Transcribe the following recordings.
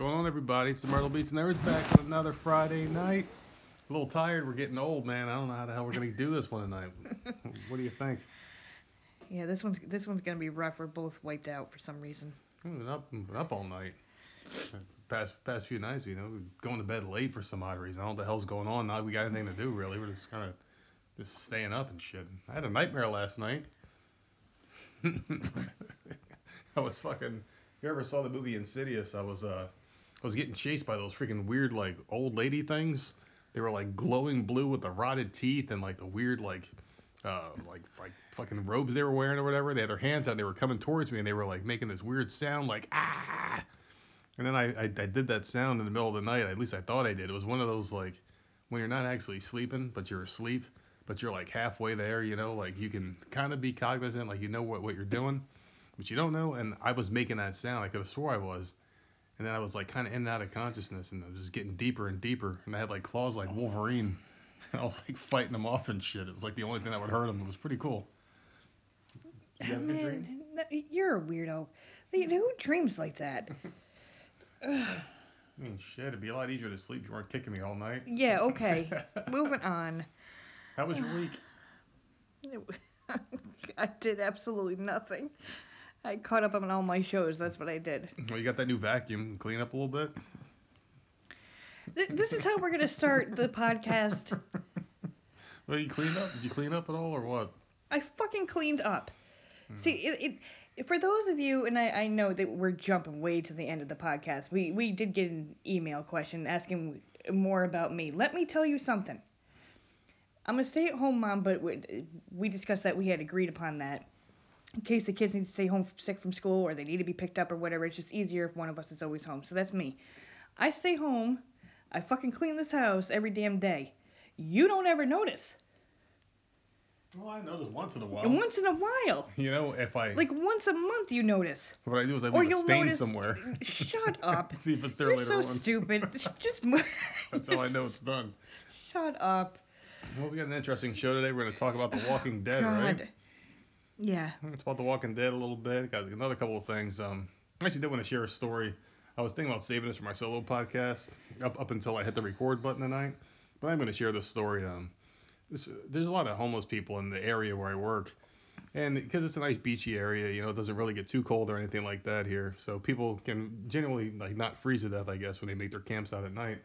going on, everybody? It's the Myrtle Beach Nerds back with another Friday night. A little tired. We're getting old, man. I don't know how the hell we're gonna do this one tonight. what do you think? Yeah, this one's this one's gonna be rough. We're both wiped out for some reason. We've been up, been up all night. Past past few nights, you know, we're going to bed late for some odd reason. I don't know what the hell's going on. Not we got anything to do really. We're just kind of just staying up and shit. I had a nightmare last night. I was fucking. If you ever saw the movie Insidious, I was uh, I was getting chased by those freaking weird like old lady things. They were like glowing blue with the rotted teeth and like the weird like, uh, like like fucking robes they were wearing or whatever. They had their hands out. They were coming towards me and they were like making this weird sound like ah. And then I, I I did that sound in the middle of the night. At least I thought I did. It was one of those like when you're not actually sleeping but you're asleep but you're like halfway there. You know, like you can kind of be cognizant, like you know what what you're doing but you don't know. And I was making that sound. I could have swore I was. And then I was like kind of in and out of consciousness, and I was just getting deeper and deeper. And I had like claws like Wolverine. And I was like fighting them off and shit. It was like the only thing that would hurt them. It was pretty cool. You have a good dream? Man, no, you're a weirdo. Who hmm. dreams like that? I mean, shit, it'd be a lot easier to sleep if you weren't kicking me all night. yeah, okay. Moving on. How was your week? I did absolutely nothing. I caught up on all my shows. That's what I did. Well, you got that new vacuum. Clean up a little bit. Th- This is how we're gonna start the podcast. Well, you cleaned up? Did you clean up at all or what? I fucking cleaned up. Hmm. See, it, it for those of you, and I, I know that we're jumping way to the end of the podcast. We we did get an email question asking more about me. Let me tell you something. I'm a stay-at-home mom, but we, we discussed that we had agreed upon that. In case the kids need to stay home sick from school or they need to be picked up or whatever, it's just easier if one of us is always home. So that's me. I stay home. I fucking clean this house every damn day. You don't ever notice. Well, I notice once in a while. Once in a while. You know, if I Like once a month you notice. what I do is I leave a stain notice. somewhere. Shut up. See if it's there You're later so on. stupid. Just. That's how I know it's done. Shut up. Well, we got an interesting show today. We're going to talk about The Walking Dead, God. right? Yeah. Talk about The Walking Dead a little bit. Got another couple of things. Um, I actually did want to share a story. I was thinking about saving this for my solo podcast up up until I hit the record button tonight. But I'm going to share this story. Um, this, there's a lot of homeless people in the area where I work. And because it's a nice beachy area, you know, it doesn't really get too cold or anything like that here. So people can generally like not freeze to death, I guess, when they make their camps out at night.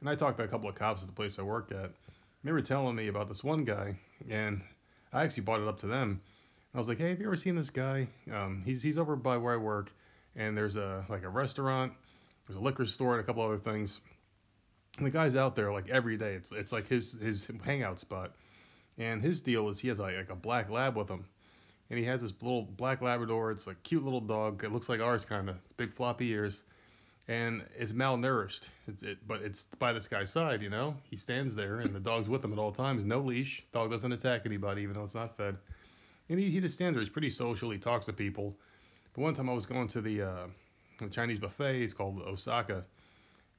And I talked to a couple of cops at the place I work at. They were telling me about this one guy, and I actually brought it up to them. I was like, "Hey, have you ever seen this guy? Um, he's he's over by where I work, and there's a like a restaurant, there's a liquor store, and a couple other things. And the guy's out there like every day. It's it's like his his hangout spot. And his deal is he has like, like a black lab with him, and he has this little black Labrador. It's a cute little dog. It looks like ours kind of, big floppy ears, and is malnourished. It's, it, but it's by this guy's side, you know. He stands there, and the dog's with him at all times. No leash. Dog doesn't attack anybody, even though it's not fed. And he, he just stands there. He's pretty social. He talks to people. But one time I was going to the, uh, the Chinese buffet. It's called Osaka,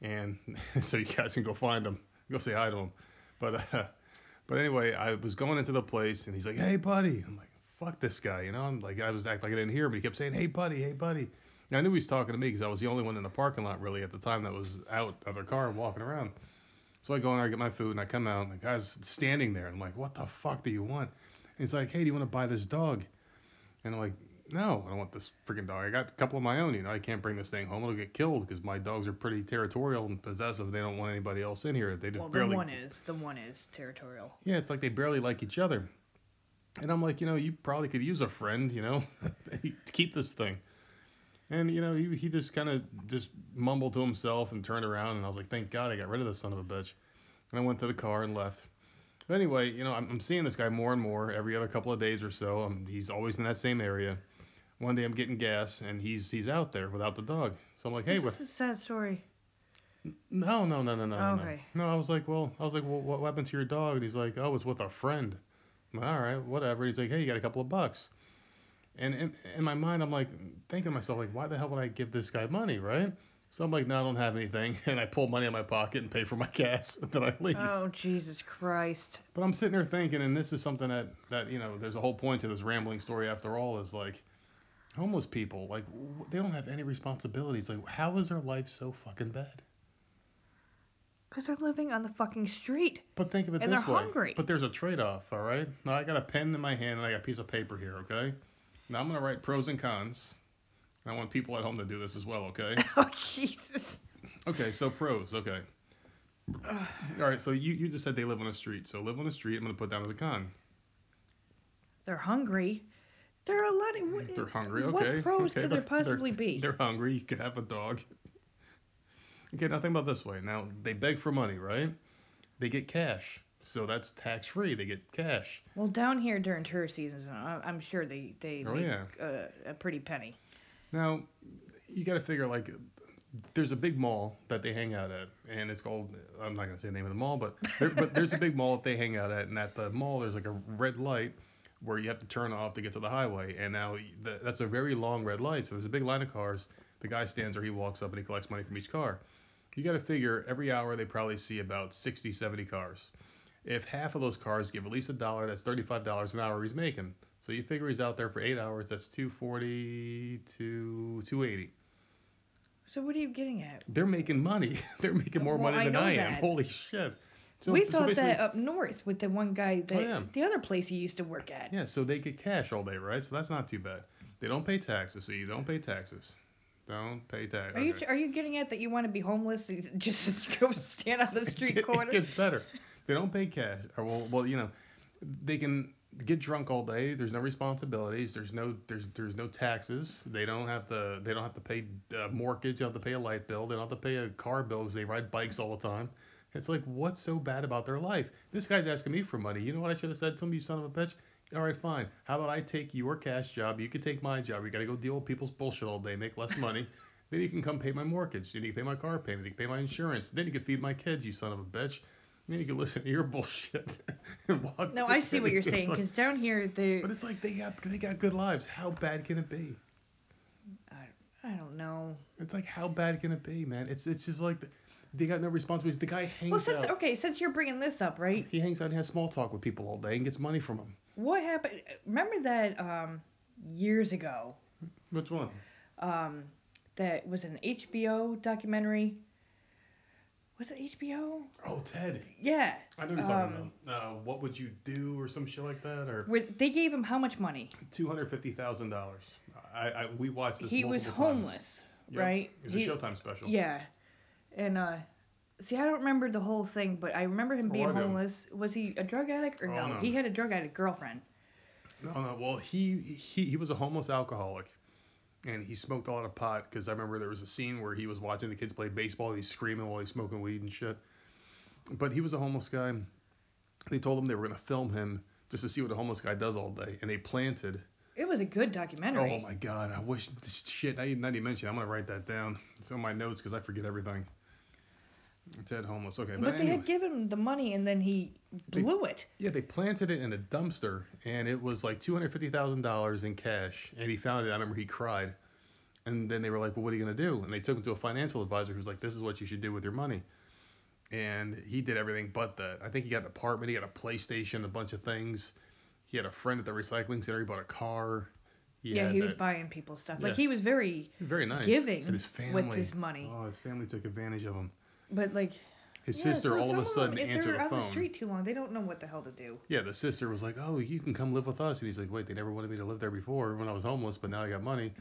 and so you guys can go find him. Go say hi to him. But uh, but anyway, I was going into the place, and he's like, "Hey, buddy." I'm like, "Fuck this guy," you know. I'm like, I was acting like I didn't hear him, but he kept saying, "Hey, buddy, hey, buddy." And I knew he was talking to me because I was the only one in the parking lot really at the time that was out of their car and walking around. So I go in there, I get my food, and I come out, and the guy's standing there. And I'm like, "What the fuck do you want?" He's like, "Hey, do you want to buy this dog?" And I'm like, "No, I don't want this freaking dog. I got a couple of my own. You know, I can't bring this thing home. It'll get killed because my dogs are pretty territorial and possessive. They don't want anybody else in here. They just Well, the barely one is the one is territorial. yeah, it's like they barely like each other. And I'm like, you know, you probably could use a friend, you know, to keep this thing. And you know, he he just kind of just mumbled to himself and turned around, and I was like, thank God I got rid of this son of a bitch. And I went to the car and left. But anyway, you know, I'm, I'm seeing this guy more and more every other couple of days or so. Um, he's always in that same area. One day I'm getting gas, and he's he's out there without the dog. So I'm like, hey, this is a sad story. No, no, no, no, no, no, no. Okay. No, I was like, well, I was like, well, what happened to your dog? And he's like, oh, it's with a friend. I'm like, all right, whatever. He's like, hey, you got a couple of bucks. And in, in my mind, I'm like thinking to myself, like, why the hell would I give this guy money, right? So I'm like, no, I don't have anything, and I pull money out of my pocket and pay for my gas, and then I leave. Oh Jesus Christ. But I'm sitting there thinking, and this is something that that you know, there's a whole point to this rambling story after all, is like, Homeless people, like they don't have any responsibilities. Like how is their life so fucking bad? Because they're living on the fucking street. But think of it And this they're way. hungry. But there's a trade-off, all right? Now I got a pen in my hand and I got a piece of paper here, okay? Now I'm gonna write pros and cons. I want people at home to do this as well, okay? Oh, Jesus. Okay, so pros, okay. All right, so you, you just said they live on the street. So live on the street, I'm gonna put down as a con. They're hungry. There are a lot of. what- They're hungry, What okay. pros okay, could there possibly they're, be? They're hungry. You could have a dog. Okay, now think about this way. Now they beg for money, right? They get cash, so that's tax free. They get cash. Well, down here during tourist seasons, I- I'm sure they they Oh, make yeah. a pretty penny. Now you got to figure like there's a big mall that they hang out at, and it's called I'm not gonna say the name of the mall, but there, but there's a big mall that they hang out at, and at the mall there's like a red light where you have to turn off to get to the highway, and now the, that's a very long red light, so there's a big line of cars. The guy stands there, he walks up and he collects money from each car. You got to figure every hour they probably see about 60, 70 cars. If half of those cars give at least a dollar, that's $35 an hour he's making. So you figure he's out there for eight hours, that's 240 to 280. So what are you getting at? They're making money. They're making more Well, money I than I am. that. Holy shit. So, we thought basically- that up north with the one guy that Oh, yeah. the other place he used to work at. Yeah, so they get cash all day, right? So that's not too bad. They don't pay taxes. So you don't pay taxes. Don't pay tax. Are you are you getting at that you want to be homeless and just go stand on the street it, corner? gets better. They don't pay cash. Or well, well, you know, they can get drunk all day. There's no responsibilities. There's no there's there's no taxes. They don't have to they don't have to pay uh, mortgage. They don't have to pay a light bill. They don't have to pay a car bill because they ride bikes all the time. It's like what's so bad about their life? This guy's asking me for money. You know what I should have said to him? You son of a bitch. All right, fine. How about I take your cash job? You can take my job. You got to go deal with people's bullshit all day, make less money. then you can come pay my mortgage. Then you can pay my car payment. You can pay my insurance. Then you can feed my kids, you son of a bitch. Then you can listen to your bullshit no, I see what you're saying because down here they But it's like they got they got good lives. How bad can it be? I, I don't know. It's like how bad can it be, man? It's it's just like the, they got no responsibilities. The guy hangs Well, since out. okay, since you're bringing this up, right? He hangs out and has small talk with people all day and gets money from them. What happened? Remember that um years ago, Which one? um that was an HBO documentary. Was it HBO? Oh, Ted. Yeah. I know what you're talking Um, about. Uh, what would you do or some shit like that or Where they gave him how much money? two hundred fifty thousand dollars. I, I we watched this. He was homeless, Yep. right? It's He- a Showtime special. Yeah. And uh see I don't remember the whole thing, but I remember him Oh, being homeless. Was he a drug addict or Oh, no? no. He had a drug addict girlfriend. No, no. Well, he he he was a homeless alcoholic, and he smoked a lot of pot. Because I remember there was a scene where he was watching the kids play baseball. He's screaming while he's smoking weed and shit. But he was a homeless guy. They told him they were gonna film him just to see what a homeless guy does all day, and they planted. It was a good documentary. Oh my god! I wish shit. Now you mention, it, I'm gonna write that down. It's on my notes because I forget everything. Ted homeless. Okay, but but, they anyway. had given him the money and then he They- blew it. Yeah, they planted it in a dumpster, and it was like two hundred fifty thousand dollars in cash. And he found it. I remember he cried. And then they were like, "Well, what are you gonna do?" And they took him to a financial advisor who's like, "This is what you should do with your money." And he did everything but that. I think he got an apartment, he got a PlayStation, a bunch of things. He had a friend at the recycling center. He bought a car. yeah, had he was buying people stuff. Like Yeah. he was very very nice. giving his with his money. Oh, his family took advantage of him. But like His yeah, sister so all of a sudden them, if answered they're the on phone. the street too long, they don't know what the hell to do. Yeah, the sister was like, "Oh, you can come live with us," and he's like, "Wait, they never wanted me to live there before when I was homeless, but now I got money."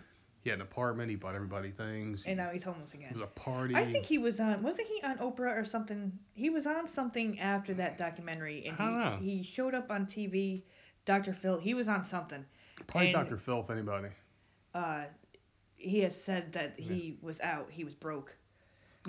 He had an apartment. He bought everybody things. And now he's homeless it again. was a party. I think he was on wasn't he on Oprah or something? He was on something after that documentary and I don't know. he, he showed up on TV. Dr. Phil, he was on something. Probably and- Dr. Phil, if anybody. Uh he has said that he was out, he was broke.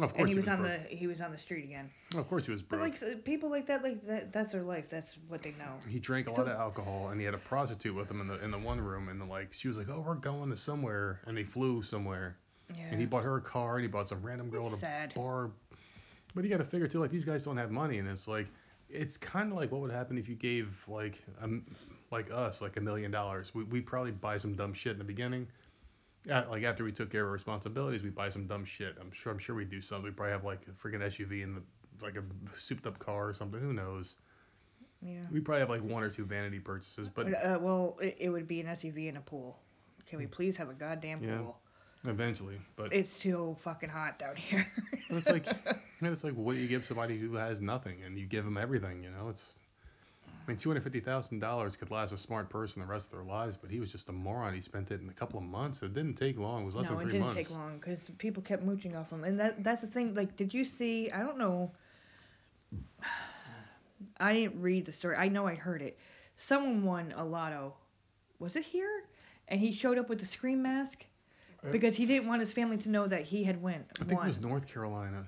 Of course And he was, on broke. the he was on the street again. Of course he was broke. But like s- people like that like that that's their life. That's what they know. he drank a so- lot of alcohol, and he had a prostitute with him in the in the one room, and the, like she was like, "Oh, we're going to somewhere," and they flew somewhere, Yeah. and he bought her a car, and he bought some random girl It's at a sad. bar. But you got to figure too, like these guys don't have money, and it's like, it's kind of like what would happen if you gave like um like us like a million dollars. We we'd probably buy some dumb shit in the beginning. Yeah, like after we took care of our responsibilities, we buy some dumb shit. I'm sure I'm sure we do something. We probably have like a freaking SUV and like a souped up car or something. Who knows? yeah. We probably have like one or two vanity purchases, but uh, well, it, it would be an SUV and a pool. can we please have a goddamn Yeah. pool? Eventually, but It's so fucking hot down here. It's like, it's like, what do you give somebody who has nothing, and you give them everything? You know, it's. I mean, two hundred fifty thousand dollars could last a smart person the rest of their lives, but he was just a moron. He spent it in a couple of months. It didn't take long. It was less no, than it three didn't months. take long because people kept mooching off him, and that that's the thing. Like, did you see? I don't know. I didn't read the story. I know I heard it. Someone won a lotto. Was it here? And he showed up with the scream mask Uh, because he didn't want his family to know that he had win. I think won. it was North Carolina.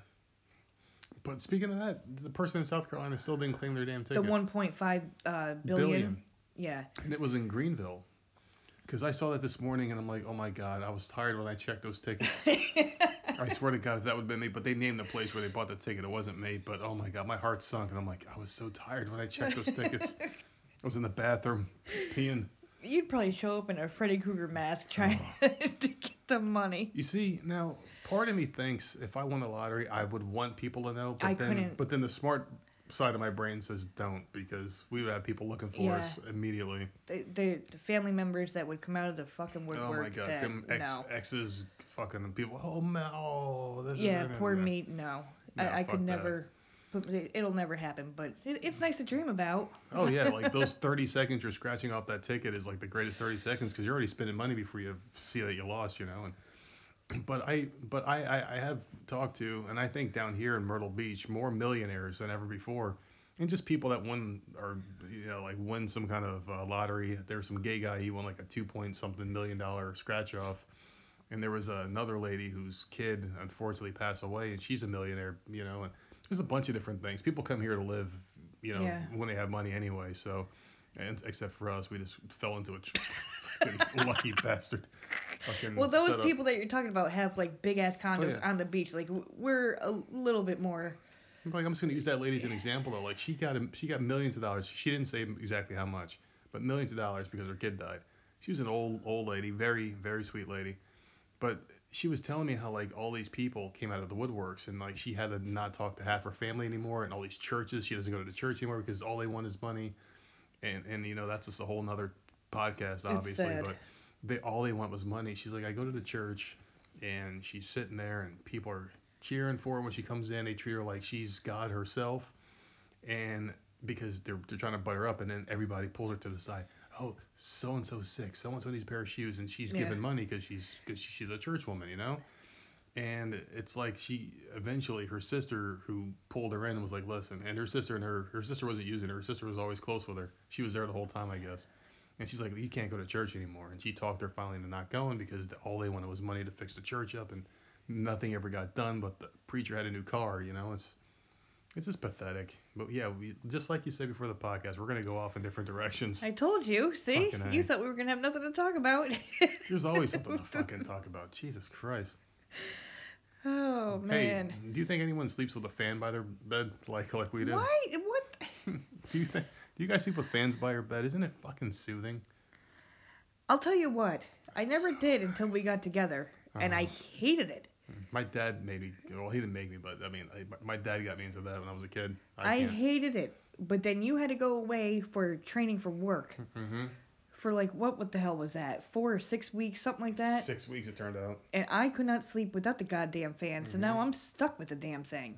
But speaking of that, the person in South Carolina still didn't claim their damn the ticket. 1.5 uh, billion. Billion. Yeah. And it was in Greenville. Because I saw that this morning and I'm like, oh my God, I was tired when I checked those tickets. I swear to God, if that would have been me. But they named the place where they bought the ticket. It wasn't me. But oh my God, my heart sunk. And I'm like, I was so tired when I checked those tickets. I was in the bathroom peeing. You'd probably show up in a Freddy Krueger mask trying oh. to get the money. You see, now part of me thinks if I won the lottery, I would want people to know. But I then, couldn't- But then the smart side of my brain says don't because we would have people looking for Yeah. us immediately. The, the, the family members that would come out of the fucking woodwork. oh my God, that, fam- ex, no. exes, fucking people. Oh man, oh this Yeah, it, poor me. No, No, I, I could that. never. It'll never happen. But it, it's nice to dream about. Oh yeah, like those 30 seconds you're scratching off that ticket is like the greatest 30 seconds because you're already spending money before you see that you lost, you know. And but I but I, I I have talked to and I think down here in Myrtle Beach more millionaires than ever before, and just people that won or you know like win some kind of uh, lottery. There was some gay guy he won like a two point something million dollar scratch off. And there was another lady whose kid unfortunately passed away, and she's a millionaire, you know. And there's a bunch of different things. People come here to live, you know, Yeah. when they have money anyway. So, and except for us, we just fell into. Fucking lucky bastard. Fucking Well, those set up- people that you're talking about have like big ass oh, condos Oh, yeah. on the beach. Like we're a little bit more. Like I'm just gonna use that lady as an example though. Like she got she got millions of dollars. She didn't say exactly how much, but millions of dollars because her kid died. She was an old old lady, very very sweet lady, but she was telling me how like all these people came out of the woodworks and like she had to not talk to half her family anymore and all these churches. She doesn't go to the church anymore because all they want is money, and and you know that's just a whole nother podcast obviously, but they all they want was money. She's like I go to the church and she's sitting there and people are cheering for her when she comes in. They treat her like she's God herself, and because they're they're trying to butt her up, and then everybody pulls her to the side. Oh, so and so sick. So and so needs a pair of shoes, and she's Yeah. giving money because she's cause she's a church woman, you know. And it's like she eventually her sister who pulled her in was like, listen, and her sister and her her sister wasn't using her. Her sister was always close with her. She was there the whole time, I guess. And she's like, you can't go to church anymore. And she talked her finally into not going because the, all they wanted was money to fix the church up, and nothing ever got done. But the preacher had a new car, you know. It's it's just pathetic. But yeah, we just like you said before the podcast, we're gonna go off in different directions. I told you. See, Fucking A. you thought we were gonna have nothing to talk about. There's always something to fucking talk about. Jesus Christ. Oh man. Hey, do you think anyone sleeps with a fan by their bed like like we do? Why? What? do you think? Do you guys sleep with fans by your bed? Isn't it fucking soothing? I'll tell you what. I never did until we got together, and I Uh-huh. hated it. My dad made me. Well, he didn't make me, but I mean, I, my dad got me into that when I was a kid. I, I, hated it. But then you had to go away for training for work hmm for like what? What the hell was that? Four or six weeks, something like that. Six weeks it turned out. And I could not sleep without the goddamn fan. So now Mhm. I'm stuck with the damn thing.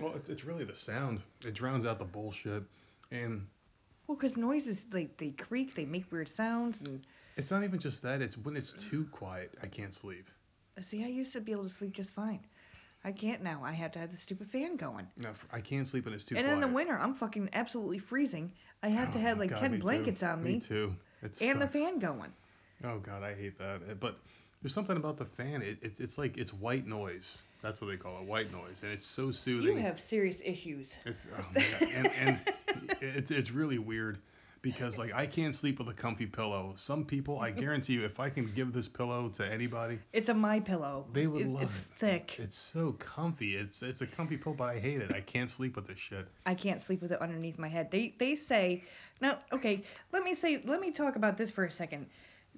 Well, it's, it's really the sound. It drowns out the bullshit, and Well, 'cause noises like they creak, they make weird sounds, and it's not even just that. It's when it's too quiet, I can't sleep. see, I used to be able to sleep just fine. I can't now. I have to have the stupid fan going. No, I can't sleep when it's too quiet. and quiet. in the winter, I'm fucking absolutely freezing. I have to Oh have like God, ten me too. blankets on me, Me too. It and the fan going. Oh god, I hate that. Uh, But there's something about the fan. It, it's it's like it's white noise. That's what they call it, white noise, and it's so soothing. You have serious issues. It's, oh and, and it's it's really weird because like I can't sleep with a comfy pillow. Some people, I guarantee you, if I can give this pillow to anybody, It's a my pillow. they would It- love it's it. thick. It's so comfy. It's it's a comfy pillow, but I hate it. I can't sleep with this shit. I can't sleep with it underneath my head. They they say now okay, let me say let me talk about this for a second.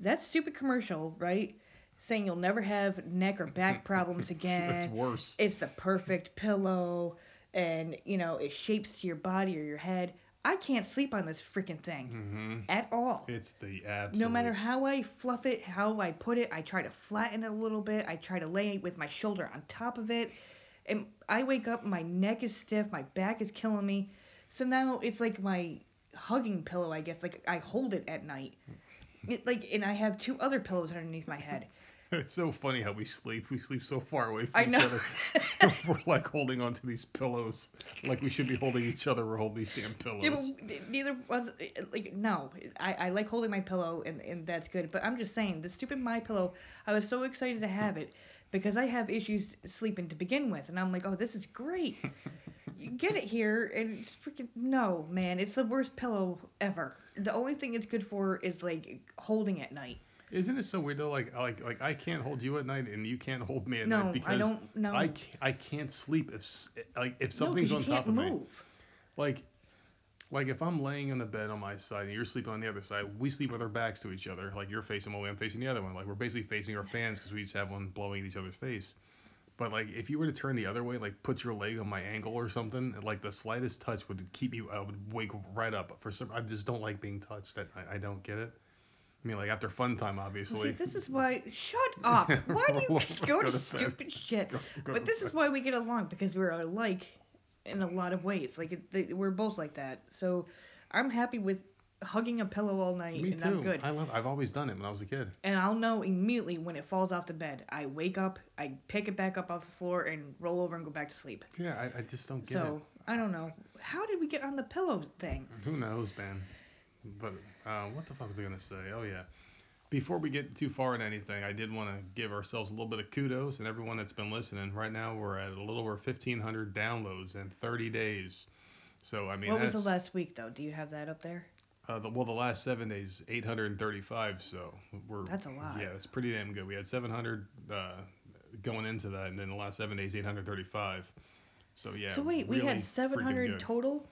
That stupid commercial, right? Saying you'll never have neck or back problems again. it's worse. It's the perfect pillow and you know, it shapes to your body or your head. I can't sleep on this freaking thing hmm at all. It's the absolute. No matter how I fluff it, how I put it, I try to flatten it a little bit. I try to lay it with my shoulder on top of it. And I wake up, my neck is stiff, my back is killing me. So now it's like my hugging pillow, I guess. Like I hold it at night. It, like, and I have two other pillows underneath my head. It's so funny how we sleep. We sleep so far away from I each know. other. we're like holding onto these pillows, like we should be holding each other. We're holding these damn pillows. Yeah, neither was like no. I, I like holding my pillow and, and that's good. But I'm just saying the stupid my pillow. I was so excited to have it because I have issues sleeping to begin with, and I'm like, oh, this is great. you get it here, and it's freaking no, man. It's the worst pillow ever. The only thing it's good for is like holding at night. Isn't it so weird though? Like like like I can't hold you at night and you can't hold me at No, night because don't- no. I can't, I can't sleep if like if something's you on top of me. move. Like like if I'm laying on the bed on my side and you're sleeping on the other side, we sleep with our backs to each other. Like you're facing one way, I'm facing the other one. Like we're basically facing our fans because we each have one blowing at each other's face. But like if you were to turn the other way, like put your leg on my ankle or something, like the slightest touch would keep you. I would wake right up. For some, I just don't like being touched night. I don't get it. I mean, like after fun time, obviously. See, this is why. Shut up. Why do you Go go to stupid shit? Go- go But this is why we get along because we're alike in a lot of ways. Like it, they, we're both like that. So I'm happy with hugging a pillow all night, Me and too. I'm good. I love. I've always done it when I was a kid. and I'll know immediately when it falls off the bed. I wake up, I pick it back up off the floor, and roll over and go back to sleep. Yeah, I, I just don't get it So I don't know. How did we get on the pillow thing? Who knows, man? But uh, what the fuck was I gonna say? Oh yeah. Before we get too far in anything, I did want to give ourselves a little bit of kudos and everyone that's been listening. Right now, we're at a little over 1,500 downloads in 30 days. So I mean, what was the last week though? Do you have that up there? uh, the, well, the last seven days, 835. So we're That's a lot. Yeah, that's pretty damn good. We had 700 uh, going into that, and then the last seven days, 835. So yeah. so wait, we had freaking 700 good. total.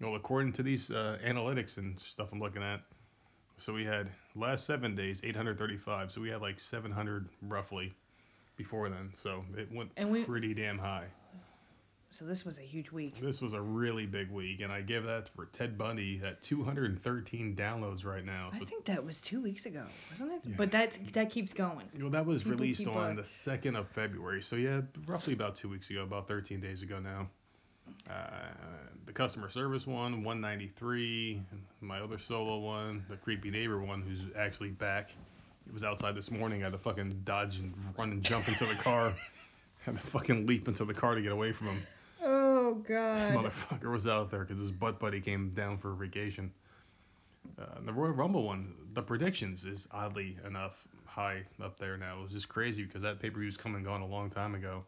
Well, according to these uh, analytics and stuff I'm looking at, so we had last seven days 835. So we had like 700 roughly before then. So it went we- pretty damn high. So this was a huge week. This was a really big week, and I give that for Ted Bundy at 213 downloads right now. I think that was two weeks ago, wasn't it? Yeah. But that that keeps going. well, that was people released on uh, the 2nd of February. So yeah, roughly about two weeks ago, about 13 days ago now. Uh, the customer service one, 193. My other solo one, the creepy neighbor one, who's actually back. He was outside this morning. I had to fucking dodge and run and jump into the car. had to fucking leap into the car to get away from him. Oh God. Motherfucker was out there because his butt buddy came down for vacation. Uh, the Royal Rumble one, the predictions is oddly enough high up there now. It was just crazy because that pay per view's come and gone a long time ago.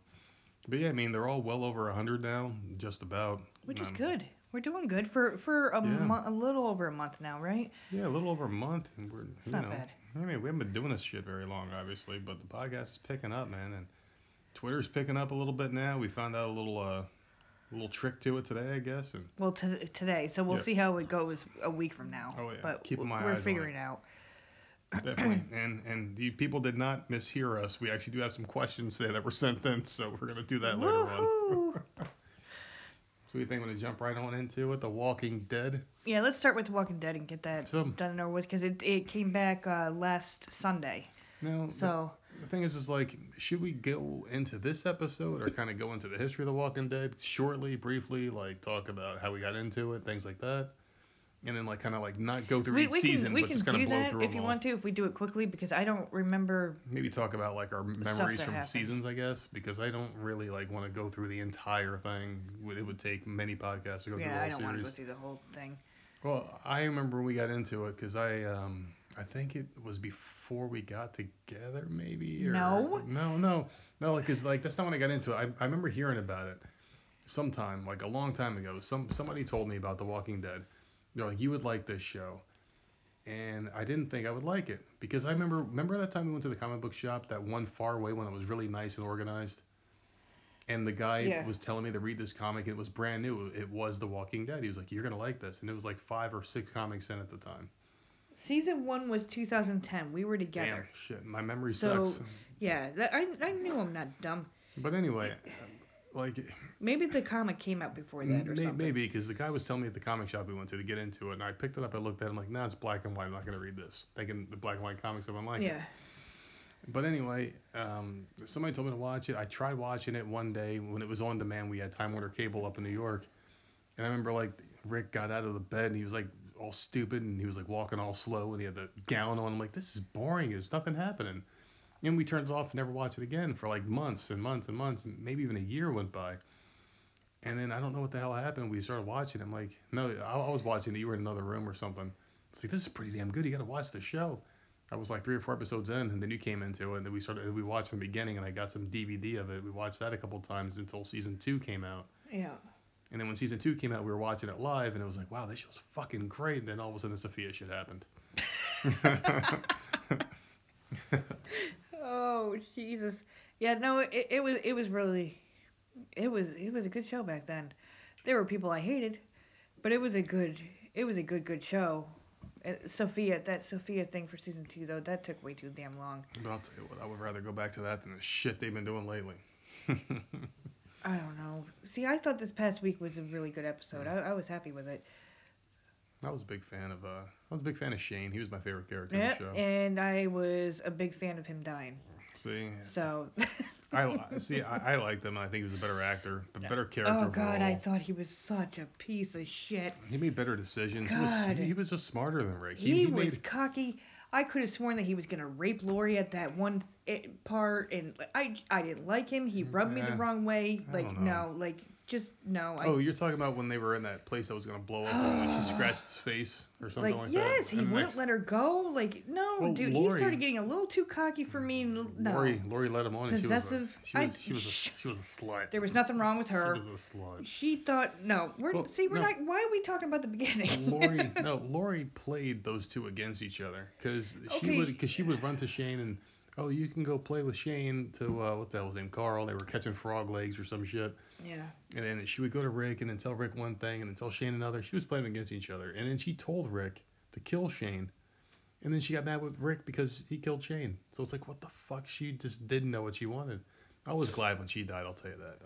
But yeah, I mean they're all well over 100 now, just about. Which is Um, good. We're doing good for for a Yeah. mo- a little over a month now, right? Yeah, a little over a month, and we're It's you not know, bad. I mean we haven't been doing this shit very long, obviously, but the podcast is picking up, man, and Twitter's picking up a little bit now. We found out a little uh, little trick to it today, I guess, and Well, t- today, so we'll Yeah. see how it goes a week from now. Oh, yeah. But Keeping my we're eyes on figuring out. Definitely. and and the people did not mishear us. We actually do have some questions today that were sent in, so we're gonna do that later on. So we think we're gonna jump right on into it? The Walking Dead. yeah, let's start with The Walking Dead and get that So- done and over with because it it came back uh, last Sunday. The- So the, thing is, is like, should we go into this episode or kind of go into the history of The Walking Dead shortly, briefly, like talk about how we got into it, things like that, and then like kind of like not go through we, each we season, can we but can just kind of blow that through if you all. want to if we do it quickly because I don't remember. Maybe talk about like our memories from happened. seasons, I guess, because I don't really like want to go through the entire thing. It would take many podcasts to go through Yeah, the I whole don't want to go through the whole thing. Well, I remember we got into it because I um I think it was before we got together maybe or No. no no no because like that's not when I got into it. I, I remember hearing about it sometime like a long time ago. Some somebody told me about The Walking Dead. They're like you would like this show, and I didn't think I would like it because I remember remember that time we went to the comic book shop that one far away one that was really nice and organized. And the guy Yeah. was telling me to read this comic. And it was brand new. It was The Walking Dead. He was like, "You're gonna like this," and it was like five or six comics in at the time. Season one was 2010. We were together. Damn, shit, my memory So- sucks. Yeah, that, I I knew I'm not dumb. But anyway, like Maybe the comic came out before that or may- something. maybe because the guy was telling me at the comic shop we went to to get into it, and I picked it up. I looked at it. I'm like, nah, it's black and white. I'm not gonna read this. Thinking the black and white comics, I wouldn't like it. Yeah. But anyway, um, somebody told me to watch it. I tried watching it one day when it was on demand. We had Time Warner Cable up in New York, and I remember like Rick got out of the bed and he was like all stupid and he was like walking all slow and he had the gown on. I'm like, this is boring. There's nothing happening. And we turned it off and never watched it again for like months and months and months, and maybe even a year went by. And then I don't know what the hell happened. We started watching. I'm like, no, I, I was watching it. You were in another room or something. It's like this is pretty damn good. You got to watch the show. I was like three or four episodes in, and then you came into it, and then we started. We watched from the beginning, and I got some DVD of it. We watched that a couple times until season two came out. Yeah. And then when season two came out, we were watching it live, and it was like, wow, this show's fucking great. And then all of a sudden, the Sophia shit happened. Oh Jesus. Yeah. No. It, it was. It was really. It was. It was a good show back then. There were people I hated, but it was a good. It was a good good show. Uh, Sophia, that Sophia thing for season two though, that took way too damn long. but I'll tell you what, I would rather go back to that than the shit they've been doing lately. I don't know. See, I thought this past week was a really good episode. I, I was happy with it. I was a big fan of uh, I was a big fan of Shane. He was my favorite character Yeah, in the show. and I was a big fan of him dying. See, So. I see. I, I liked him. I think he was a better actor, a better character. oh God, I thought he was such a piece of shit. He made better decisions. He God. was, he was just smarter than Rick. He, he was made, cocky. I could have sworn that he was gonna rape Lori at that one eh, part, and I I didn't like him. He rubbed me the wrong way. Like no, like just no. I, Oh, you're talking about when they were in that place that was gonna blow up and when she scratched his face or something like like, yes, that. he And wouldn't next- let her go. Like no, Well, dude, he started getting a little too cocky for me. No, Lori, Lori let him on. and Possessive- She was a, I- she was, she was a, she was a slut. there was nothing wrong with her. She was a slut. She thought no. We're Well, see, we're no. not. Why are we talking about the beginning? Lori, no, Lori played those two against each other because she Okay. would, because she would run to Shane and, oh, you can go play with Shane to uh, what the hell was his name, Carl. They were catching frog legs or some shit. yeah. And then she would go to Rick and then tell Rick one thing and then tell Shane another. She was playing against each other. And then she told Rick to kill Shane. And then she got mad with Rick because he killed Shane. So it's like, what the fuck? She just didn't know what she wanted. I was glad when she died, I'll tell you that.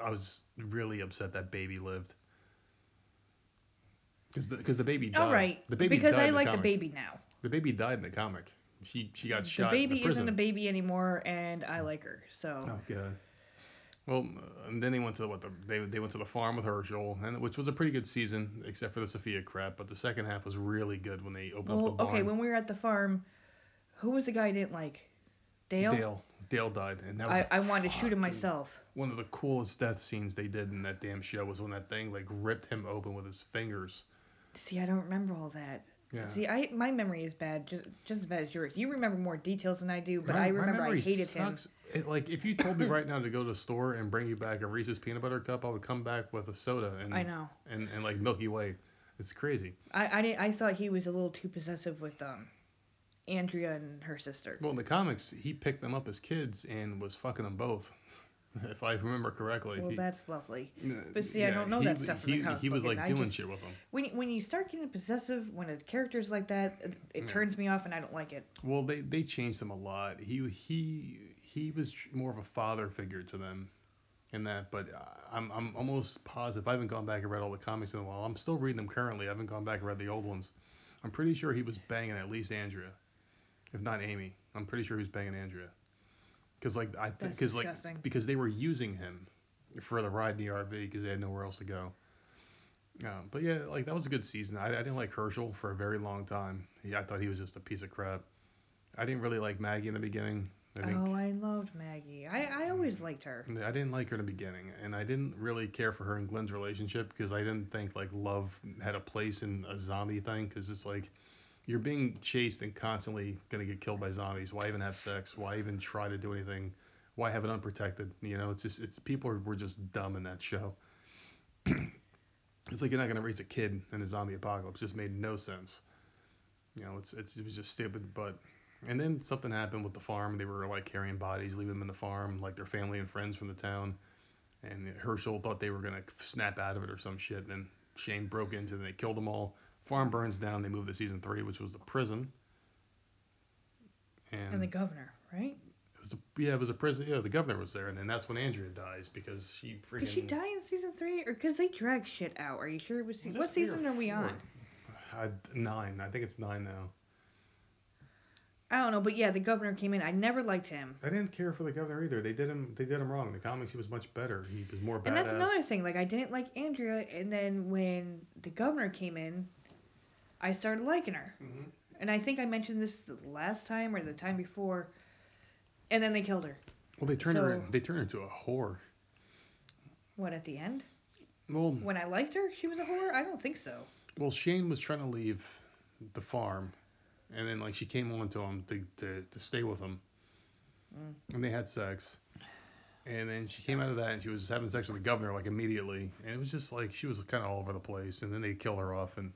I, I was really upset that baby lived. Because the, cause the baby died. All right. The baby because I like the baby now. The baby died in the comic. She she got The shot baby in the prison. isn't a baby anymore, and I like her. So. Oh god. Well, and then they went to what the they they went to the farm with Hershel, and which was a pretty good season except for the Sophia crap. But the second half was really good when they opened Well, up the barn. okay, when we were at the farm, who was the guy I didn't like? Dale. Dale Dale died, and that was I, a I wanted to shoot him myself. One of the coolest death scenes they did in that damn show was when that thing like ripped him open with his fingers. See, I don't remember all that. Yeah. See, I my memory is bad, just just as bad as yours. You remember more details than I do, but My- I remember I hated him. It, like if you told me right now to go to the store and bring you back a Reese's peanut butter cup, I would come back with a soda and I know. and, and like Milky Way. It's crazy. I I, didn't, I thought he was a little too possessive with um, Andrea and her sister. Well, in the comics, he picked them up as kids and was fucking them both, if I remember correctly. Well, He- that's lovely. uh, but see, I don't know he that stuff he, the comic He was book, like doing just- shit with them. When you- when you start getting possessive when a character's like that, it, it Yeah. turns me off and I don't like it. Well, they they changed him a lot. He he he was more of a father figure to them, in that. But I'm I'm almost positive. I haven't gone back and read all the comics in a while. I'm still reading them currently. I haven't gone back and read the old ones. I'm pretty sure he was banging at least Andrea, if not Amy. I'm pretty sure he was banging Andrea. Cause like I think because like because they were using him for the ride in the RV because they had nowhere else to go. Um, but yeah, like that was a good season. I, I didn't like Hershel for a very long time. He, I thought he was just a piece of crap. I didn't really like Maggie in the beginning. I think Oh, I loved Maggie. I, I always liked her. I didn't like her in the beginning, and I didn't really care for her and Glenn's relationship because I didn't think like love had a place in a zombie thing. Because it's like you're being chased and constantly gonna get killed by zombies. Why even have sex? Why even try to do anything? Why have it unprotected? You know, it's just it's people are, were just dumb in that show. it's like you're not gonna raise a kid in a zombie apocalypse. Just made no sense. You know, it's, it's it was just stupid. But and then something happened with the farm. They were like carrying bodies, leaving them in the farm, like their family and friends from the town. And Hershel thought they were gonna snap out of it or some shit. And then Shane broke into them. They killed them all. Farm burns down. They move to season three, which was the prison. And, And the governor, right? was a, yeah, it was a prison. Yeah, the governor was there, and then that's when Andrea dies because she freaking. Did she die in season three, or because they drag shit out? Are you sure it was? Was Se- it what season are we on? I, nine. I think it's nine now. I don't know, but yeah, the governor came in. I never liked him. I didn't care for the governor either. They did him. They did him wrong. In the comics, he was much better. He was more badass. And that's another thing. Like I didn't like Andrea, and then when the governor came in, I started liking her. Mhm. And I think I mentioned this the last time or the time before. And then they killed her. Well, they turned her. They turned her into a whore. What at the end? Well, When I liked her, she was a whore. I don't think so. well, Shane was trying to leave the farm, and then like she came on to him to to, to stay with him, Mm. and they had sex. And then she came out of that and she was having sex with the governor like immediately, and it was just like she was kind of all over the place. And then they killed her off. And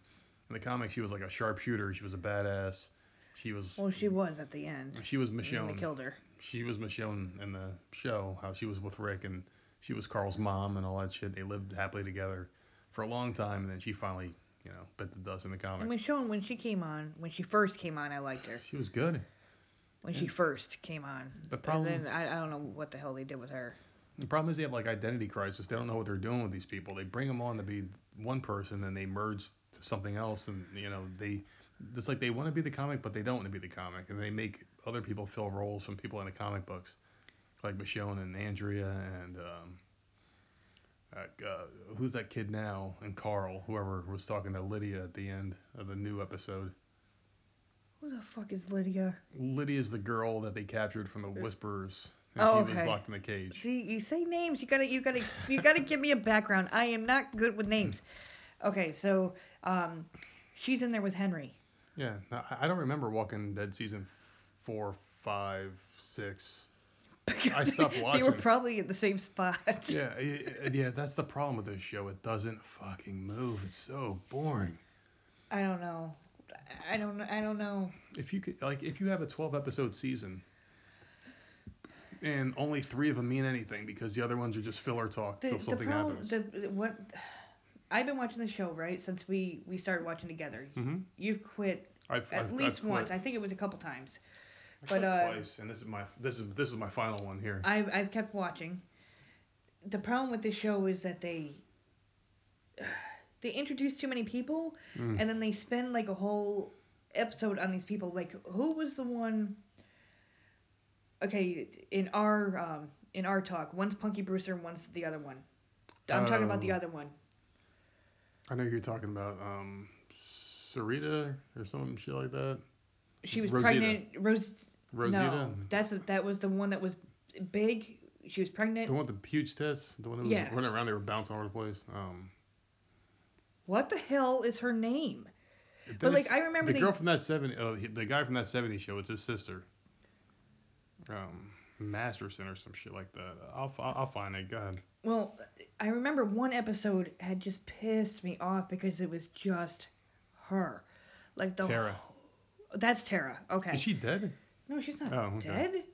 in the comics, she was like a sharpshooter. She was a badass. She was. Well, she was at the end. She was Michonne. they killed her. she was Michonne in the show, how she was with Rick and she was Carl's mom and all that shit. They lived happily together for a long time, and then she finally, you know, bit the dust in the comic. And Michonne, when she came on, when she first came on, I liked her. She was good. When she first came on. The problem- And then I, I don't know what the hell they did with her. The problem is they have like identity crisis. They don't know what they're doing with these people. They bring them on to be one person, and they merge to something else, and you know they. It's like they want to be the comic, but they don't want to be the comic, and they make other people fill roles from people in the comic books, like Michonne and Andrea and um, uh, uh, who's that kid now? And Carl, whoever was talking to Lydia at the end of the new episode. Who the fuck is Lydia? Lydia's the girl that they captured from the Whisperers, and Oh, she was locked in a cage. See, you say names. You gotta, you gotta, you gotta give me a background. I am not good with names. Okay, so um, she's in there with Henry. Yeah, I- I don't remember Walking Dead season four, five, six. I stopped watching. They were probably at the same spot. Yeah, yeah, that's the problem with this show. It doesn't fucking move. It's so boring. I don't know. I don't. I don't know. If you could, like, if you have a 12 episode season, and only three of them mean anything because the other ones are just filler talk The, till the something problem, happens. the the- what. I've been watching the show right since we we started watching together. hmm You've quit I've, at I've, least I've once. I think it was a couple times. I but, quit uh, twice, and this is my this is this is my final one here. I've I've kept watching. The problem with this show is that they they introduce too many people Mm. and then they spend like a whole episode on these people. Like who was the one? Okay, in our um in our talk, one's Punky Brewster and one's the other one. I'm talking about the Oh. other one. I know you're talking about um, Sarita or some shit like that. She was Rosita. pregnant. Rose. Rosita. No, that's that was the one that was big. She was pregnant. The one with the huge tits, the one that was Yeah. running around, they were bouncing all over the place. Um, What the hell is her name? But, like, I remember the they- girl from that seventy, uh, the guy from that '70s show. It's his sister. Um, Masterson or some shit like that. I'll I'll, I'll find it. God. Well, I remember one episode had just pissed me off because it was just her. Like the Tara. whole- That's Tara. Okay. Is she dead? no, she's not Oh, okay. dead.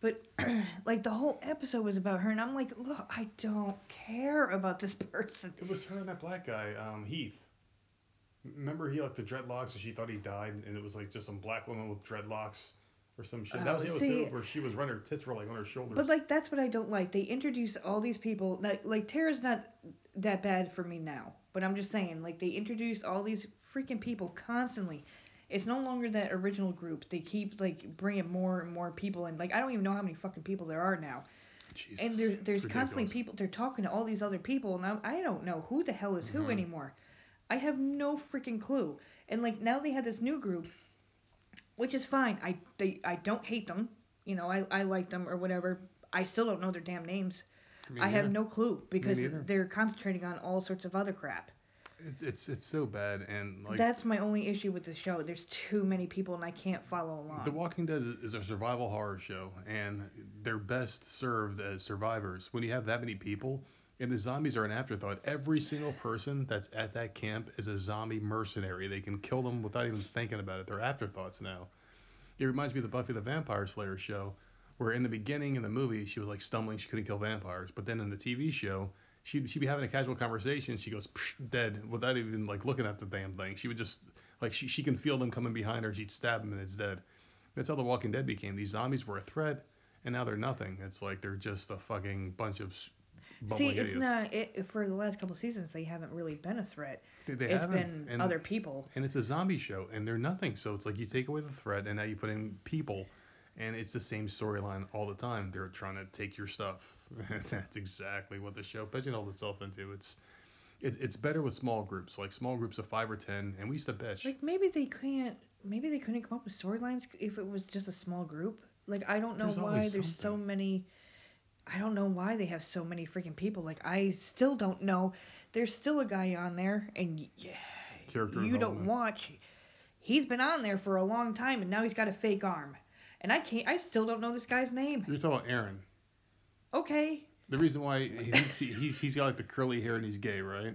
But like the whole episode was about her, and I'm like, look, I don't care about this person. It was her and that black guy, um, Heath. Remember he like the dreadlocks and she thought he died, and it was like just some black woman with dreadlocks or some shit. that was Oh, the see- episode where she was running her tits were like on her shoulders. But like that's what I don't like. They introduce all these people. Like like Tara's not that bad for me now, but I'm just saying like they introduce all these freaking people constantly. It's no longer that original group. They keep like bringing more and more people in. Like I don't even know how many fucking people there are now. Jesus, and there, there's constantly people. They're talking to all these other people, and I, I don't know who the hell is who Mhm. anymore. I have no freaking clue. And like now they have this new group, which is fine. I they I don't hate them. You know I I like them or whatever. I still don't know their damn names. Me I have no clue because they're concentrating on all sorts of other crap. It's it's it's so bad, and like That's my only issue with the show. There's too many people and I can't follow along. The Walking Dead is a survival horror show, and they're best served as survivors. When you have that many people, and the zombies are an afterthought, every single person that's at that camp is a zombie mercenary. They can kill them without even thinking about it. They're afterthoughts now. It reminds me of the Buffy the Vampire Slayer show, where in the beginning in the movie she was like stumbling, she couldn't kill vampires, but then in the TV show. She'd, she'd be having a casual conversation. She goes dead without even like looking at the damn thing. She would just like she, she can feel them coming behind her. She'd stab them and it's dead That's how The Walking Dead became. These zombies were a threat, and now they're nothing. It's like they're just a fucking bunch of See, it's idiots. not it, for the last couple seasons. They haven't really been a threat. They, they It's haven't, been and, other people. and it's a zombie show, and they're nothing. So it's like you take away the threat, and now you put in people, and it's the same storyline all the time. They're trying to take your stuff. That's exactly what the show pigeonholed itself into. It's it, it's better with small groups, like small groups of five or ten. And we used to bitch. Like maybe they can't. Maybe they couldn't come up with storylines if it was just a small group. Like I don't know There's why there's so many. I don't know why they have so many freaking people. Like I still don't know. There's still a guy on there, and y- Character you don't watch. He's been on there for a long time, and now he's got a fake arm. And I can't. I still don't know this guy's name. You're talking about Aaron. Okay. The reason why he's he's he's got like the curly hair and he's gay, right?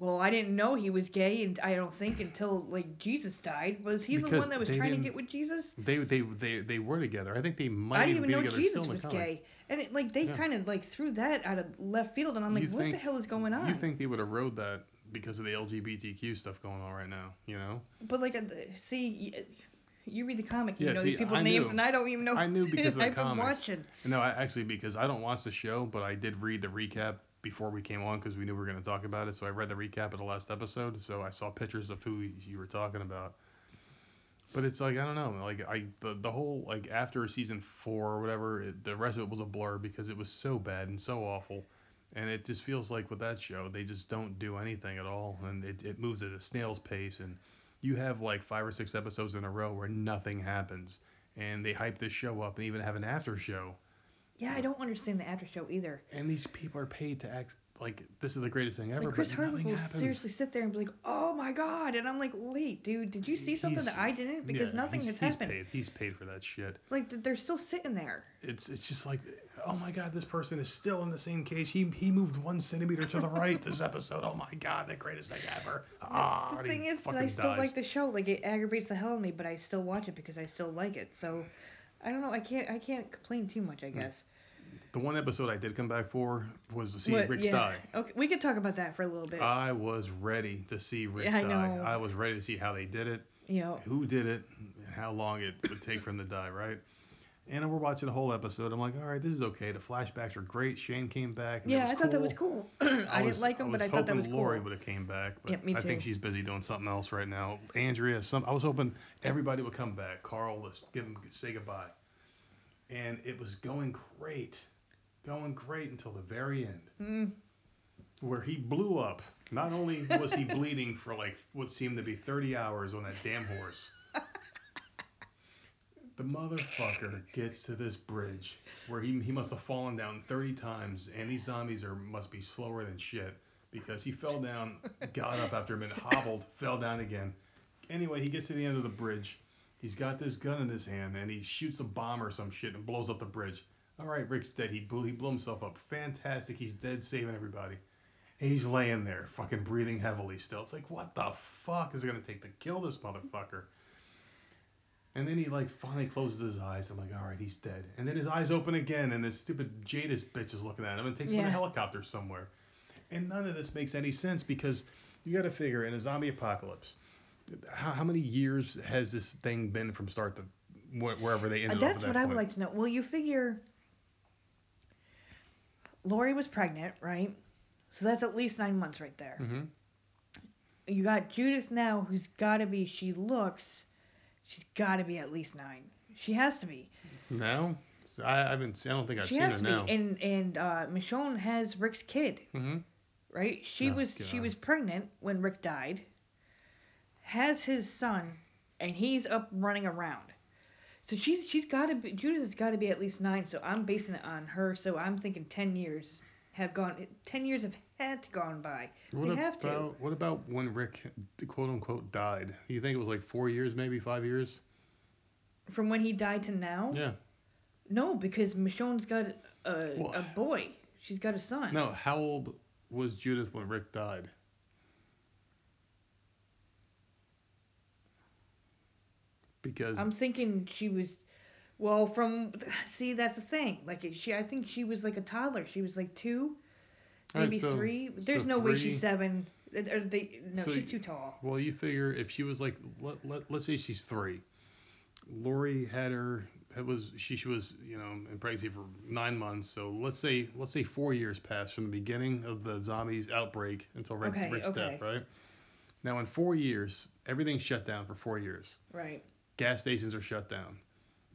Well, I didn't know he was gay, and I don't think until like Jesus died. Was he the one that was trying to get with Jesus? They they they they were together. I think they might I didn't even know Jesus was gay, and it, like they Yeah. kind of like threw that out of left field, and I'm like, You what the hell is going on? You think they would erode that because of the LGBTQ stuff going on right now? You know. But like, uh, see, you read the comic, you Yeah, know see, these people's names, and I don't even know. I knew because of the I've been watching. No, I actually because I don't watch the show, but I did read the recap before we came on because we knew we were going to talk about it. So I read the recap of the last episode. So I saw pictures of who you were talking about. But it's like I don't know, like I the the whole like after season four or whatever, it, the rest of it was a blur because it was so bad and so awful, and it just feels like with that show they just don't do anything at all, and it it moves at a snail's pace, and you have like five or six episodes in a row where nothing happens, and they hype this show up and even have an after show, Yeah, I don't understand the after show either. and these people are paid to act like this is the greatest thing ever, Like Chris Hardwick will happens. seriously sit there and be like, "Oh my god," and I'm like, "Wait, dude, did you see something He's- that I didn't? Because Yeah, nothing has he's happened. Paid. He's paid for that shit. Like they're still sitting there. It's it's just like, oh my god, this person is still in the same cage. He he moved one centimeter to the right this episode. Oh my god, the greatest thing ever. Ah, the and thing is, I still dies. like the show. Like it aggravates the hell out of me, but I still watch it because I still like it. So I don't know. I can't. I can't complain too much. Hmm. I guess. The one episode I did come back for was to see What- Rick yeah. die. Okay, we could talk about that for a little bit. I was ready to see Rick Yeah, I die. know. I was ready to see how they did it, you know. who did it, and how long it would take for him to die, right? And we're watching the whole episode. I'm like, all right, this is okay. The flashbacks are great. Shane came back. Yeah, I thought that was cool. cool. I, was- didn't like him, but I thought that was cool. Lori would have came back, but Yeah, me I think she's busy doing something else right now. Andrea, some I was hoping everybody would come back. Carl, let's give him say goodbye. And it was going great, going great until the very end, Mm, where he blew up. Not only was he bleeding for like what seemed to be 30 hours on that damn horse. The motherfucker gets to this bridge where he, he must have fallen down 30 times, and these zombies are must be slower than shit because he fell down, got up after a minute, hobbled, fell down again. Anyway, he gets to the end of the bridge. He's got this gun in his hand, and he shoots a bomb or some shit and blows up the bridge. All right, Rick's dead. He blew he blew himself up. Fantastic. He's dead, saving everybody. He's laying there, fucking breathing heavily still. It's like, what the fuck is it gonna take to kill this motherfucker? And then he like finally closes his eyes. I'm like, all right, he's dead. And then his eyes open again, and this stupid Jadis bitch is looking at him and takes him in a Yeah. helicopter somewhere. And none of this makes any sense because you got to figure in a zombie apocalypse, how, how many years has this thing been from start to wh- wherever they Uh, ended that's up? what I would like to know. Well, you figure Lori was pregnant, right? So that's at least nine months right there. Mm-hmm. You got Judith now, who's got to be. She looks. She's got to be at least nine. She has to be. No, I, I haven't. I don't think I've she seen has her to now. be. And and uh, Michonne has Rick's kid, mm-hmm. right? She Oh, was she was pregnant when Rick died. Has his son, and he's up running around. So she's she's got to be Judith has got to be at least nine. So I'm basing it on her. So I'm thinking ten years have gone. Ten years have had gone by. What they have about, to. What about when Rick, quote unquote, died? You think it was like four years, maybe five years? From when he died to now? Yeah. No, because Michonne's got a, well, a boy. She's got a son. No, how old was Judith when Rick died? Because I'm thinking she was well from see that's the thing. Like she I think she was like a toddler. She was like 2 Maybe right, so, three. There's so no three, way she's seven. They, no, so she's too tall. Well, you figure if she was like, let, let, let's say she's three. Lori had her it was she, she was you know in pregnancy for nine months so let's say let's say four years passed from the beginning of the zombies outbreak until Rick's, okay, Rick's okay. death right now in four years everything's shut down for four years right gas stations are shut down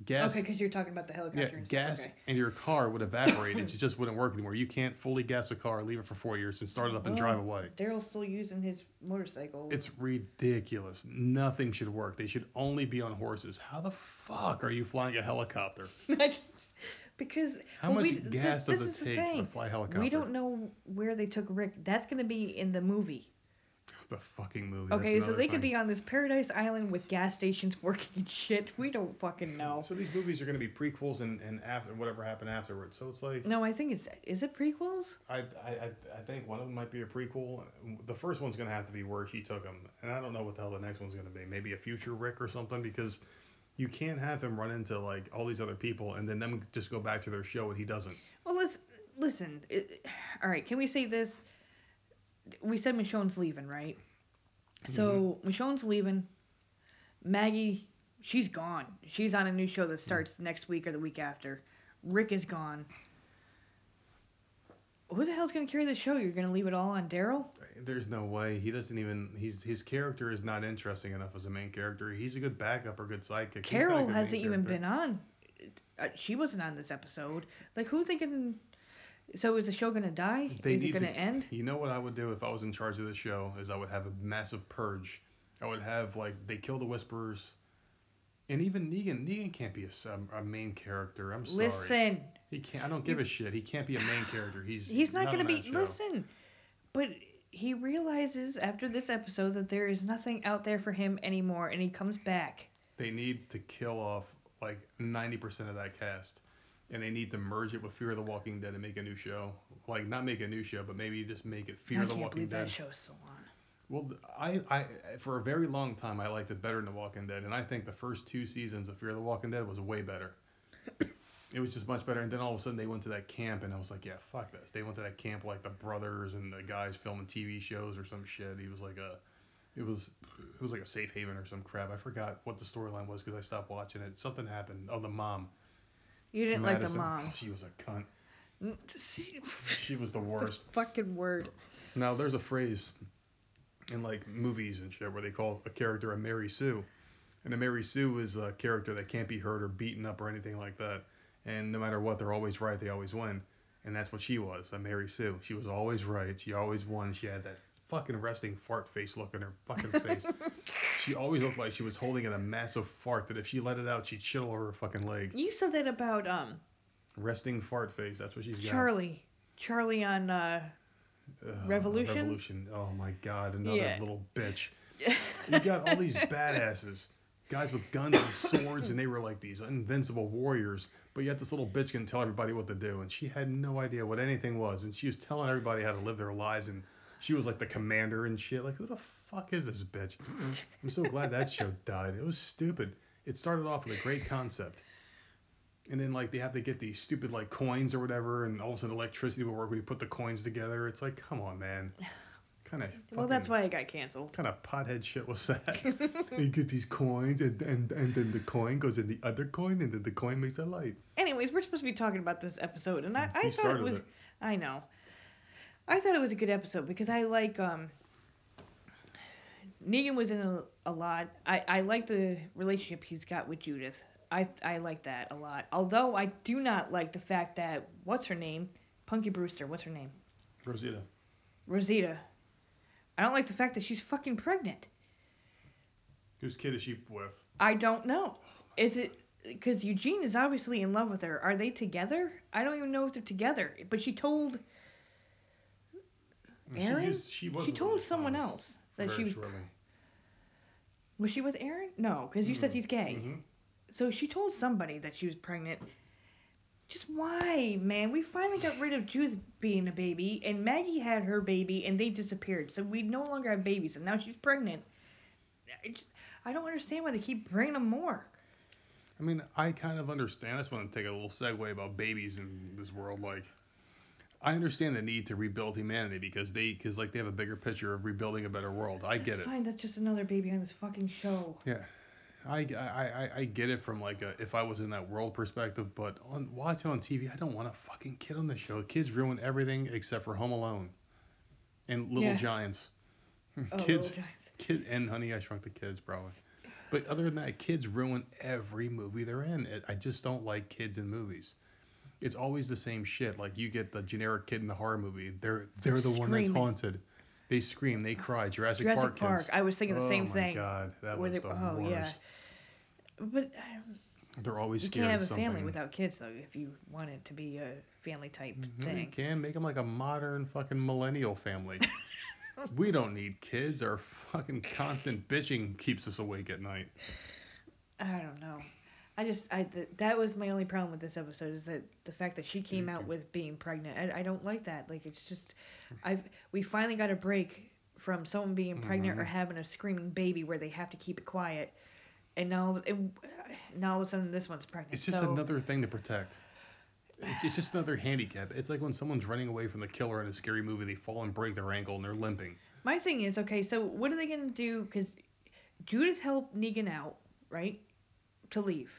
Gas. Okay, because you're talking about the helicopter Yeah, and gas. Okay. and your car would evaporate. And it just wouldn't work anymore. You can't fully gas a car, leave it for four years, and start it up and Well, drive oh, away. Daryl's still using his motorcycle. It's ridiculous. Nothing should work. They should only be on horses. How the fuck are you flying a helicopter? because How well, much we, gas this, does this it take to fly a helicopter? We don't know where they took Rick. That's gonna be in the movie. The fucking movie. Okay, so another they could be on this paradise island with gas stations working and shit. We don't fucking know. So these movies are going to be prequels and, and after whatever happened afterwards. So it's like No, I think it's is it prequels? I, I I I think one of them might be a prequel. The first one's going to have to be where she took him, and I don't know what the hell the next one's going to be. Maybe a future Rick or something because you can't have him run into like all these other people and then them just go back to their show and he doesn't. Well, listen, listen. It, all right, can we say this? We said Michonne's leaving, right? So Michonne's leaving. Maggie, she's gone. She's on a new show that starts next week or the week after. Rick is gone. Who the hell's gonna carry the show? You're gonna leave it all on Daryl? There's no way. He doesn't even. He's his character is not interesting enough as a main character. He's a good backup or good sidekick. He's not a Carol good hasn't even character. been on. Uh, she wasn't on this episode. Like, who thinking? So is the show gonna die? They is it gonna to- end? You know what I would do if I was in charge of the show is I would have a massive purge. I would have like they kill the Whisperers, and even Negan. Negan can't be a um, main character. I'm sorry. Listen, He can't. I don't give a shit. He can't be a main character. He's he's not, on gonna be. Listen, but he realizes after this episode that there is nothing out there for him anymore, and he comes back. They need to kill off like 90% of that cast. And they need to merge it with Fear of the Walking Dead and make a new show. Like not make a new show, but maybe just make it Fear I of the can't Walking believe Dead. that show's still on. Well, I, I, for a very long time, I liked it better than The Walking Dead, and I think the first two seasons of Fear of the Walking Dead was way better. it was just much better, and then all of a sudden they went to that camp, and I was like, yeah, fuck this. They went to that camp like the brothers and the guys filming TV shows or some shit. He was like a, it was, it was like a safe haven or some crap. I forgot what the storyline was because I stopped watching it. Something happened. Oh, the mom. You didn't like the Madison. mom. She was a cunt. Mm, She was the worst. Fucking word. Now there's a phrase in like movies and shit where they call a character a Mary Sue, and a Mary Sue is a character that can't be hurt or beaten up or anything like that, and no matter what, they're always right, they always win, and that's what she was, a Mary Sue. She was always right, she always won. She had that fucking resting fart face look in her fucking face. she always looked like she was holding in a massive fart that if she let it out, she'd shit all over her fucking leg. You said that about um Resting fart face. That's what she's got. Charlie. Charlie on uh Ugh, Revolution? Revolution. Oh my God, another Yeah. little bitch. You got all these badasses, guys with guns and swords, and they were like these invincible warriors. But yet this little bitch can tell everybody what to do, and she had no idea what anything was, and she was telling everybody how to live their lives, and she was like the commander and shit. Like who the fuck is this bitch? I'm so glad that show died. It was stupid. It started off with a great concept. And then like they have to get these stupid like coins or whatever, and all of a sudden electricity will work when you put the coins together. It's like, come on, man. Kind of. Well, that's why it got canceled. kind of pothead shit was that? you get these coins, and, and and then the coin goes in the other coin, and then the coin makes a light. Anyways, we're supposed to be talking about this episode, and I, I thought it was. it. I know. I thought it was a good episode because I like um. Negan was in a, a lot. I I like the relationship he's got with Judith. I I like that a lot. Although I do not like the fact that what's her name, Punky Brewster. What's her name? Rosita. Rosita. I don't like the fact that she's fucking pregnant. Whose kid is she with? I don't know. Is it because Eugene is obviously in love with her? Are they together? I don't even know if they're together. But she told Aaron. She, used, she, she told someone else that she was. shortly. Was she with Aaron? No, because you said Mhm, he's gay. mhm. So she told somebody that she was pregnant. Just why, man? We finally got rid of Judith being a baby, and Maggie had her baby, and they disappeared. So we no longer have babies, and now she's pregnant. I, just, I don't understand why they keep bringing them more. I mean, I kind of understand. I just want to take a little segue about babies in this world. Like, I understand the need to rebuild humanity because they, because like they have a bigger picture of rebuilding a better world. I get That's it. fine. That's just another baby on this fucking show. Yeah. I, I, I, I get it from like a, if I was in that world perspective, but on watching on TV, I don't want a fucking kid on the show. Kids ruin everything except for Home Alone and Little Yeah. Giants. Oh, kids, Little Giants. kid, and Honey I Shrunk the Kids probably. But other than that, kids ruin every movie they're in. I just don't like kids in movies. It's always the same shit. Like you get the generic kid in the horror movie. They're they're the one that's haunted. They scream, they cry. Jurassic, Jurassic Park, Park. kids. I was thinking the oh same my thing. god, that was they- the oh, worst. yeah. But um, They're always you can't have a something. family without kids, though. If you want it to be a family type you thing. can make them like a modern fucking millennial family. we don't need kids. Our fucking constant bitching keeps us awake at night. I don't know. I just I th- that was my only problem with this episode is that the fact that she came out with being pregnant. I, I don't like that. Like it's just I've we finally got a break from someone being pregnant or Mhm. having a screaming baby where they have to keep it quiet. And now it, now all of a sudden this one's pregnant. It's just so, another thing to protect. It's, it's just another handicap. It's like when someone's running away from the killer in a scary movie, they fall and break their ankle and they're limping. My thing is okay. So what are they gonna do? Because Judith helped Negan out, right, to leave.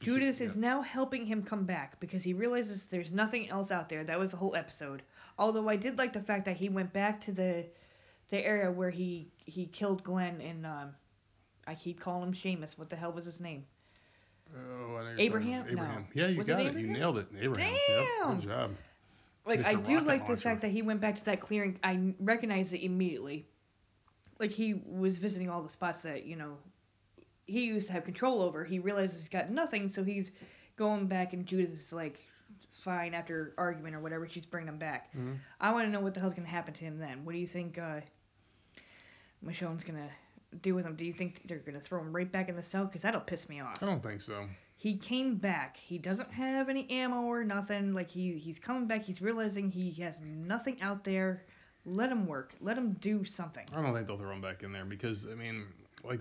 Judith is yeah. now helping him come back because he realizes there's nothing else out there. That was the whole episode. Although I did like the fact that he went back to the the area where he he killed Glenn and um I keep calling him Seamus. What the hell was his name? Oh, you're Abraham? No. Yeah, you Was got it. You nailed it. Abraham. Yep, Damn. good job. Like I do Rocket like the fact that he went back to that clearing. I recognized it immediately. Like he was visiting all the spots that you know he used to have control over. He realizes he's got nothing, so he's going back. And Judith is like, fine after argument or whatever. She's bringing him back. Mhm. I want to know what the hell's gonna happen to him then. What do you think uh, Michonne's gonna do with him? Do you think they're gonna throw him right back in the cell? Because that'll piss me off. I don't think so. He came back. He doesn't have any ammo or nothing. Like he he's coming back. He's realizing he has nothing out there. Let him work. Let him do something. I don't think they'll throw him back in there because I mean, like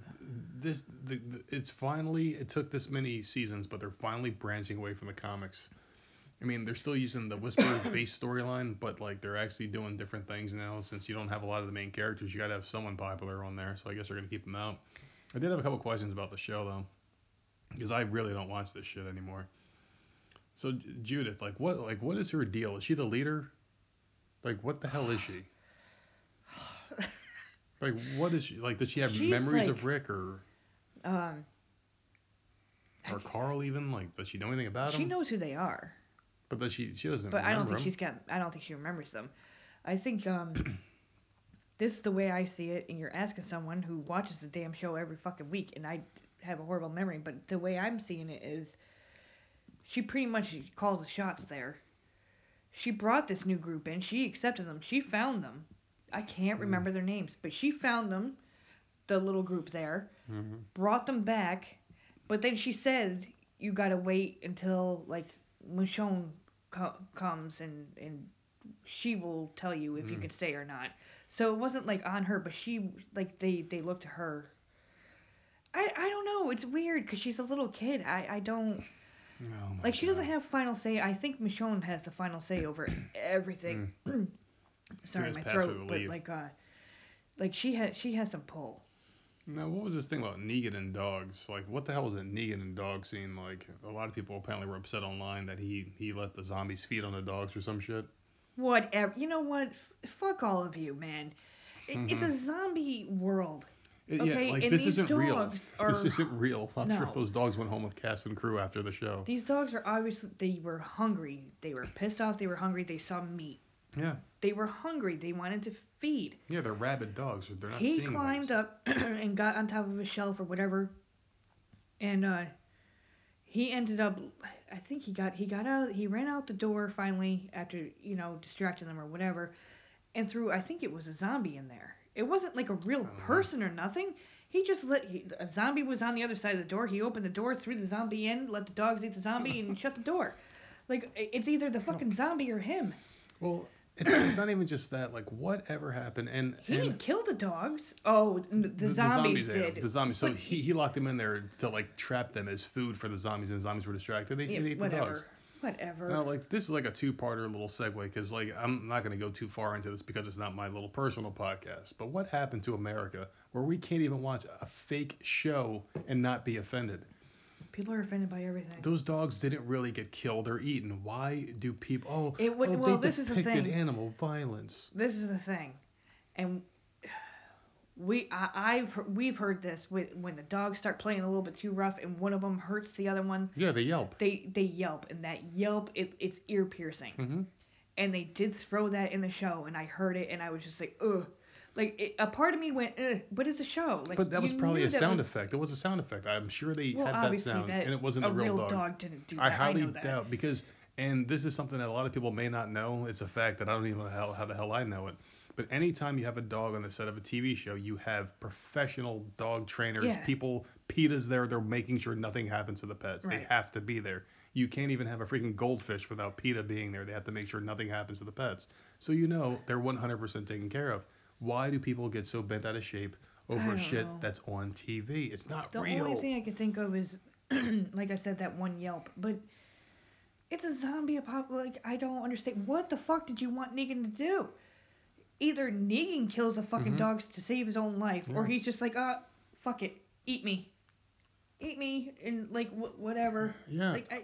this, the, the, it's finally it took this many seasons, but they're finally branching away from the comics. I mean, they're still using the Whisper-based storyline, but like they're actually doing different things now. Since you don't have a lot of the main characters, you gotta have someone popular on there. So I guess they're gonna keep them out. I did have a couple questions about the show though, because I really don't watch this shit anymore. So J- Judith, like what, like what is her deal? Is she the leader? Like what the hell is she? Like what is she like? Does she have She's memories like- of Rick or Um, or Carl even? Like does she know anything about she him? She knows who they are, But does she? She doesn't but I don't think him. she's got. I don't think she remembers them. I think um, this is the way I see it, and you're asking someone who watches the damn show every fucking week, and I have a horrible memory, but the way I'm seeing it is, she pretty much calls the shots there. She brought this new group in. She accepted them. She found them. I can't remember their names, but she found them, the little group there, Mhm. brought them back, but then she said you gotta wait until like Michonne co- comes and and she will tell you if you Mm. can stay or not. So it wasn't like on her, but she like they they looked to her. I I don't know. It's weird because she's a little kid. I I don't Oh like she doesn't have final say. I think Michonne has the final say over everything. Sorry, my throat, but lead. like uh, like she has she has some pull. Now, what was this thing about Negan and dogs? Like, what the hell was that Negan and dog scene like? A lot of people apparently were upset online that he he let the zombies feed on the dogs or some shit. Whatever. You know what? F- fuck all of you, man. It, It's a zombie world. It- Okay, yeah, like and this these isn't real. dogs This isn't real. I'm sure if those dogs went home with cast and crew after the show. These dogs are obviously they were hungry. They were pissed off. They were hungry. They saw meat. Yeah, They were hungry. They wanted to feed. yeah, they're rabid dogs. They're not he climbed things. up and got on top of a shelf or whatever, and uh, he ended up. I think he got he got out. He ran out the door finally after you know distracting them or whatever, and threw. I think it was a zombie in there. It wasn't like a real person or nothing. He just let he, a zombie was on the other side of the door. He opened the door, threw the zombie in, let the dogs eat the zombie, and shut the door. Like it's either the fucking zombie or him. Well, it's, it's not even just that. Like, whatever happened? And He and didn't kill the dogs. Oh, n- the, zombies, yeah, did. The zombies. So he, he locked them in there to like trap them as food for the zombies, and the zombies were distracted. They, Yeah, they ate the dogs. Whatever. Now, like this is like a two-parter little segue because like I'm not gonna go too far into this because it's not my little personal podcast. But what happened to America where we can't even watch a fake show and not be offended? People are offended by everything. Those dogs didn't really get killed or eaten. Why do people? Oh, It would- oh, well, this is the thing. animal violence. This is the thing, and we I, I've we've heard this with when the dogs start playing a little bit too rough and one of them hurts the other one. Yeah, they yelp. They they yelp and that yelp it, it's ear piercing. hmm And they did throw that in the show and I heard it and I was just like ugh. Like it, a part of me went ugh, but it's a show. Like But that was probably a sound was- effect. It was a sound effect. I'm sure they Well, had that sound, that and it wasn't a a real, dog. dog. didn't do that. I highly that. doubt because, and this is something that a lot of people may not know. It's a fact that I don't even know how, how the hell I know it. But anytime you have a dog on the set of a TV show, you have professional dog trainers, Yeah. people. PETA's there. They're making sure nothing happens to the pets. They have to be there. You can't even have a freaking goldfish without PETA being there. They have to make sure nothing happens to the pets. So you know they're 100% taken care of. Why do people get so bent out of shape over shit know. that's on TV? It's not The real. The only thing I could think of is, like I said, that one Yelp. But it's a zombie apocalypse. Like I don't understand. What the fuck did you want Negan to do? Either Negan kills the fucking Mhm. dogs to save his own life, or he's just like, ah, fuck it, eat me, eat me, and like wh- whatever. Yeah. Like I,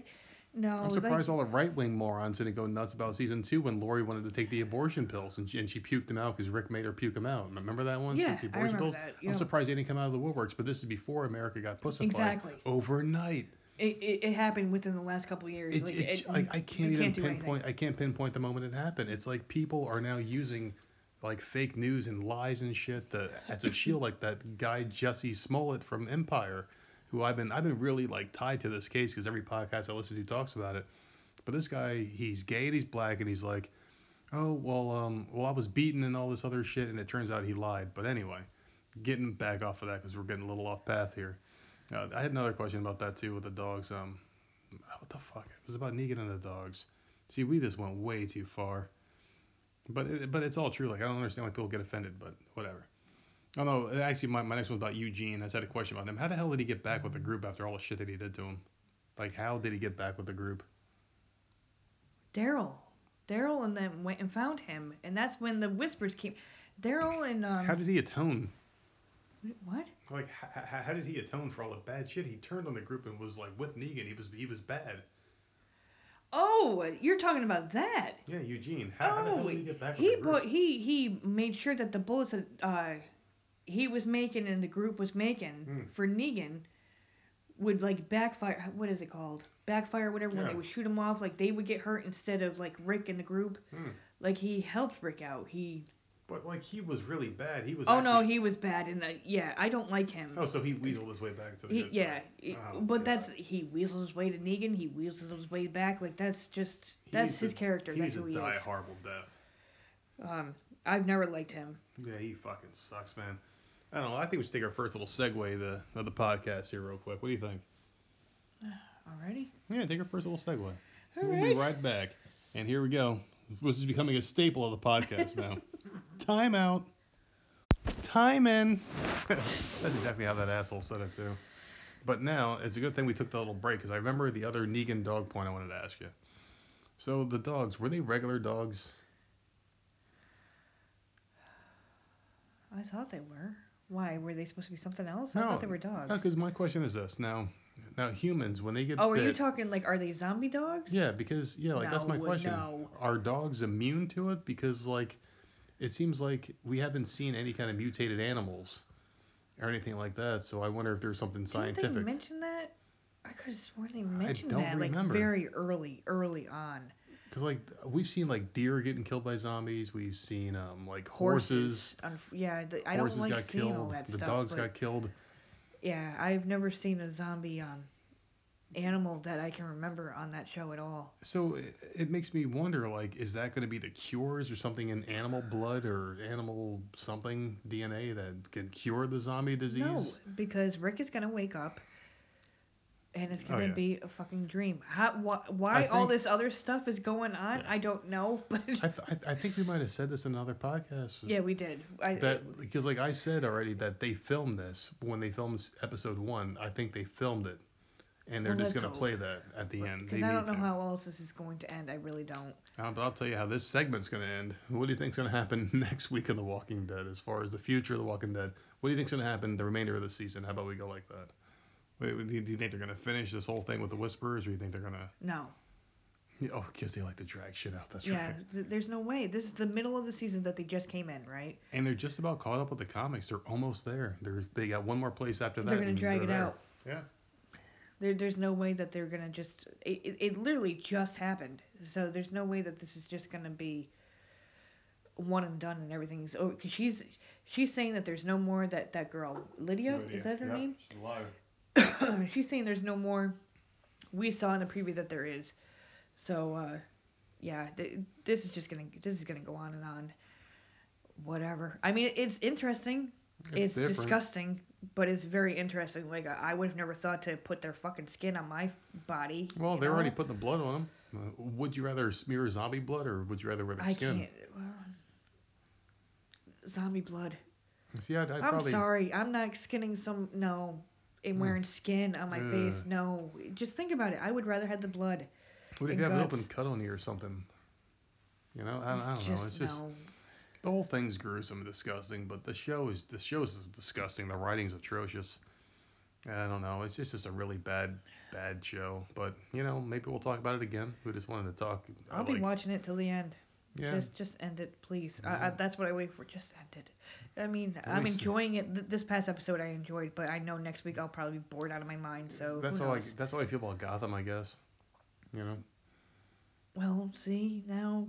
no. I'm like- surprised all the right wing morons didn't go nuts about season two when Lori wanted to take the abortion pills and she, and she puked them out because Rick made her puke them out. Remember that one? Yeah, I remember pills? that. I'm surprised they didn't come out of the woodworks, but this is before America got pussified. Exactly. Overnight. It, it, it happened within the last couple of years. It's, like, it, I, I can't even anything. pinpoint. I can't pinpoint the moment it happened. It's like people are now using like fake news and lies and shit to, as a shield. Like that guy Jussie Smollett from Empire, who I've been I've been really like tied to this case because every podcast I listen to talks about it. But this guy, he's gay and he's black and he's like, oh well, um, well I was beaten and all this other shit, and it turns out he lied. But anyway, getting back off of that because we're getting a little off path here. Uh, I had another question about that too with the dogs. Um, what the fuck? It was about Negan and the dogs. See, we just went way too far. But it, but it's all true. Like I don't understand why people get offended, but whatever. Oh no, actually my, my next one's about Eugene. I just had a question about him. How the hell did he get back with the group after all the shit that he did to him? Like how did he get back with the group? Daryl. Daryl and them went and found him, and that's when the whispers came. Daryl and um. How did he atone? what? Like h- h- how did he atone for all the bad shit? He turned on the group and was like with Negan. He was he was bad. Oh, you're talking about that. Yeah, Eugene. How, how Oh, did he get back with he the group? put he he made sure that the bullets that uh he was making and the group was making Hmm. for Negan would like backfire. What is it called? Backfire, whatever. When they would shoot him off, like they would get hurt instead of like Rick and the group. Hmm. Like he helped Rick out. He. But like he was really bad. He was. Oh no, he was bad, and yeah, I don't like him. Oh, so he weaseled his way back to the He, good yeah. Oh, but God. that's he weasels his way to Negan. He weasels his way back. Like that's just that's his to- character. That's who he die is. a horrible death. Um, I've never liked him. Yeah, he fucking sucks, man. I don't know. I think we should take our first little segue of the, of the podcast here real quick. What do you think? Already. Yeah, take our first little segue. All we'll right. be right back. And here we go. This is becoming a staple of the podcast now. Time out. Time in. That's exactly how that asshole said it too. But now it's a good thing we took the little break because I remember the other Negan dog point I wanted to ask you. So the dogs were they regular dogs? I thought they were. Why were they supposed to be something else? I thought they were dogs. No, because my question is this. Now, now humans when they get oh, are bit, you talking like are they zombie dogs? Yeah, because yeah, like that's my question. no. Are dogs immune to it? Because like, it seems like we haven't seen any kind of mutated animals or anything like that. So I wonder if there's something Didn't scientific. they mention that? I could have sworn they mentioned that remember. like very early, early on. Because like we've seen like deer getting killed by zombies. We've seen um like horses. Unf- yeah, the, I horses don't like got seeing killed. all that the stuff. dogs got killed. Yeah, I've never seen a zombie um animal that I can remember on that show at all. So it, it makes me wonder like, is that going to be the cures or something in animal blood or animal something DNA that can cure the zombie disease? No, because Rick is gonna wake up, and it's gonna Oh, yeah. be a fucking dream. How, wh- why I all this other stuff is going on? Yeah. I don't know, but I, th- I, th- I think we might have said this in another podcast. yeah, we did. I, That because like I said already that they filmed this when they filmed episode one. I think they filmed it, and they're Well, just gonna hope. play that at the end. Because I don't know to. how else this is going to end. I really don't. Uh, but I'll tell you how this segment's gonna end. What do you think's gonna happen next week in The Walking Dead, as far as the future of The Walking Dead? What do you think's gonna happen the remainder of the season? How about we go like that? Wait, do you think they're gonna finish this whole thing with the Whisperers, or you think they're gonna? No. Oh, because they like to drag shit out. That's yeah. right. th- there's no way. This is the middle of the season that they just came in, right? And they're just about caught up with the comics. They're almost there. There's they got one more place after that. They're gonna drag they're it there. out. Yeah. There, there's no way that they're gonna just. It, it, it literally just happened. So there's no way that this is just gonna be one and done and everything's over. Cause she's she's saying that there's no more that that girl Lydia, Lydia. is that her Yep, name? She's alive. she's saying there's no more. We saw in the preview that there is. So uh, yeah, th- this is just gonna this is gonna go on and on. Whatever. I mean, it's interesting. It's, different. disgusting, but it's very interesting. Like I would have never thought to put their fucking skin on my body. Well, they're already putting the blood on them. Uh, would you rather smear zombie blood or would you rather wear the I skin? I can't. Well, zombie blood. See, I'd, I'd I'm probably. sorry. I'm not skinning some. No. And Hmm. wearing skin on my face. No. Just think about it. I would rather have the blood. What if you have an open cut on you or something? You know, I, I don't know. It's just no. the whole thing's gruesome and disgusting. But the show is the show is disgusting. The writing's atrocious. I don't know. It's just, just a really bad, bad show. But you know, maybe we'll talk about it again. We just wanted to talk. I I'll be like- watching it till the end. Yeah. Just just end it, please. I, I, that's what I wait for. Just end it. I mean, At I'm enjoying it. Th- this past episode I enjoyed, but I know next week I'll probably be bored out of my mind. So that's how I that's how I feel about Gotham. I guess. You know, Well, see now.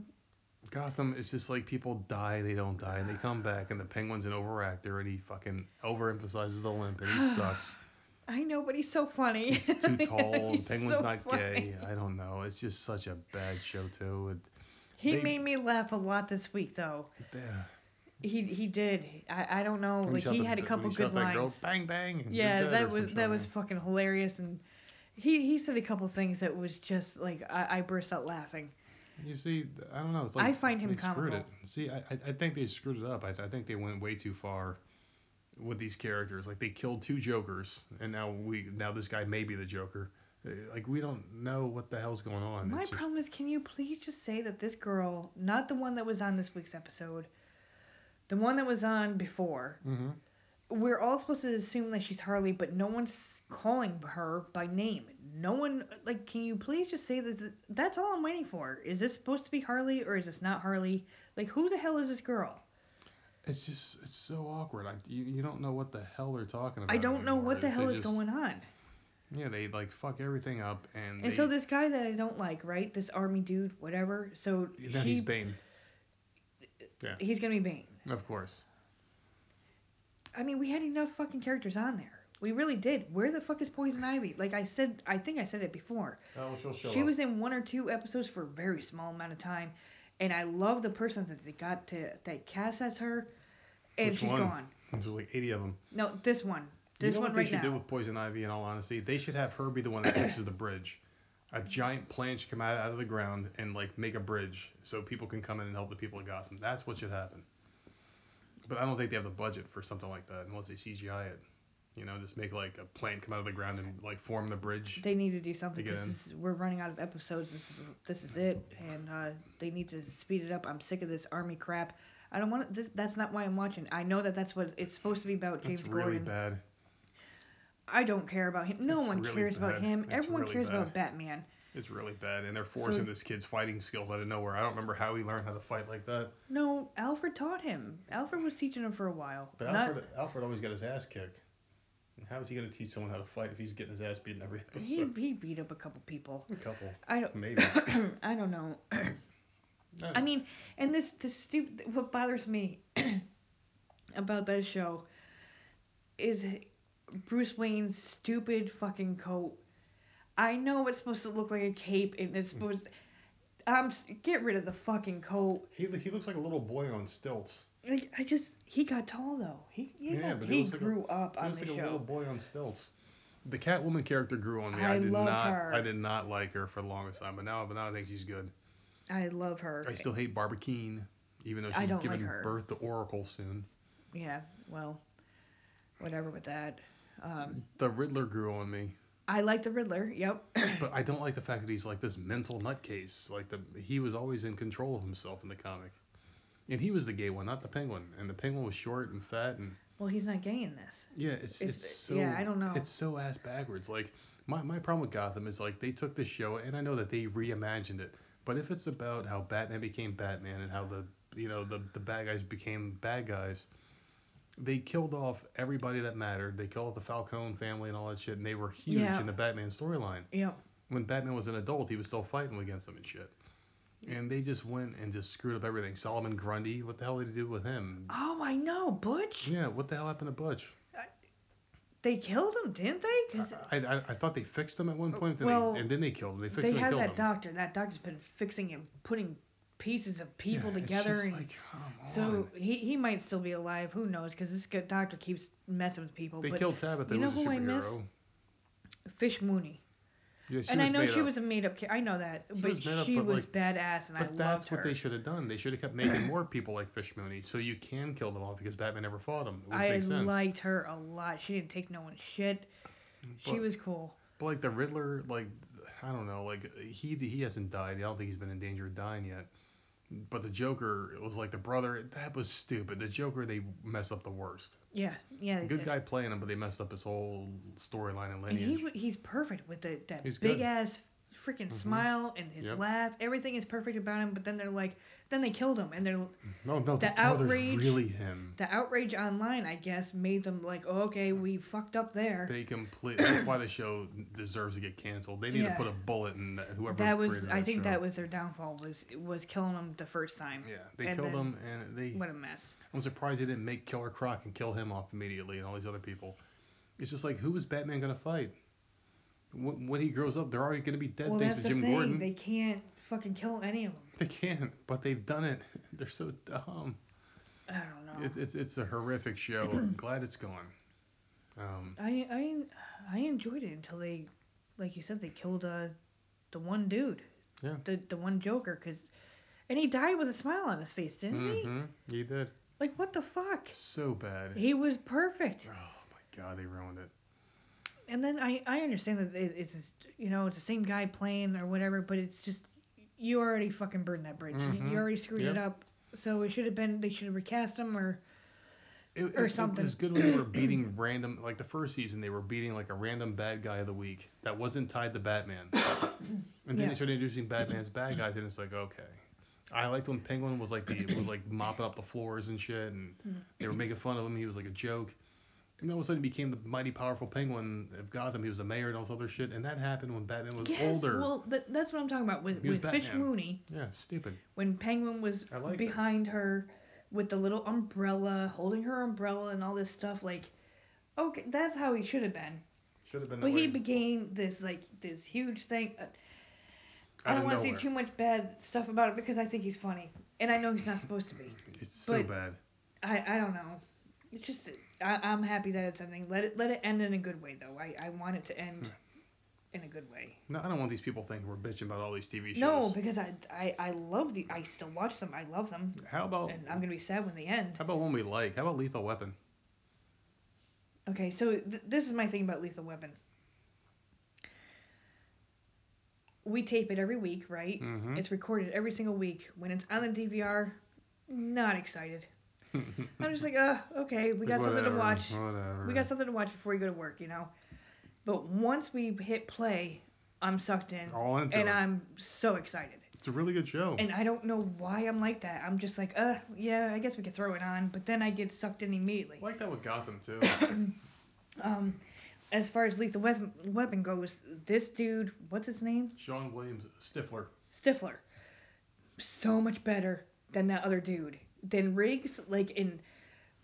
Gotham is just like people die, they don't die, and they come back, and the Penguin's an overactor, and he fucking overemphasizes the limp, and he sucks. I know, but he's so funny. He's too tall. He's the Penguin's so not funny. gay. I don't know. It's just such a bad show too. It, He They- made me laugh a lot this week, though. yeah. He he did. I, I don't know. When Like he the- had a when couple good that girl, lines. bang bang. Yeah, that was that was fucking hilarious, and he he said a couple things that was just like I, I burst out laughing. You see, I don't know. It's like I find him screwed comical. it. See, I I- I think they screwed it up. I, I think they went way too far with these characters. Like they killed two Jokers, and now we now this guy may be the Joker. Uh, Like we don't know what the hell's going on. My It's just- problem is, can you please just say that this girl, not the one that was on this week's episode, the one that was on before, Mhm. we're all supposed to assume that she's Harley, but no one's calling her by name. No one, like, can you please just say that? th- That's all I'm waiting for. Is this supposed to be Harley or is this not Harley? Like, who the hell is this girl? It's just it's so awkward. I, you, you don't know what the hell they're talking about. I don't know what the It's- hell is just- going on. Yeah, they like fuck everything up, and And they, so this guy that I don't like, right? This army dude, whatever. So she, he's Bane, uh, Yeah. he's gonna be Bane. of course. I mean, we had enough fucking characters on there. We really did. Where the fuck is Poison Ivy? Like I said, I think I said it before. Oh, she'll show she was in one or two episodes for a very small amount of time, and I love the person that they got to that cast as her, and Which she's one? gone. There's like 80 of them. No, this one. You know one what they right should now. do with Poison Ivy? In all honesty, they should have her be the one that fixes the bridge. A giant planche come out, out of the ground and like make a bridge so people can come in and help the people of Gotham. That's what should happen. But I don't think they have the budget for something like that unless they CGI it. You know, just make like a plant come out of the ground and like form the bridge. They need to do something To because we're running out of episodes. This is this is it, and uh, they need to speed it up. I'm sick of this army crap. I don't want this. That's not why I'm watching. I know that that's what it's supposed to be about. James It's really Gordon. bad. I don't care about him. No It's one really cares about him. It's Everyone really cares bad. about Batman. It's really bad, and they're forcing So- this kid's fighting skills out of nowhere. I don't remember how he learned how to fight like that. No, Alfred taught him. Alfred was teaching him for a while. But Not- Alfred, Alfred always got his ass kicked. And How is he going to teach someone how to fight if he's getting his ass beaten every episode? he he beat up a couple people. A couple, I don't. maybe. I don't know. I I mean, and this this stupid. What bothers me about that show is Bruce Wayne's stupid fucking coat. I know it's supposed to look like a cape, and it's supposed. Um, get rid of the fucking coat. he he looks like a little boy on stilts. Like I just, he got tall though. He he, Yeah, got, but he he looks like a- grew up He on looks the like a show. little boy on stilts. The Catwoman character grew on me. I, I did not. her. I did not like her for the longest time, but now, but now I think she's good. I love her. I still hate Barbara Kean, even though she's giving like birth to Oracle soon. Yeah, well, whatever with that. Um, The Riddler grew on me. I like the Riddler. Yep. But I don't like the fact that he's like this mental nutcase. Like the he was always in control of himself in the comic, and he was the gay one, not the Penguin. And the Penguin was short and fat and well, he's not gay in this. yeah, it's it's, It's- so yeah, I don't know. It's so ass backwards. Like my my problem with Gotham is like they took the show and I know that they reimagined it, but if it's about how Batman became Batman and how the you know the the bad guys became bad guys. They killed off everybody that mattered. They killed off the Falcone family and all that shit, and they were huge Yeah. in the Batman storyline Yep. when Batman was an adult, he was still fighting against them and shit. And they just went and just screwed up everything. Solomon Grundy, what the hell did he do with him? Oh, I know, Butch. Yeah, what the hell happened to Butch? They killed him, didn't they? Because I, I, I thought they fixed him at one point, then Well, they, and then they killed him. They fixed they him had killed that him. doctor. That doctor's been fixing and putting pieces of people Yeah, it's together, just and like, come so on. he he might still be alive. Who knows? Because this good doctor keeps messing with people. They but killed Tabitha, you know was who I miss? Fish Mooney. Yeah, she and I know she up. was a made up. I know that, She but was made up, she but, was like- badass, and I loved her. But loved that's what they should have done. They should have kept making more people like Fish Mooney, so you can kill them all because Batman never fought them. Which I makes sense. liked her a lot. She didn't take no one's shit. She was cool. But like the Riddler, like I don't know, like he he hasn't died. I don't think he's been in danger of dying yet. But the Joker, it was like the brother. That was stupid. The Joker, they mess up the worst. Yeah, yeah. Good did. guy playing him, but they messed up his whole storyline and And he he's perfect with the, that He's big good. ass freaking mm-hmm. smile and his Yep. laugh. Everything is perfect about him. But then they're like, then they killed him, and they're mm-hmm. no, no, the, outrage- really him. the outrage online, I guess, made them like, oh, okay, we fucked up there. They complete. That's why the show deserves to get canceled. They need Yeah. to put a bullet in that- whoever that was, created I think show. that was their downfall was was killing him the first time. Yeah, they and killed then- him, and they. What a mess. I'm surprised they didn't make Killer Croc and kill him off immediately, and all these other people. It's just like, who is Batman gonna fight? When, he grows up, they're already gonna be dead well, thanks that's to the Jim thing. Gordon. They can't fucking kill any of them. They can't, but they've done it. They're so dumb. I don't know. It's it's it's a horrific show. I'm glad it's gone. Um, I I I enjoyed it until they, like you said, they killed uh the one dude. Yeah. The the one Joker, cause, and he died with a smile on his face, didn't he? mhm, he did Like what the fuck? so bad. He was perfect. Oh my god, they ruined it. And then I I understand that it, it's just, you know it's the same guy playing or whatever, but it's just you already fucking burned that bridge. You- Mhm. You already screwed it up. So it should have been they should have recast him or It, Or it- something. It was good when they were beating random, like the first season, they were beating like a random bad guy of the week that wasn't tied to Batman. and then Yeah. they started introducing Batman's bad guys, and it's like, okay. I liked when Penguin was like the was like mopping up the floors and shit, and Hmm. they were making fun of him. He was like a joke. And all of a sudden, he became the mighty powerful Penguin of Gotham. He was the mayor and all this other shit. And that happened when Batman was yes. older. Well, th- that's what I'm talking about with He with Fish Mooney. yeah, stupid. when Penguin was it. behind her with the little umbrella, holding her umbrella and all this stuff. Like, okay, that's how he should have been. Should have been. But that he became this like this huge thing. Uh, I don't want to say too much bad stuff about it because I think he's funny, and I know he's not supposed to be. It's so bad. I I don't know. It's just I, I'm happy that it's ending. Let it let it end in a good way though. I I want it to end in a good way. No, I don't want these people thinking we're bitching about all these TV shows. No, because I, I I love the I still watch them. I love them, How about and I'm gonna be sad when they end. how about one we like? How about Lethal Weapon? Okay, so th- this is my thing about Lethal Weapon. We tape it every week, right? Mhm. It's recorded every single week. When it's on the DVR, not excited. I'm just like, uh, okay, we got something to watch. Whatever. We got something to watch before you go to work, you know. But once we hit play, I'm sucked in, all into and it. I'm so excited. It's a really good show. And I don't know why I'm like that. I'm just like, uh, yeah, I guess we could throw it on, but then I get sucked in immediately. I like that with Gotham too. Um, as far as Lethal Weapon, weapon goes, this dude, what's his name? Sean Williams Stifler. Stifler. So much better than that other dude. Than Riggs, like in.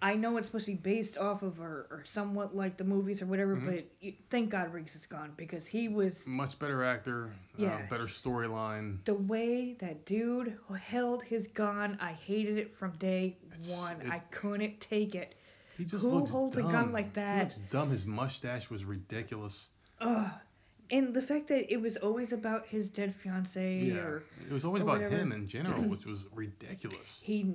I know it's supposed to be based off of or, or somewhat like the movies or whatever, Mhm. but y thank God Riggs is gone because he was Much better actor. Yeah. Uh, better storyline. the way that dude held his gun. I hated it from day It's- one. it- I couldn't take it. He just Who looks holds a gun like that? He looks dumb. His mustache was ridiculous. Ugh. And the fact that it was always about his dead fiance Yeah. or It was always about whatever. him in general, which was ridiculous. he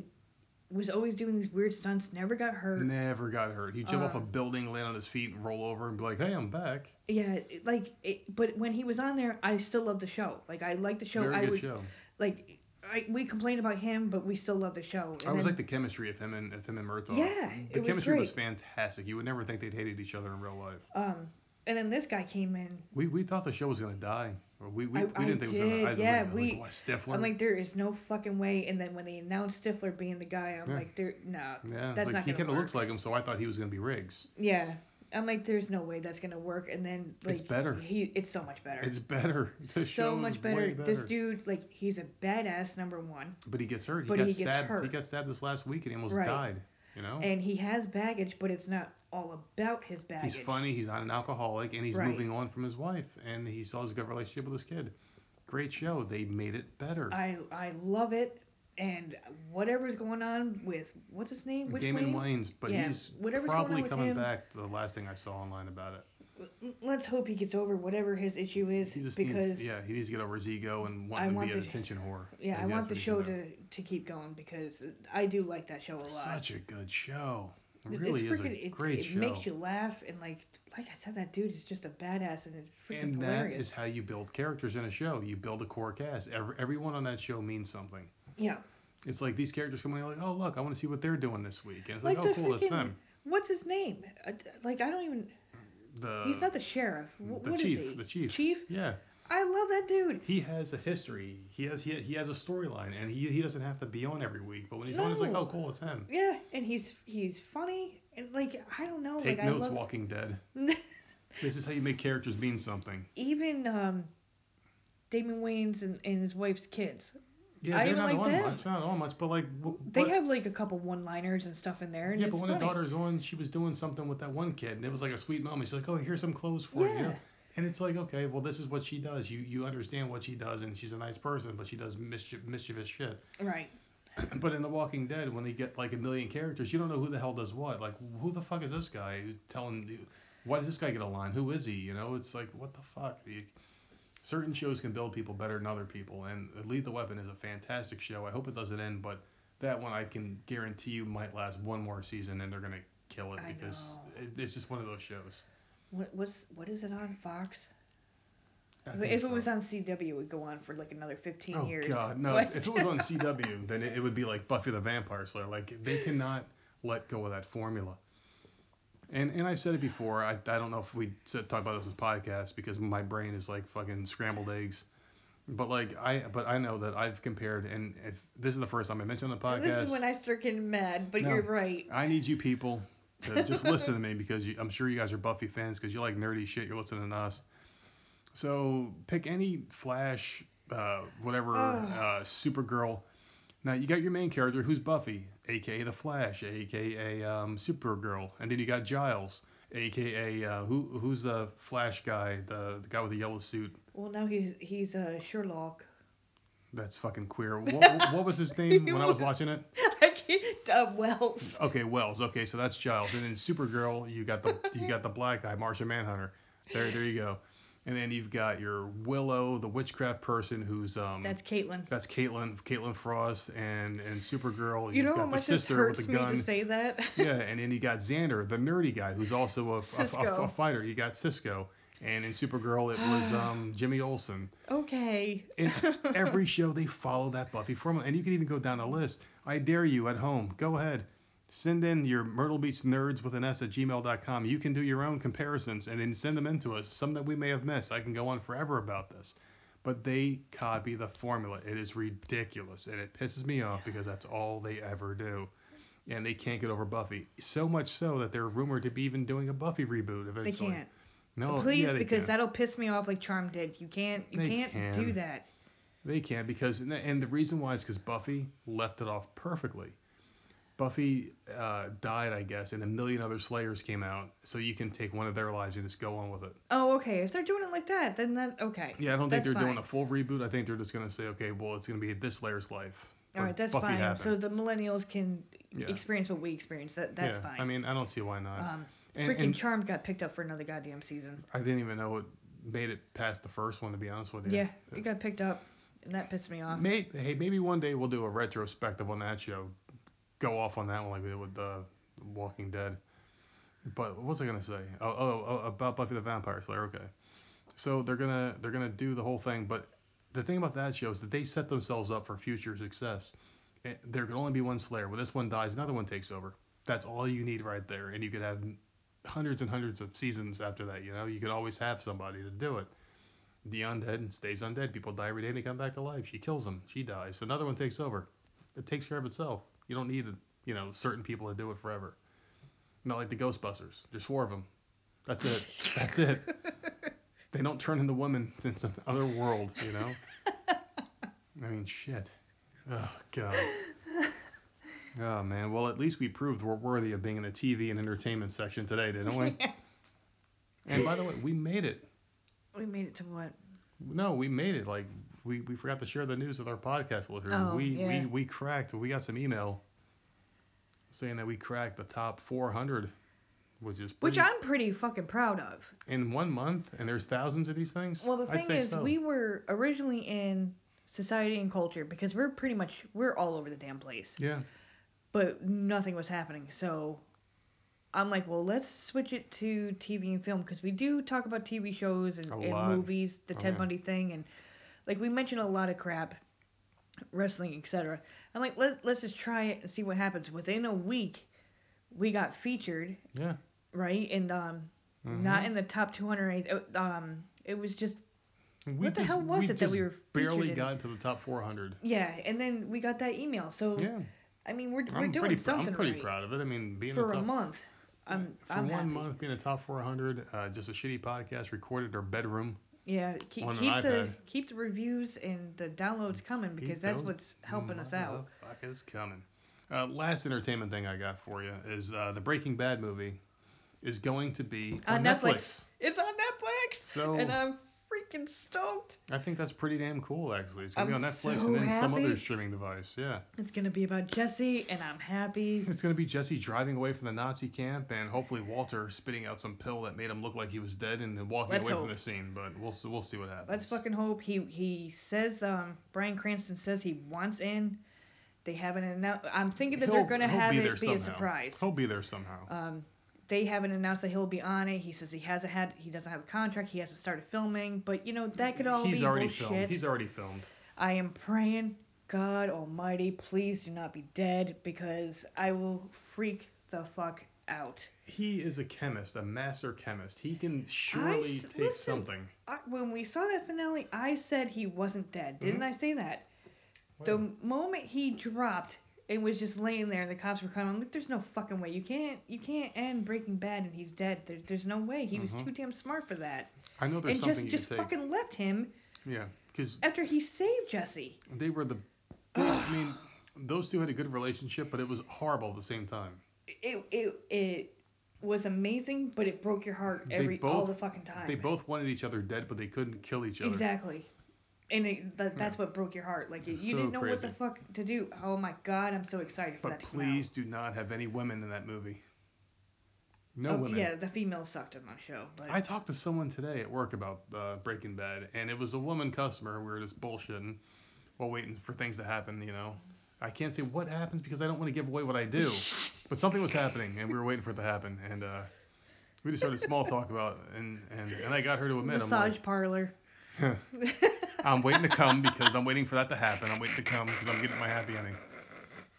was always doing these weird stunts, never got hurt. Never got hurt. He'd jump off a Um, building, land on his feet, and roll over and be like, "Hey, I'm back." Yeah, like, it, but when he was on there, I still loved the show. Like, I liked the show. Very I good would show. like, I, we complained about him, but we still love the show. I was then- like the chemistry of him and of him and Murtaugh. Yeah, the it was chemistry was, great. fantastic. You would never think they'd hated each other in real life. um, and then this guy came in. We we thought the show was gonna die. Or We we, I- we didn't think it was gonna. did, I was yeah, like, we- like, what, Stifler. I'm like, there is no fucking way. And then when they announced Stifler being the guy, I'm Yeah. like, there, no, yeah, that's like not he kind of looks like him, so I thought he was gonna be Riggs. Yeah, I'm like, there's no way that's gonna work. And then like, It's better. He, it's so much better. It's better. The show so is much better. way This dude, like, he's a badass number one, But he gets hurt. He But got he gets stabbed. He got stabbed this last week and he almost Right. died. You know. and he has baggage, but it's not all about his baggage. He's funny. He's not an alcoholic, and he's Right. moving on from his wife, and he still has a good relationship with his kid. Great show. They made it better. I I love it. And whatever's going on with what's his name? Which Damon Wayans? Wayans, but Yeah, he's probably coming him- back. The last thing I saw online about it. Let's hope he gets over whatever his issue is He just because needs, yeah, he needs to get over his ego and I wanting to want be an attention whore. yeah, I want the show to to keep going because I do like that show a lot. Such a good show. It It- really it's is a freaking, it, great it show. makes you laugh and like like I said, that dude is just a badass and it's freaking and that hilarious. is how you build characters in a show. You build a core cast. Every, everyone on that show means something. yeah, It's like these characters come in, like, oh look, I want to see what they're doing this week, and it's like, like, oh cool, that's freaking them. what's his name? Uh, like I don't even. The he's not the sheriff. The what is chief, he? the chief. Chief. yeah. I love that dude. He has a history. He has he, he has a storyline, and he he doesn't have to be on every week. But when he's on, it's like, oh cool, it's him. Yeah, and he's he's funny and like I don't know. Take like notes, I love. Walking Dead. This is how you make characters mean something. even um, Damon Wayans and, and his wife's kids. Yeah, I they're not like on them. much, not on much, but like, w- They but- have like a couple one-liners and stuff in there, and yeah, but when funny. the daughter's on, she was doing something with that one kid, and it was like a sweet moment. She's like, "Oh, here's some clothes for you," Yeah. And it's like, okay, well, this is what she does. You you understand what she does, and she's a nice person, but she does mischief, mischievous shit. Right. But in The Walking Dead, when they get like a million characters, you don't know who the hell does what. Like, who the fuck is this guy telling you? Why does this guy get a line? Who is he? You know, it's like, what the fuck? You, certain shows can build people better than other people, and Lethal Weapon is a fantastic show. I hope it doesn't end, but that one I can guarantee you might last one more season, and they're gonna kill it I because know. it's just one of those shows. What what's what is it on Fox? If think it was on CW, it would go on for like another 15 Oh years. God, no! But- If it was on CW, then it, it would be like Buffy the Vampire Slayer. Like they cannot let go of that formula. And and I've said it before. I, I don't know if we talk about this as podcast because my brain is like fucking scrambled eggs. But like I but I know that I've compared and if this is the first time I mentioned the podcast. this is when I start getting mad, but No. you're right. I need you people just listen to me because you, I'm sure you guys are Buffy fans because you like nerdy shit. You're listening to us. So pick any Flash, uh, whatever, uh, Supergirl. Now you got your main character who's Buffy, aka the Flash, aka um, Supergirl, and then you got Giles, aka uh, who who's the Flash guy, the the guy with the yellow suit. Well, now he's he's uh, Sherlock. That's fucking queer. What, what was his name when I was watching it? I. Uh, Wells. Okay, Wells. Okay, so that's Giles. And then Supergirl, you got the you got the black guy, Martian Manhunter. There, there you go. And then you've got your Willow, the witchcraft person, who's um That's Caitlin. that's Caitlin, Caitlin Frost, and and Supergirl. You You've know got how the much this sister with hurts the me gun. to say that. yeah, and then you got Xander, the nerdy guy, who's also a, a- a, a fighter. You got Cisco. And in Supergirl, it was um, Jimmy Olsen. okay. In every show, they follow that Buffy formula. And you can even go down the list. I dare you at home. Go ahead. Send in your Myrtle Beach nerds with an S at gmail.com. You can do your own comparisons and then send them in to us. Some that we may have missed. I can go on forever about this. But they copy the formula. It is ridiculous. And it pisses me off because that's all they ever do. And they can't get over Buffy. So much so that they're rumored to be even doing a Buffy reboot eventually. They can't. No, Please, yeah, because can. that'll piss me off like Charm did. You can't. You They can't can. do that. They can because and the- reason why is because Buffy left it off perfectly. Buffy uh, died, I guess, and a million other Slayers came out, so you can take one of their lives and just go on with it. Oh, okay. If they're doing it like that, then that okay. Yeah, I don't think That's they're doing a full reboot. I think they're just gonna say, okay, well, it's gonna be this Slayer's life. All right, that's Buffy fine. happened. So the millennials can Yeah. experience what we experience. That that's yeah, fine. I mean, I don't see why not. um, and, freaking and Charmed got picked up for another goddamn season. I didn't even know it made it past the first one, to be honest with you. Yeah, it got picked up, and that pissed me off. May, hey, maybe one day we'll do a retrospective on that show. go off on that one like we did with uh, Walking Dead. But what was I gonna say? Oh, oh, oh, about Buffy the Vampire Slayer. Okay. So they're gonna they're gonna do the whole thing, but the thing about that show is that they set themselves up for future success. Eh, There can only be one Slayer. When this one dies, another one takes over. That's all you need right there, and you could have hundreds and hundreds of seasons after that. You know, you could always have somebody to do it. The undead stays undead. People die every day and they come back to life. She kills them. She dies. Another one takes over. It takes care of itself. You don't need, you know, certain people to do it forever. Not like the Ghostbusters. There's four of them. That's it. That's it. They don't turn into women in some other world, you know. I mean, shit. Oh God. Oh man. Well, at least we proved we're worthy of being in the TV and entertainment section today, didn't we? And by the way, we made it. we made it to what? No, we made it. Like we, we forgot to share the news with our podcast listeners. Oh, we, yeah. we we cracked. We got some email saying that we cracked the top 400, which is pretty, Which I'm pretty fucking proud of. in one month. And there's thousands of these things. Well, the thing is, so. we were originally in society and culture because we're pretty much we're all over the damn place, yeah. But nothing was happening. So I'm like, well, let's switch it to TV and film because we do talk about TV shows and, and movies, the Oh, Ted yeah. Bundy thing, and like we mentioned a lot of crap, wrestling, etc. I'm like, let let's just try it and see what happens. Within a week, we got featured, Yeah. right? And um, Mhm. not in the top 208. uh, Um, it was just We What the just, hell was it that we were barely featured in? got to the top 400. Yeah, and then we got that email. So Yeah. I mean, we're we're I'm doing pretty, something I'm pretty right proud of it. I mean, being for a a top, month. I'm for I'm one happy. month being a top 400, uh, just a shitty podcast recorded in our bedroom. Yeah, keep keep the keep the reviews and the downloads coming because Keep that's what's helping us out. Motherfuckers coming. Uh, last entertainment thing I got for you is uh, the Breaking Bad movie is going to be on, On Netflix. It's on Netflix, So and I'm freaking stoked. I think that's pretty damn cool, actually. It's gonna be I'm on Netflix so and then some other streaming device. Yeah. It's gonna be about Jesse, and I'm happy. It's gonna be Jesse driving away from the Nazi camp, and hopefully Walter spitting out some pill that made him look like he was dead, and then walking Let's away hope. from the scene. But we'll we'll see what happens. Let's fucking hope he he says um Bryan Cranston says he wants in. They haven't announced. I'm thinking that they're gonna have be it be a surprise. He'll be there somehow. Um, they haven't announced that he'll be on it. He says he hasn't had, he doesn't have a contract. He hasn't started filming. But you know that could all He's be already bullshit. filmed. He's already filmed. I am praying, God Almighty, please do not be dead because I will freak the fuck out. He is a chemist, a master chemist. He can surely s- take listen, something. I, when we saw that finale, I said he wasn't dead. Didn't Mhm. I say that? The moment he dropped and was just laying there and the cops were coming, I'm like, there's no fucking way. You can't, you can't end Breaking Bad and he's dead. There, there's no way. He was Mhm. too damn smart for that. I know there's and something Jesse you just take. fucking left him Yeah, because after he saved Jesse. they were the. they- I mean, those two had a good relationship, but it was horrible at the same time. It it it was amazing, but it broke your heart every all the fucking time. They both wanted each other dead, but they couldn't kill each other. exactly. And it, that, that's what broke your heart. Like you, you So didn't know what the fuck to do. Oh my god, I'm so excited for But that come please do not have any women in that movie. No oh, women. Yeah, the females sucked in that show, but I talked to someone today at work about uh, Breaking Bad, and it was a woman customer. We were just bullshitting while waiting for things to happen, you know. I can't say what happens because I don't want to give away what I do, but something was happening, and we were waiting for it to happen, and uh, we just started small talk about, it, and and and I got her to admit, massage parlor. I'm like, I'm waiting to come because I'm waiting for that to happen. I'm waiting to come because I'm getting my happy ending.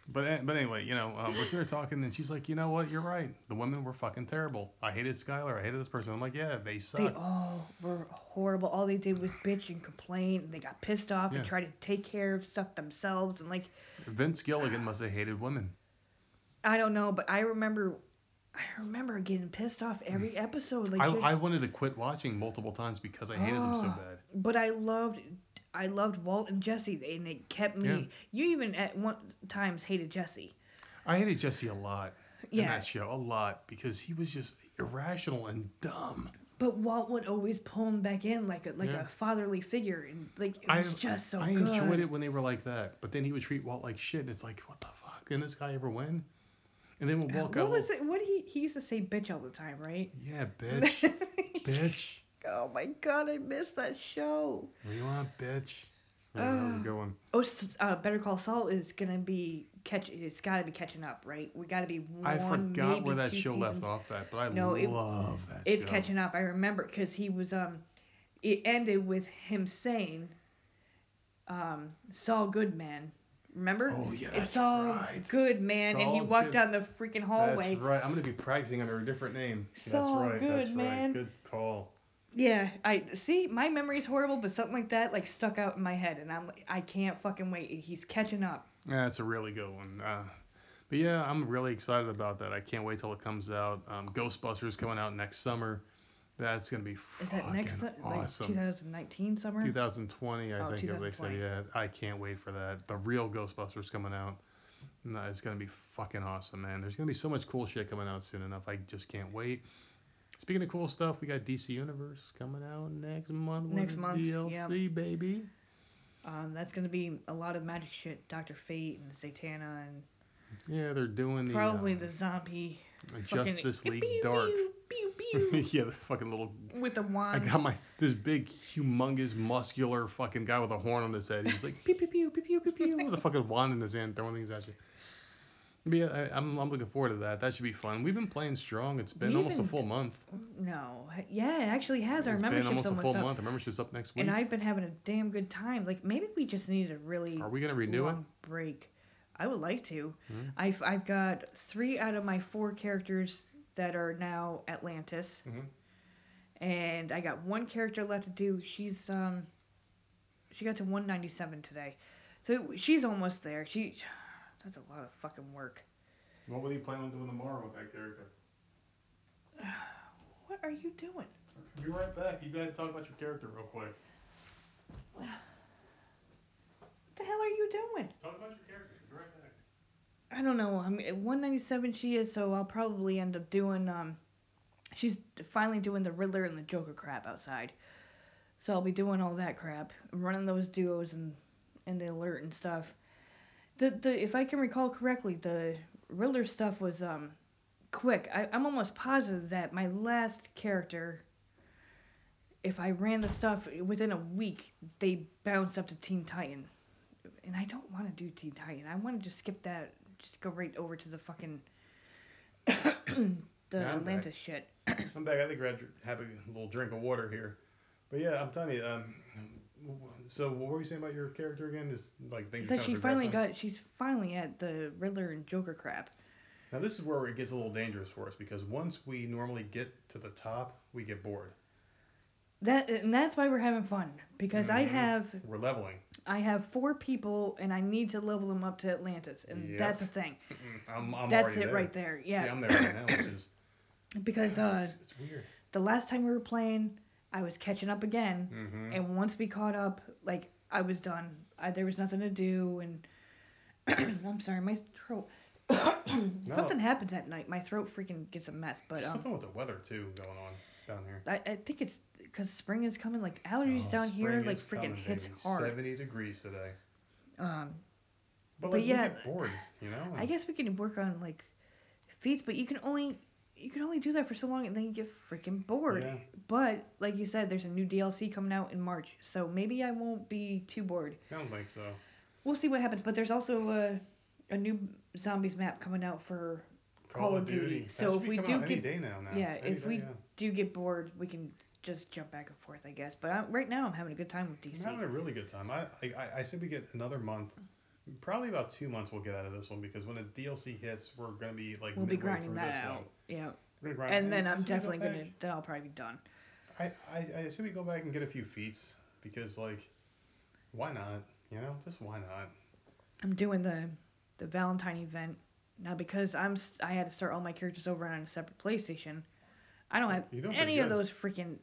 But but anyway, you know, um, we're sitting there talking, and she's like, you know what? You're right. The women were fucking terrible. I hated Skylar. I hated this person. I'm like, yeah, they suck. They all were horrible. All they did was bitch and complain. And they got pissed off and Yeah. tried to take care of stuff themselves. And like, Vince Gilligan must have hated women. I don't know, but I remember, I remember getting pissed off every mm. episode. Like, I, I wanted to quit watching multiple times because I hated them so Oh. bad. but I loved, I loved Walt and Jesse, and it kept me. Yeah. You even at one times hated Jesse. I hated Jesse a lot in Yeah. that show, a lot, because he was just irrational and dumb. But Walt would always pull him back in like a like Yeah. a fatherly figure, and like it I, was just so I good. enjoyed it when they were like that, but then he would treat Walt like shit, and it's like, what the fuck? Can this guy ever win? And then when Walt got What was it? What he he used to say bitch all the time, right? Yeah, bitch, bitch. Oh my god, I missed that show. What do you want, bitch? Yeah, that was a Uh, good one. Oh, uh, Better Call Saul is gonna be catch. It's gotta be catching up, right? We gotta be one. I forgot where that show left off at, but I No, it- love that It's show. catching up. I remember because he was um, it ended with him saying, um, Saul Goodman. Remember? Oh, yeah, It's that's good, man. Goodman, and he walked Good- down the freaking hallway. That's right. I'm gonna be practicing under a different name. Saul that's right. that's Goodman. right. Good call. Yeah, I see. My memory's horrible, but something like that like stuck out in my head, and I'm like, I can't fucking wait. He's catching up. Yeah, that's a really good one. Uh, but yeah, I'm really excited about that. I can't wait till it comes out. Um, Ghostbusters coming out next summer. That's gonna be Is that next su- like awesome. 2019 summer? 2020, I Oh, think they said. Yeah, I can't wait for that. The real Ghostbusters coming out. No, it's gonna be fucking awesome, man. There's gonna be so much cool shit coming out soon enough. I just can't wait. Speaking of cool stuff, we got DC Universe coming out next month. Next month, DLC, baby. Um, that's gonna be a lot of magic shit, Doctor Fate and Zatanna, and Yeah, they're doing the probably um, the zombie Justice League Dark. yeah, the fucking little. with the wand. I got my this big, humongous, muscular fucking guy with a horn on his head. He's like pew pew pew pew pew pew pew with a fucking wand in his hand, throwing things at you. But yeah, I, I'm I'm looking forward to that. That should be fun. We've been playing strong. It's been We've almost a full month. No, yeah, it actually has. Our It's been membership's almost a full up, month. Our membership's up next week. and I've been having a damn good time. Like maybe we just need a really Are we gonna renew it? break. I would like to. Hmm. I've I've got three out of my four characters that are now Atlantis, Mhm. and I got one character left to do. She's um, she got to 197 today, so she's almost there. She, that's a lot of fucking work. What were you planning on doing tomorrow with that character? What are you doing? Be right back. You gotta talk about your character real quick. What the hell are you doing? Talk about your character. I don't know. I'm at 197 she is, so I'll probably end up doing um she's finally doing the Riddler and the Joker crap outside. So I'll be doing all that crap. I'm running those duos and and the alert and stuff. The the if I can recall correctly, the Riddler stuff was um quick. I, I'm almost positive that my last character if I ran the stuff within a week, they bounced up to Teen Titan. And I don't want to do Teen Titan. I want to just skip that just go right over to the fucking the Yeah, I'm Atlantis shit. I'm back. I think we're gonna have a little drink of water here. But yeah, I'm telling you. Um, so what were you saying about your character again? This like things That she finally on? got she's finally at the Riddler and Joker crap. Now this is where it gets a little dangerous for us because once we normally get to the top, we get bored. That and that's why we're having fun because I Mhm. have We're leveling. I have four people and I need to level them up to Atlantis and Yep. that's the thing. I'm, I'm that's it there. right there. Yeah. See, I'm there right now, which is because uh it's, it's weird. the last time we were playing I was catching up again Mm-hmm. and once we caught up like I was done. I, there was nothing to do and I'm sorry, my throat Something happens at night. My throat freaking gets a mess, but um something with the weather too going on down here. I, I think it's because spring is coming. Like allergies Oh, down here, like freaking coming, hits baby. hard. 70 degrees today. Um, But, But like, yeah, get bored, you know. I guess we can work on like feats, but you can only you can only do that for so long, and then you get freaking bored. Yeah. But like you said, there's a new DLC coming out in March, so maybe I won't be too bored. I don't think so. We'll see what happens. But there's also a a new zombies map coming out for Call of Duty. That So if we do get- now, now. yeah, Any if day, we yeah. do get bored, we can just jump back and forth, I guess. But I, right now, I'm having a good time with I'm DC. having a really good time. I, I I- say we get another month, probably about two months. We'll get out of this one because when the DLC hits, we're gonna be like We'll be grinding that this out. one. Yeah. We're gonna grind- And then I'm go definitely gonna. Then I'll probably be done. I, I I say we go back and get a few feats because like, why not? You know, just why not? I'm doing the the Valentine event now because I'm I had to start all my characters over on a separate PlayStation. I don't oh, have any of those freaking.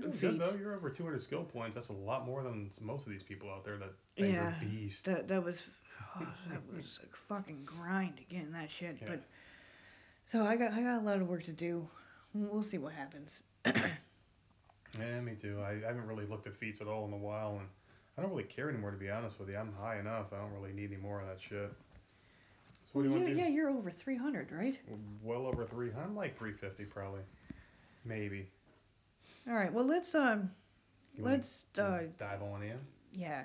You're good though. You're over 200 skill points. That's a lot more than most of these people out there that think Yeah, they're beast. That that was oh, that was a fucking grind getting that shit. Yeah. But so I got I got a lot of work to do. We'll see what happens. Yeah, me too. I, I haven't really looked at feats at all in a while, and I don't really care anymore to be honest with you. I'm high enough. I don't really need any more of that shit. So what do you want yeah, to do? yeah, you're over 300, right? Well over 300. I'm like 350 probably, maybe. All right. Well, let's um let's uh dive on in. yeah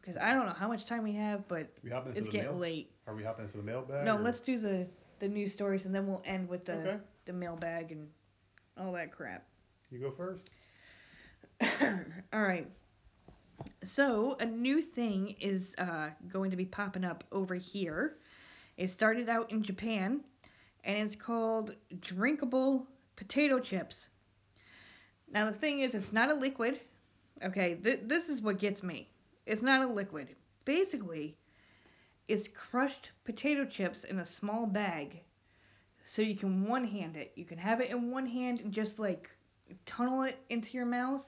because I don't know how much time we have, but We it's the getting mail? late. Are we hopping into the mailbag? No, or- let's do the the news stories and then we'll end with the Okay. the mailbag and all that crap. You go first. all right. So a new thing is uh, going to be popping up over here. It started out in Japan, and it's called drinkable potato chips. Now the thing is, it's not a liquid. Okay, th- this is what gets me. It's not a liquid. Basically, it's crushed potato chips in a small bag, so you can one hand it. You can have it in one hand and just like tunnel it into your mouth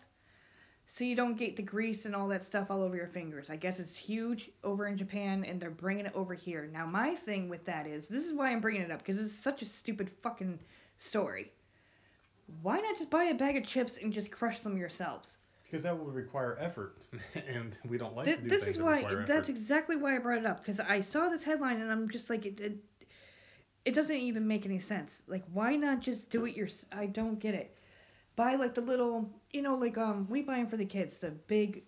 so you don't get the grease and all that stuff all over your fingers. I guess it's huge over in Japan and they're bringing it over here. Now my thing with that is this is why I'm bringing it up because it's such a stupid fucking story. Why not just buy a bag of chips and just crush them yourselves? Because that would require effort, and we don't like Th- to do this things is that why require that's effort. exactly why I brought it up because I saw this headline and I'm just like it, it it doesn't even make any sense. Like why not just do it your I don't get it. Buy like the little, you know, like um we buy them for the kids, the big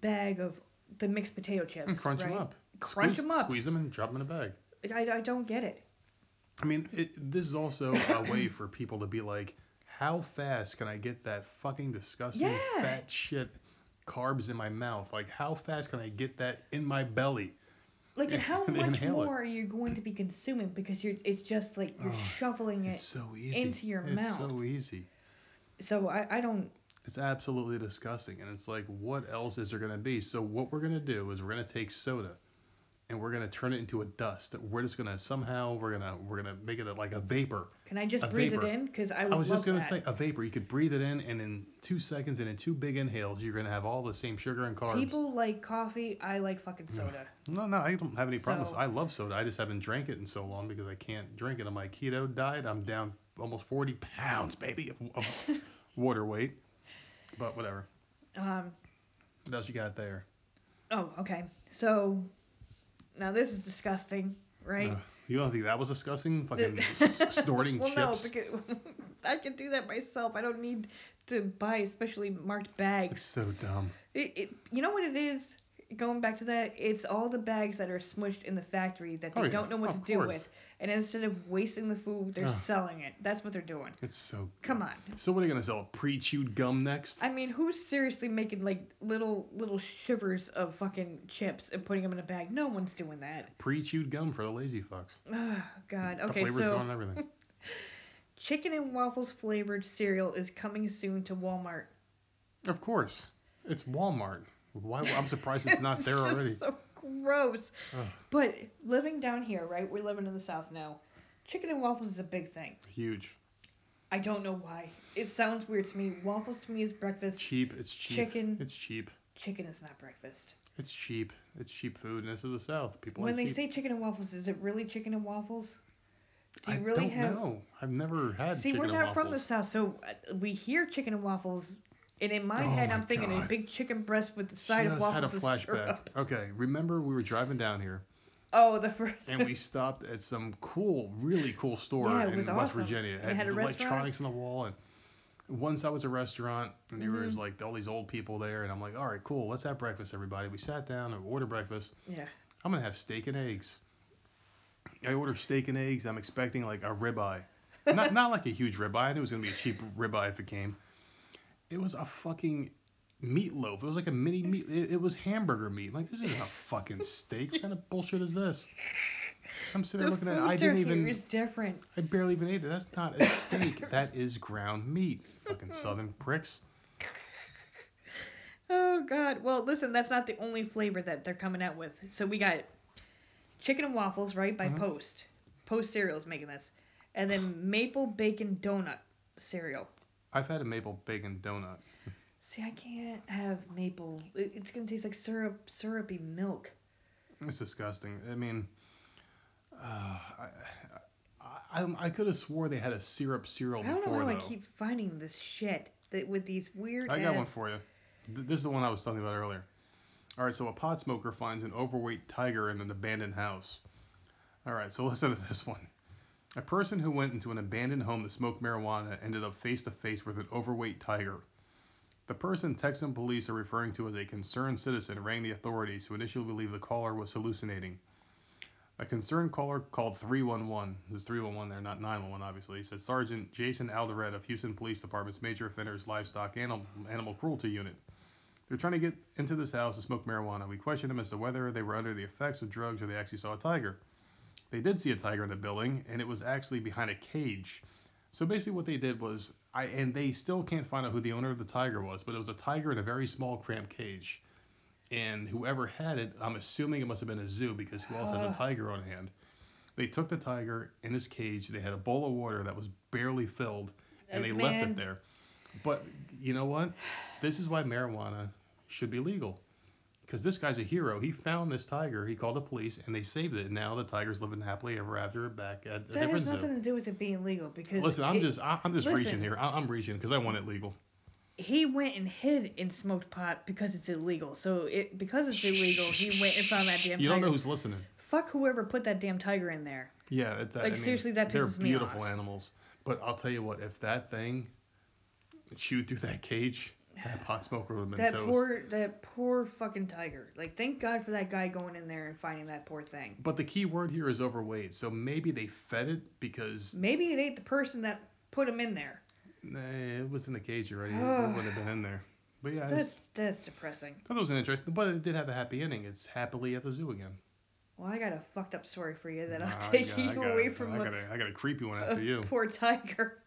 bag of the mixed potato chips. and crunch right? them up. Crunch squeeze, 'em up. Squeeze them and drop them in a bag. Like, I I don't get it. I mean, it, this is also a way for people to be like, how fast can I get that fucking disgusting Yeah. fat shit carbs in my mouth? Like, how fast can I get that in my belly? Like and how much inhale it. more are you going to be consuming because you're it's just like you're Oh, shoveling it. It's so easy. into your it's mouth. so easy. So I I don't It's absolutely disgusting. And it's like, what else is there going to be? So, what we're going to do is we're going to take soda and we're going to turn it into a dust. We're just going to somehow, we're going to, we're to make it like a vapor. can I just A breathe vapor. it in because I I was just going to that. say a vapor. You could breathe it in and in two seconds and in two big inhales, you're going to have all the same sugar and carbs. People like coffee. I like fucking soda. No, no, I don't have any problems. So- I love soda. I just haven't drank it in so long because I can't drink it. On my keto diet, I'm down almost 40 pounds, baby, of, of water weight. But whatever. Um. What else you got there? Oh, okay. So now this is disgusting, right? Ugh. you don't think that was disgusting? Fucking snorting well, chips. no, because I can do that myself. I don't need to buy specially marked It's so dumb. It, it, you know what it is? Going back to that, it's all the bags that are smushed in the factory that they Oh, yeah. don't know what oh, Of to do course. with, and instead of wasting the food, they're Ugh. selling it. That's what they're doing. It's so. Come on. So what are you gonna sell? Pre-chewed gum next? I mean, who's seriously making like little little shivers of fucking chips and putting them in a bag? No one's doing that. Pre-chewed gum for the lazy fucks. Oh, God. the Okay, flavor's so going and everything. chicken and waffles flavored cereal is coming soon to Walmart. of course. It's Walmart. Why? I'm surprised it's not there just already. So gross. Ugh. But living down here, right? We're living in the South now. Chicken and waffles is a big thing. Huge. I don't know why. It sounds weird to me. Waffles to me is breakfast. Cheap. It's cheap. Chicken. It's cheap. Chicken is not breakfast. It's cheap. It's cheap food, and this is the South. People when like they cheap. say chicken and waffles, is it really chicken and waffles? Do you I really don't have? know. I've never had See, we're not from the south, so uh, we hear chicken and waffles, and in my Oh head, my I'm thinking a big chicken breast with the side of waffles. Just had a flashback. syrup. Okay, remember we were driving down here Oh, the first. and we stopped at some cool, really cool store Yeah, it in was West awesome. Virginia. It had a restaurant? electronics on the wall and one side was a restaurant and there was Mhm. like all these old people there and I'm like, all right, cool, let's have breakfast, everybody. We sat down and ordered breakfast. yeah. I'm gonna have steak and eggs. I order steak and eggs. I'm expecting like a ribeye, not not like a huge ribeye. I knew it was gonna be a cheap ribeye if it came. It was a fucking meatloaf. It was like a mini meat. It, it was hamburger meat. Like this isn't a fucking steak. What kind of bullshit is this? I'm sitting The there looking at it. I didn't even. is different. I barely even ate it. That's not a steak. that is ground meat. Fucking southern pricks. Oh God. Well, listen, that's not the only flavor that they're coming out with. So we got chicken and waffles, right, by Mhm. Post. Post cereal's making this, and then maple bacon donut cereal. I've had a maple bacon donut. See, I can't have maple. It- It's gonna taste like syrup, syrupy milk. It's disgusting. I mean, uh, I, I, I, I could have swore they had a syrup cereal I don't know before how though. I keep finding this shit that with these weird. I got one for you. Th- This is the one I was talking about earlier. All right, so a pot smoker finds an overweight tiger in an abandoned house. All right, so listen to this one. A person who went into an abandoned home to smoke marijuana ended up face to face with an overweight tiger. The person Texan police are referring to as a concerned citizen rang the authorities, who initially believed the caller was hallucinating. A concerned caller called 311. There's 311 there, not 911, obviously. Said Sergeant Jason Alderete of Houston Police Department's Major Offenders Livestock Animal, Animal Cruelty Unit. They're trying to get into this house to smoke marijuana. We questioned them as to whether they were under the effects of drugs or they actually saw a tiger. They did see a tiger in the building, and it was actually behind a cage. So basically, what they did was, I and they still can't find out who the owner of the tiger was, but it was a tiger in a very small, cramped cage. And whoever had it, I'm assuming it must have been a zoo because who else has a tiger on hand? They took the tiger in his cage. They had a bowl of water that was barely filled, and they oh, left it there. But you know what? This is why marijuana should be legal. Because this guy's a hero. He found this tiger. He called the police, and they saved it. And now the tiger's living happily ever after back at a That has nothing to do with it being legal because Listen, I'm it- just I- I'm just listen. reaching here. I- I'm reaching because I want it legal. he went and hid in smoked pot because it's illegal. So it because it's illegal, he went and found that damn You tiger. don't know who's listening. Fuck whoever put that damn tiger in there. Yeah, it's, I Like, mean, seriously, that pisses me. they're beautiful animals. But I'll tell you what, if that thing chewed through that cage, that pot smoker would have been That toast. poor that poor fucking tiger. Like thank God for that guy going in there and finding that poor thing. But the key word here is overweight. So maybe they fed it because Maybe it ate the person that put him in there. nah, it was in the cage already. It, wouldn't have been in there. But yeah, That's it's, that's depressing. that was an interesting. But it did have a happy ending. It's happily at the zoo again. Well, I got a fucked up story for you that Nah, I'll take got- you got away from I a- got a, I got a creepy one after you. poor tiger.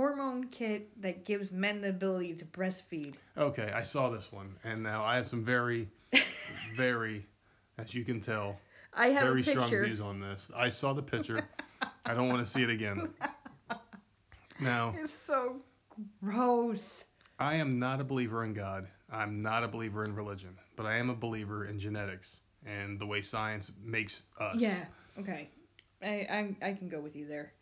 Hormone kit that gives men the ability to breastfeed. Okay, I saw this one, and now I have some very, very, as you can tell, I have very strong views on this. I saw the picture. I don't want to see it again. Now, It's so gross. I am not a believer in God. I'm not a believer in religion, but I am a believer in genetics and the way science makes us. Yeah. Okay. I I I can go with you there.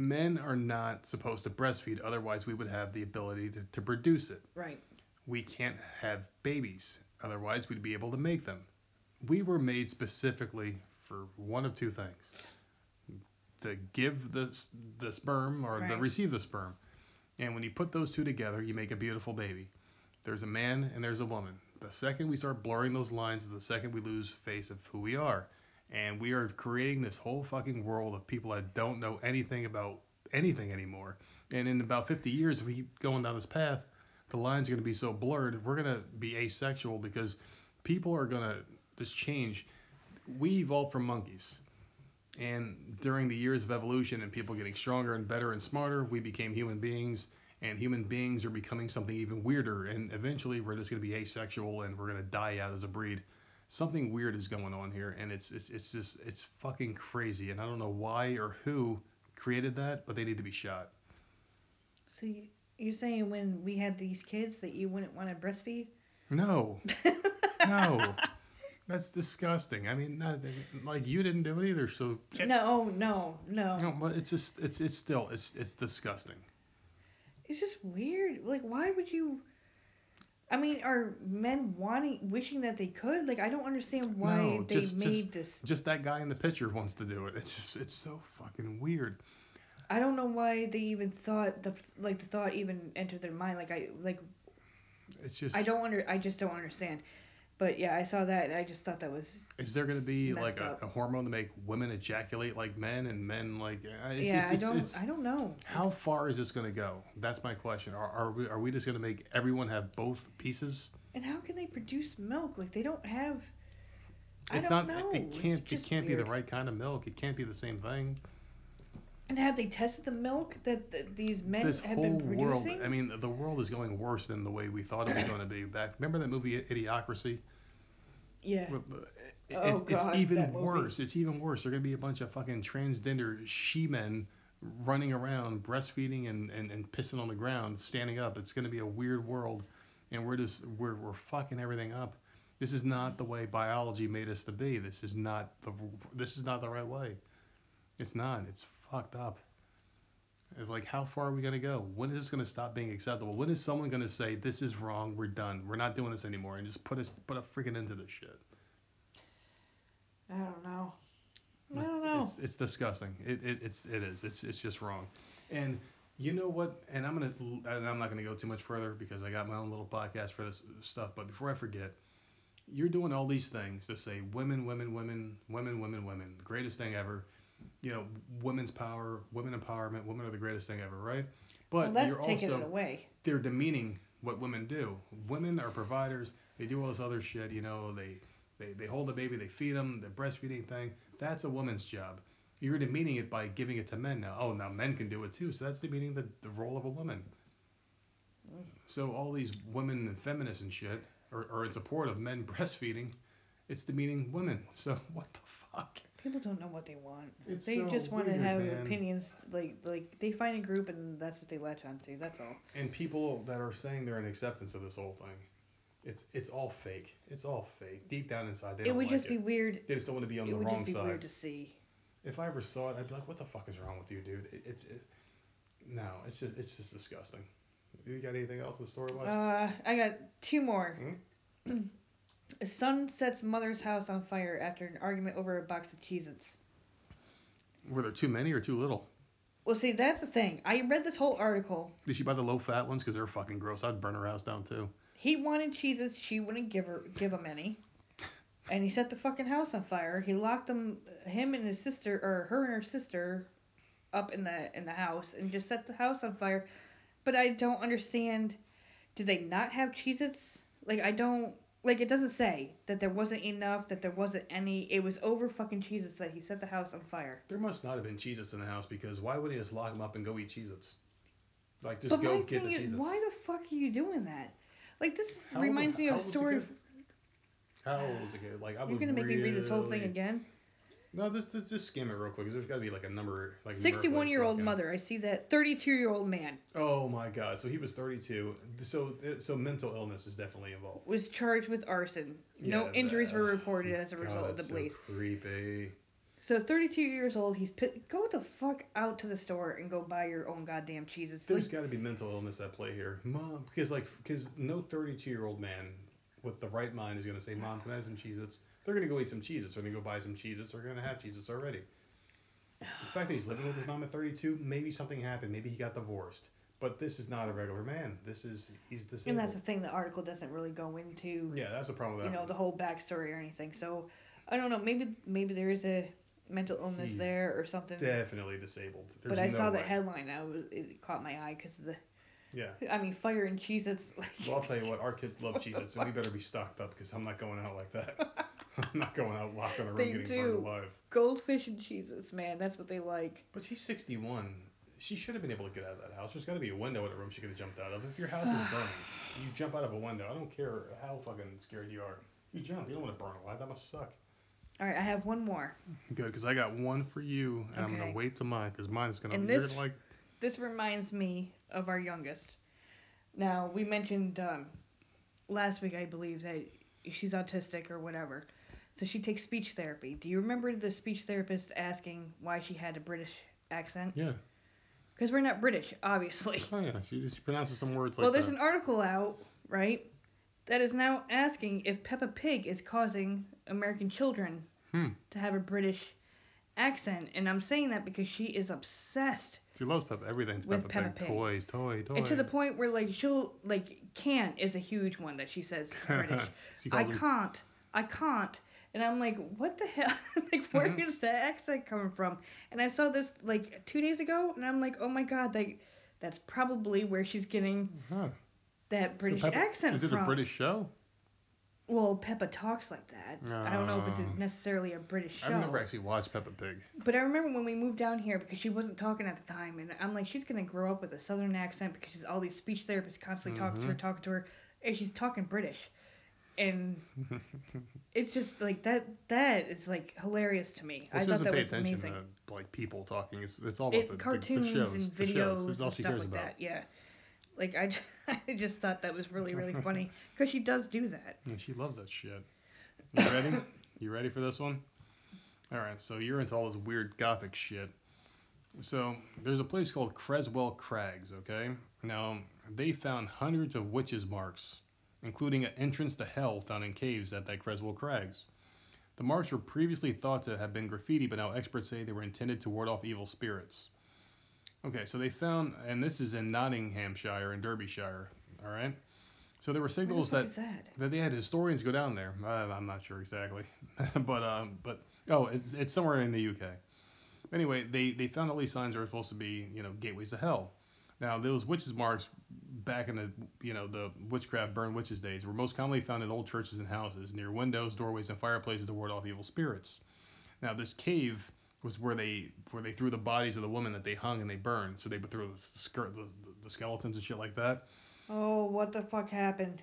Men are not supposed to breastfeed, otherwise we would have the ability to, to produce it. Right. we can't have babies. Otherwise, we'd be able to make them. We were made specifically for one of two things: to give the the sperm or to receive the sperm. And when you put those two together, you make a beautiful baby. There's a man and there's a woman. The second we start blurring those lines is the second we lose face of who we are. And we are creating this whole fucking world of people that don't know anything about anything anymore. And in about 50 years, if we keep going down this path, the lines are going to be so blurred. We're going to be asexual because people are going to just change. We evolved from monkeys. And during the years of evolution and people getting stronger and better and smarter, we became human beings. And human beings are becoming something even weirder. And eventually, we're just going to be asexual and we're going to die out as a breed. Something weird is going on here, and it's it's it's just it's fucking crazy. And I don't know why or who created that, but they need to be shot. So you, you're saying when we had these kids that you wouldn't want to breastfeed? No, no, that's disgusting. I mean, not, like you didn't do it either, so No, no, no. No, but it's just it's it's still it's it's disgusting. It's just weird. Like, why would you? I mean, are men wanting, wishing that they could? Like, I don't understand why No, they just- made this. Just that guy in the picture wants to do it. It's just it's so fucking weird. I don't know why they even thought the like the thought even entered their mind. Like, I like It's just I don't under I just don't understand. But yeah, I saw that. and I just thought that was Is there gonna be like a, a hormone to make women ejaculate like men and men like? uh, It's, yeah. it's, I don't it's- I don't know. how far is this gonna go? That's my question. Are, are we are we just gonna make everyone have both pieces? And how can they produce milk? Like they don't have. I don't not. know. It can't. It can't be the right kind of milk. It can't be the same thing. And have they tested the milk that, these men this have whole been world. producing? I mean, the world is going worse than the way we thought it was going to be. Back. Remember that movie Idiocracy? yeah. Uh, it- Oh, it's, God, it's even that movie. worse. It's even worse. They're gonna be a bunch of fucking transgender she-men running around, breastfeeding and, and, and pissing on the ground, standing up. It's gonna be a weird world, and we're just we're we're fucking everything up. This is not the way biology made us to be. This is not the this is not the right way. It's not. It's fucked up. It's like how far are we gonna go? When is this gonna stop being acceptable? When is someone gonna say this is wrong? We're done. We're not doing this anymore, and just put us put a freaking end to this shit. I don't know. I don't know. It's, it's disgusting. It, it it's it is. It's it's just wrong. And You know what? And I'm gonna, and I'm not gonna go too much further because I got my own little podcast for this stuff. But before I forget, you're doing all these things to say women, women, women, women, women, women, the greatest thing ever. You know, women's power, women empowerment, women are the greatest thing ever, right? But well, that's you're taking also it away. they're demeaning what women do. Women are providers. They do all this other shit. You know, they they, they hold the baby, they feed them, the breastfeeding thing. That's a woman's job. You're demeaning it by giving it to men now. Oh, now men can do it too. So that's demeaning the, the role of a woman. Mm. So all these women and feminists and shit are, are in support of men breastfeeding. It's demeaning women. So what the fuck? People don't know what they want. It's they so just want to have man. opinions. Like like they find a group and that's what they latch onto. That's all. And people that are saying they're in acceptance of this whole thing, it's it's all fake. It's all fake. Deep down inside, they it don't would like just it. be weird. They just don't want to be on It the would wrong just be side. weird to see. If I ever saw it, I'd be like, "What the fuck is wrong with you, dude?" It, it's it, no, it's just it's just disgusting. You got anything else in the story? Uh, I got two more. Hmm? a son sets mother's house on fire after an argument over a box of Cheez-Its. Were there too many or too little? Well, see, that's the thing. I read this whole article. Did she buy the low fat ones? Because they're fucking gross. I'd burn her house down too. He wanted Cheez-Its. She wouldn't give her give him any. And he set the fucking house on fire. He locked them, him and his sister, or her and her sister, up in the in the house and just set the house on fire. But I don't understand. Did they not have Cheez-Its? Like I don't. Like it doesn't say that there wasn't enough, that there wasn't any. It was over fucking Cheez-Its that he set the house on fire. There must not have been Cheez-Its in the house because why would he just lock them up and go eat Cheez-Its? Like just but go my get the thing is, Cheez-Its. why the fuck are you doing that? Like this is, How old- reminds me of a the story. How old was the kid? Like I You're gonna make me read this whole thing again. No, just just, just skim it real quick. 'cause there's got to be like a number. Like 61 year old mother. I see that. 32 year old man Oh my God! So he was 32. So so mental illness is definitely involved. was charged with arson. No Yeah, injuries were reported as a God, result of the that's so blaze. creepy. So 32 years old. He's pit- go the fuck out to the store and go buy your own goddamn cheeses. There's got to be mental illness at play here, mom. Because like because no 32 year old man with the right mind is gonna say, mom, can I have some Cheez-Its? They're gonna go eat some Cheez-Its. They're gonna go buy some Cheez-Its. They're gonna have Cheez-Its already. The fact that he's living with his mom at 32, maybe something happened. Maybe he got divorced. But this is not a regular man. This is he's disabled. and that's the thing. The article doesn't really go into yeah, that's the problem with you know one. the whole backstory or anything. So I don't know. Maybe maybe there is a mental illness He's there or something. Definitely disabled. There's but I no saw way. the headline. I was it caught my eye because the Yeah. I mean fire and Cheez-Its. Like, Well, I'll tell you what, our kids love Cheez-Its, and we better be stocked up because I'm not going out like that. I'm not going out walking around They getting do. burned alive. Goldfish and Cheez-Its, man. That's what they like. But she's 61. She should have been able to get out of that house. There's got to be a window in the room she could have jumped out of. If your house is burning, you jump out of a window. I don't care how fucking scared you are. You jump. You don't want to burn alive. That must suck. All right, I have one more. Good, because I got one for you, and I'm gonna wait till mine, because mine's gonna. And this- like. This reminds me of our youngest. Now, we mentioned um, last week, I believe, that she's autistic or whatever. So she takes speech therapy. Do you remember the speech therapist asking why she had a British accent? Yeah. Because we're not British, obviously. Oh yeah. She, she pronounces some words like well, there's that. an article out, right, that is now asking if Peppa Pig is causing American children Hmm. to have a British accent. And I'm saying that because she is obsessed She loves Peppa. Everything's with Peppa, Peppa Pig. Toys, toy, toy. And to the point where like she'll like can't is a huge one that she says British. she I them. can't. I can't. And I'm like, what the hell? like, where Mhm. is that accent coming from? And I saw this like two days ago, and I'm like, oh my god, that that's probably where she's getting Huh. that So British Peppa- accent Is it from. a British show? Well, Peppa talks like that. I don't know if it's Oh. necessarily a British show. I've never actually watched Peppa Pig. But I remember when we moved down here because she wasn't talking at the time, and I'm like, she's gonna grow up with a southern accent because she's all these speech therapists constantly talking to her, Mhm. talking to her, and she's talking British, and it's just like that. That is like hilarious to me. Well, I she thought doesn't that pay was attention amazing. to like people talking. It's, it's all about It, the, the- cartoons the, shows. and the videos. And stuff like about. that. Yeah. Like I, just, I just thought that was really really funny because she does do that. Yeah, she loves that shit. You ready? you ready for this one? All right. So you're into all this weird gothic shit. So there's a place called Creswell Crags. Okay. Now they found hundreds of witches' marks, including an entrance to hell found in caves at the Creswell Crags. The marks were previously thought to have been graffiti, but now experts say they were intended to ward off evil spirits. Okay, so they found, and this is in Nottinghamshire and Derbyshire. All right. So there were signals that that? that they had historians go down there. Uh, I'm not sure exactly, but um, but oh, it's it's somewhere in the UK. Anyway, they they found all these signs that were supposed to be you know gateways to hell. Now those witches marks back in the you know the witchcraft burn witches days were most commonly found in old churches and houses near windows, doorways, and fireplaces to ward off evil spirits. Now this cave was where they where they threw the bodies of the women that they hung and they burned. So they would throw the skirt the, the skeletons and shit like that. Oh, what the fuck happened?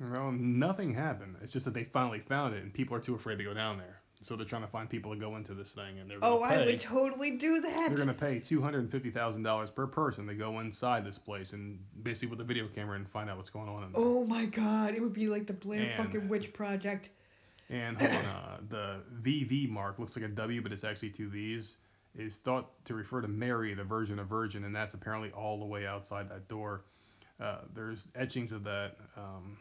Well, nothing happened. It's just that they finally found it, and people are too afraid to go down there. So they're trying to find people to go into this thing, and they're Oh, pay. I would totally do that. they're gonna pay two hundred and fifty thousand dollars per person to go inside this place and basically with a video camera and find out what's going on in there. Oh my god, it would be like the Blair And- fucking Witch Project. And hold on, uh, the VV mark looks like a W, but it's actually two V's. Is thought to refer to Mary, the Virgin of Virgin, and that's apparently all the way outside that door. Uh, there's etchings of that, um,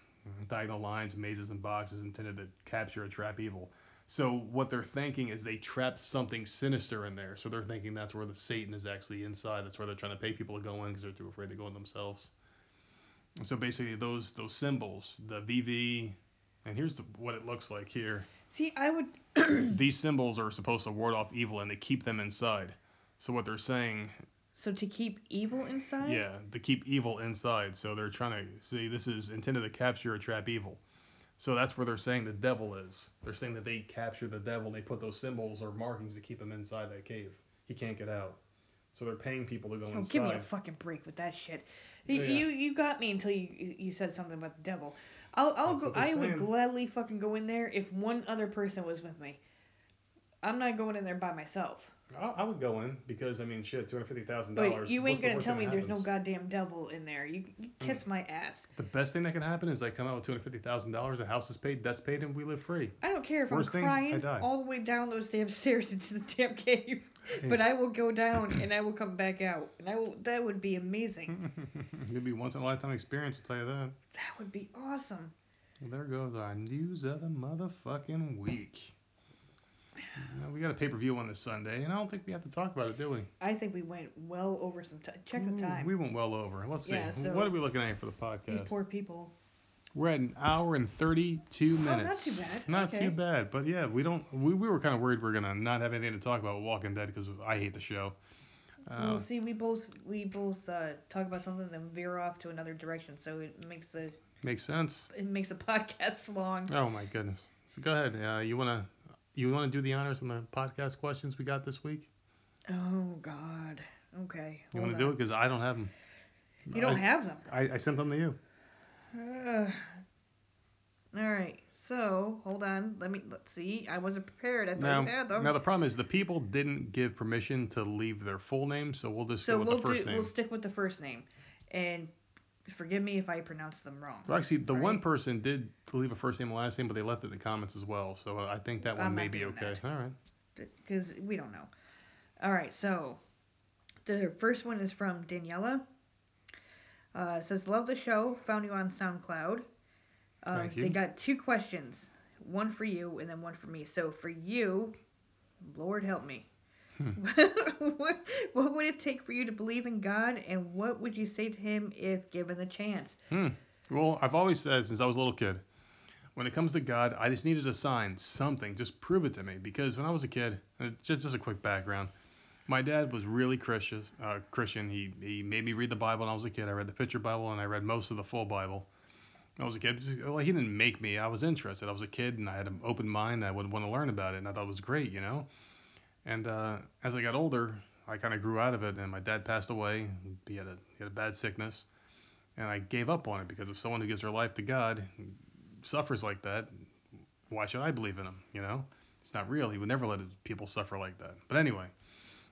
diagonal lines, mazes, and boxes intended to capture or trap evil. So what they're thinking is they trapped something sinister in there. So they're thinking that's where the Satan is actually inside. That's where they're trying to pay people to go in because they're too afraid to go in themselves. And So basically, those those symbols, the VV, and here's the, what it looks like here. See, I would. These symbols are supposed to ward off evil and they keep them inside. So what they're saying, so to keep evil inside? yeah, to keep evil inside. So they're trying to see this is intended to capture or trap evil. So that's where they're saying the devil is. They're saying that they capture the devil and they put those symbols or markings to keep him inside that cave. He can't get out. So they're paying people to go Oh, inside. give me a fucking break with that shit. Y- Oh, yeah. You you got me until you you said something about the devil. I'll I'll That's go. what they're would gladly fucking go in there if one other person was with me. I'm not going in there by myself. I, I would go in because I mean, shit, two hundred fifty thousand dollars. you ain't gonna tell me there's no goddamn devil in there. You, you mm. kiss my ass. The best thing that can happen is I come out with two hundred fifty thousand dollars, a house is paid, debt's paid, and we live free. I don't care if Worst I'm crying die. all the way down those damn stairs into the damn cave. But I will go down and I will come back out, and I will. That would be amazing. It'd be once in a lifetime experience, I'll tell you that. That would be awesome. Well, there goes our news of the motherfucking week. We got a pay per view on this Sunday, and I don't think we have to talk about it, do we? I think we went well over some time. Check the time. We went well over. Let's see. Yeah, so- what are we looking at for the podcast? These poor people. We're at an hour and 32 minutes. Oh, not too bad. Not Okay. too bad, but yeah, we don't. We, we were kind of worried we are gonna not have anything to talk about Walking Dead because I hate the show. Uh, well, see, we both we both uh, talk about something then veer off to another direction, so it makes a makes sense. it makes a podcast long. Oh my goodness. So go ahead. Uh, you wanna you wanna do the honors on the podcast questions we got this week? Oh God. Okay. You wanna do it because I don't have them. You don't I, have them. I, I sent them to you. Uh, all right. So hold on. Let me let's see. I wasn't prepared. I thought Now, you had them. now the problem is the people didn't give permission to leave their full name, so we'll just so go with we'll the first do name. we'll stick with the first name, and forgive me if I pronounce them wrong. Well, actually, the one person did leave a first name and last name, but they left it in the comments as well. So I think that one I'm may be okay. that. All right. because we don't know. All right, so the first one is from Daniela. Uh, says, "Love the show. Found you on SoundCloud." Um, Thank you. They got two questions, one for you and then one for me. So for you, Lord help me. Hmm. what, what would it take for you to believe in God, and what would you say to Him if given the chance? Hmm. Well, I've always said since I was a little kid, when it comes to God, I just needed a sign, something, just prove it to me. Because when I was a kid, uh, just just a quick background, my dad was really Christian. Uh, Christian. He he made me read the Bible when I was a kid. I read the picture Bible and I read most of the full Bible. I was a kid. Well, he didn't make me. I was interested. I was a kid and I had an open mind. I would want to learn about it, and I thought it was great, you know. And uh, as I got older, I kind of grew out of it. And my dad passed away. He had a he had a bad sickness, and I gave up on it because if someone who gives their life to God suffers like that, why should I believe in him? You know, it's not real. He would never let people suffer like that. But anyway,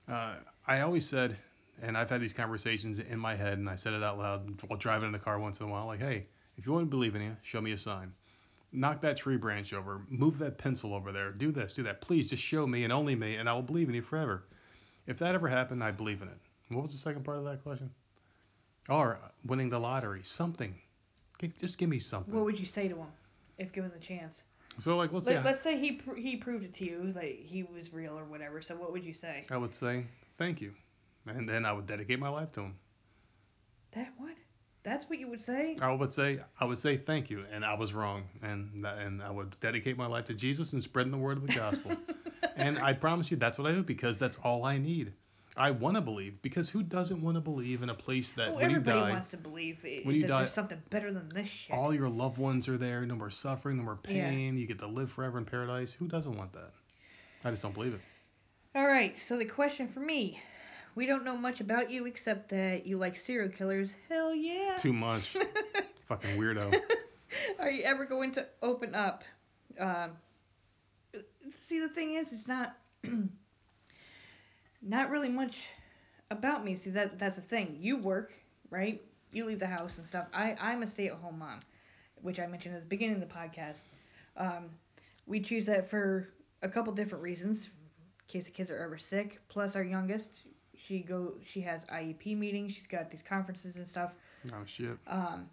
uh, I always said, and I've had these conversations in my head, and I said it out loud while driving in the car once in a while, like, hey, if you want to believe in you, show me a sign. Knock that tree branch over. Move that pencil over there. Do this. Do that. Please just show me and only me, and I will believe in you forever. If that ever happened, I believe in it. What was the second part of that question? Or winning the lottery. Something. Just give me something. What would you say to Him if given the chance? so like, let's Let, say Let's say He pr- He proved it to you, like He was real or whatever. So what would you say? I would say thank you. and then I would dedicate my life to him. That what? That's what you would say? I would say I would say thank you, and I was wrong, and and I would dedicate my life to Jesus and spreading the word of the gospel. and I promise you, that's what I do because that's all I need. I want to believe because who doesn't want to believe in a place that Oh, when you everybody die, wants to believe it, when you that die- there's something better than this shit. all your loved ones are there, no more suffering, no more Yeah. pain, you get to live forever in paradise. Who doesn't want that? I just don't believe it. All right, so the question for me. We don't know much about you except that you like serial killers. Hell yeah. Too much. Fucking weirdo. Are you ever going to open up? Um, see, the thing is, it's not not really much about me. See, that that's the thing. You work, right? You leave the house and stuff. I I'm a stay-at-home mom, which I mentioned at the beginning of the podcast. Um, we choose that for a couple different reasons. In case the kids are ever sick. Plus, our youngest, she go she has IEP meetings. She's got these conferences and stuff Oh shit. um,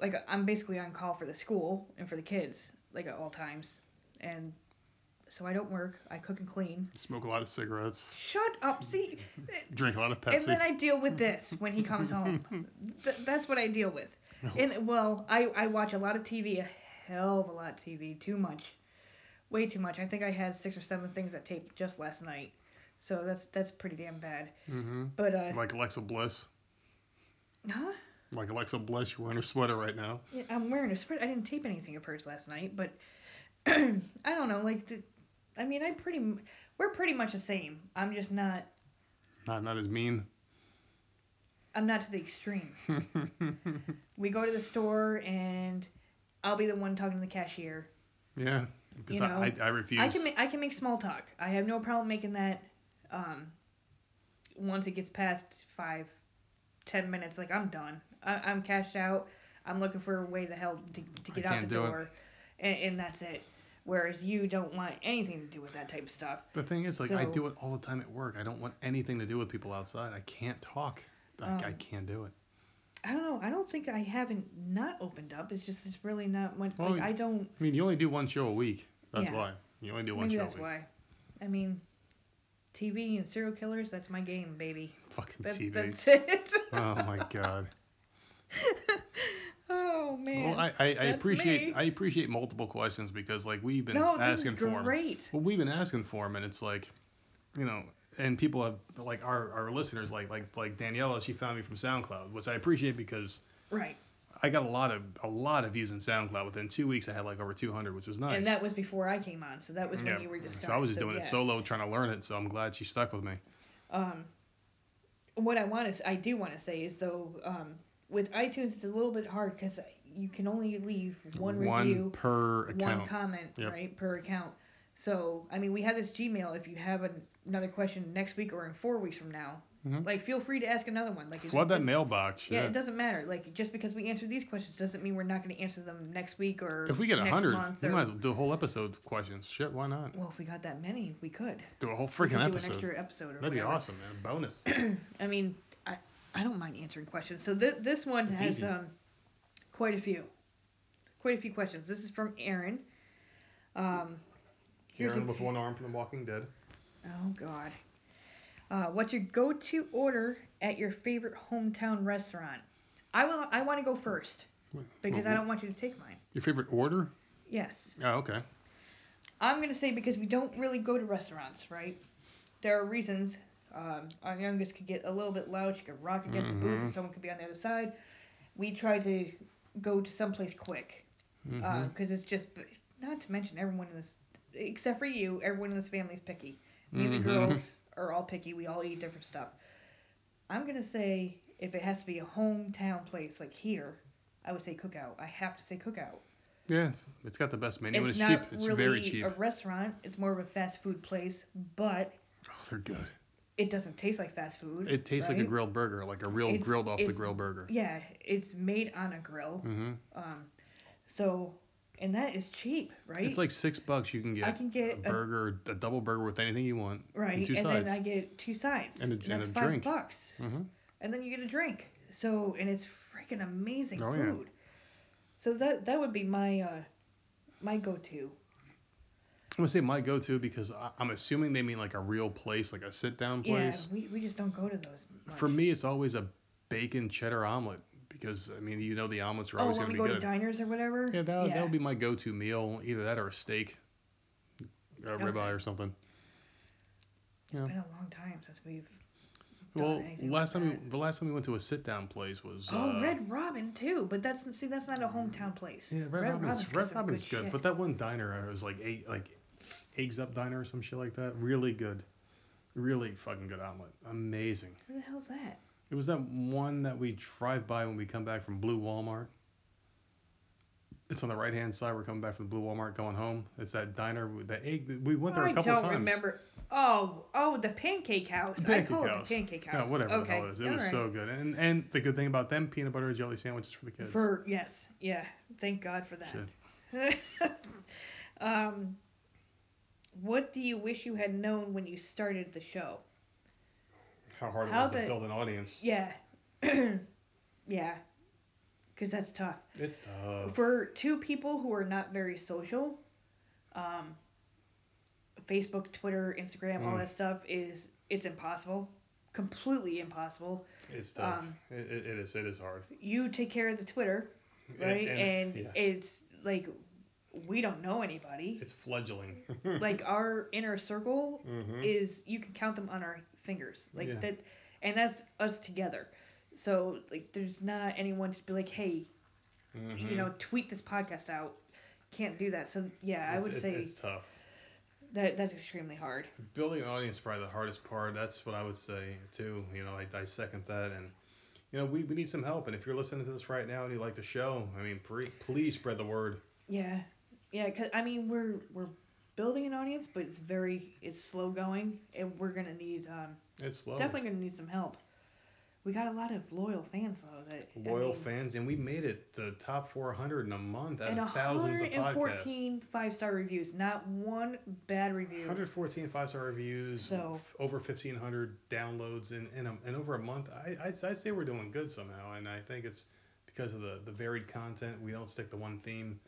like I'm basically on call for the school and for the kids, like at all times, and so I don't work. I cook and clean. Smoke a lot of cigarettes. Shut up, see. Drink a lot of Pepsi. And then I deal with this when he comes home. Th- that's what I deal with. And well, I I watch a lot of TV, a hell of a lot of TV, too much, way too much. I think I had six or seven things that taped just last night, so that's that's pretty damn bad. hmm But uh, Like Alexa Bliss. huh? Like Alexa Bliss, you're wearing a sweater right now. Yeah, I'm wearing a sweater. I didn't tape anything of hers last night, but I don't know. Like, the, I mean, I pretty, we're pretty much the same. I'm just not. Not not as mean. I'm not to the extreme. We go to the store and I'll be the one talking to the cashier. yeah. Because You know, I, I, I refuse. I can make I can make small talk. I have no problem making that. Um, once it gets past five, ten minutes, like I'm done. I, I'm cashed out. I'm looking for a way the hell to, to get out the do door, and, and that's it. Whereas you don't want anything to do with that type of stuff. The thing is, like, I do it all the time at work. I don't want anything to do with people outside. I can't talk. I, I Um, can't do it. I don't know. I don't think I haven't not opened up. It's just it's really not much. Well, like I don't. I mean, you only do one show a week. That's Yeah. why. You only do one Maybe show week. That's why. I mean, TV and serial killers. That's my game, baby. Fucking That, TV. That's it. oh my god. oh man. Well, I, I, I appreciate me. I appreciate multiple questions because like we've been no, this asking is for great. Well, we've been asking for them, and it's like, you know, and people have like our, our listeners like like like Daniela, she found me from SoundCloud, which I appreciate because Right. I got a lot of a lot of views in SoundCloud. Within two weeks, I had like over 200, which was nice. And that was before I came on, so that was when yeah. you were just so I was just starting, doing so it solo, trying to learn it. So I'm glad she stuck with me. Um, what I want to, I do want to say is though, um, with iTunes it's a little bit hard because you can only leave one review, per account. one comment, Yep. right, per account. So I mean, we have this Gmail. If you have an, another question next week or in four weeks from now, Mhm. like feel free to ask another one. Like is Flood that mailbox. Yeah, shit. it doesn't matter. Like just because we answer these questions doesn't mean we're not going to answer them next week or If we get a hundred, we or- might as well do a whole episode of questions. Shit, why not? Well, if we got that many, we could. Do a whole freaking could do episode. an extra episode. Or That'd be whatever. awesome, man. Bonus. I mean, I I don't mind answering questions. So th- this one It's has easy. um quite a few, quite a few questions. This is from Aaron. Um, Aaron with one arm from The Walking Dead. Oh God. Uh, what's your go-to order at your favorite hometown restaurant? I will. I want to go first because I don't want you to take mine. Your favorite order? Yes. Oh, okay. I'm gonna say because we don't really go to restaurants, right? There are reasons. Um, our youngest could get a little bit loud. She could rock against the booth, and someone could be on the other side. We try to go to someplace quick because it's just. Not to mention everyone in this, except for you, everyone in this family is picky. Me and the Mhm. girls are all picky. We all eat different stuff. I'm gonna say if it has to be a hometown place like here, I would say Cookout. I have to say Cookout. Yeah, it's got the best menu. it's it's not cheap. It's really very cheap. a restaurant. It's more of a fast food place, but Oh, they're good. it doesn't taste like fast food. It tastes like a grilled burger, like a real It's- grilled off the grill burger. Yeah, it's made on a grill. Mm-hmm. Um, so and that is cheap, right? It's like six bucks. You can get, I can get a a- burger, a double burger with anything you want, right, and two and sides. then I get two sides, And a- that's and a five drink. bucks, hmm and then you get a drink. So and it's freaking amazing Oh, yeah. So that that would be my uh my go-to. I'm gonna say my go-to because I, I'm assuming they mean like a real place, like a sit-down place. Yeah, we, we just don't go to those. Much. For me, it's always a bacon cheddar omelet because I mean, you know, the omelets are oh, always when gonna we be go good. to diners or whatever. yeah, that yeah. that would be my go-to meal, either that or a steak, a Okay. ribeye or something. It's yeah. been a long time since we've. done Well, last like time we the last time we went to a sit-down place was. Oh, uh, Red Robin too, but that's see that's not a hometown place. Yeah, Red, Robin's, got Red Robin's good, shit. but that one diner uh, was like eight, like eggs up diner or some shit like that. Really good, really fucking good omelet. Amazing. Who the hell's that? It was that one that we drive by when we come back from Blue Walmart. It's on the right hand side. We're coming back from Blue Walmart going home. It's that diner with the egg. We went there I a couple times. I don't remember. Oh, oh, the Pancake House. The I Pancake call it House. the Pancake House. Yeah, whatever okay. the hell it is. It was alright. so good. And and the good thing about them peanut butter and jelly sandwiches for the kids. For yes, yeah. Thank God for that. um, what do you wish you had known when you started the show? How hard it how was to build an audience. Yeah, yeah, because that's tough. It's tough. For two people who are not very social, um, Facebook, Twitter, Instagram, all Mm. that stuff is it's impossible, completely impossible. It's tough. um, it, it, it is. It is hard. You take care of the Twitter, right? And, yeah, it's like we don't know anybody. it's fledgling. like our inner circle Mhm. is you can count them on our fingers like Yeah. that and that's us together so like there's not anyone to be like hey you Mhm. know tweet this podcast out can't do that so yeah i would it's, say it's tough. that that's extremely hard Building an audience is probably the hardest part. That's what I would say too. You know, I, I second that. And you know, we, we need some help. And if you're listening to this right now and you like the show, I mean, pre, please spread the word. yeah yeah cause i mean we're we're building an audience but it's very it's slow going and we're gonna need um It's slow. definitely gonna need some help we got a lot of loyal fans though that I Loyal mean, fans, and we made it to top 400 in a month out and of thousands of podcasts. 114 five star reviews, not one bad review. 114 five star reviews, So- f- over 1,500 downloads in, in, a, in over a month. I, I'd, I'd say we're doing good somehow, and I think it's because of the, the varied content. We don't stick to one theme.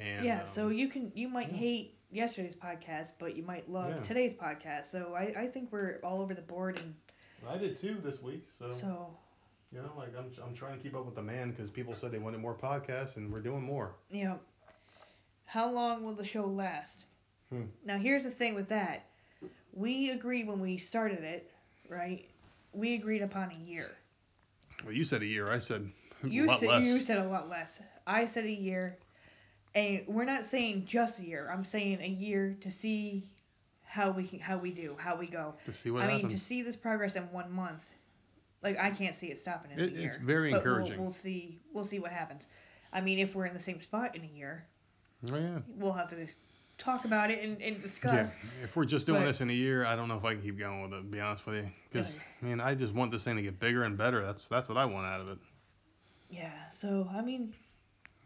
And, yeah, so um, you can you might yeah. hate yesterday's podcast, but you might love Yeah. today's podcast. So I, I think we're all over the board, and I did too this week. So, so you know, like I'm, I'm trying to keep up with the man because people said they wanted more podcasts, and we're doing more. Yeah. how long will the show last? Hmm. Now here's the thing with that, we agreed when we started it, right? We agreed upon a year. Well, you said a year. I said a You lot said less. you said a lot less. I said a year, and we're not saying just a year. I'm saying a year to see how we how we do, how we go. to see what I mean, to see this progress in one month, like I can't see it stopping in It- a year. it's very but we'll- encouraging. We'll, see. We'll see what happens. I mean, if we're in the same spot in a year, oh yeah. we'll have to talk about it and, and Yeah, discuss. if we're just doing but- this in a year, I don't know if I can keep going with it. To be honest with you, because Yeah. I mean, I just want this thing to get bigger and better. That's that's what I want out of it. Yeah. So I mean,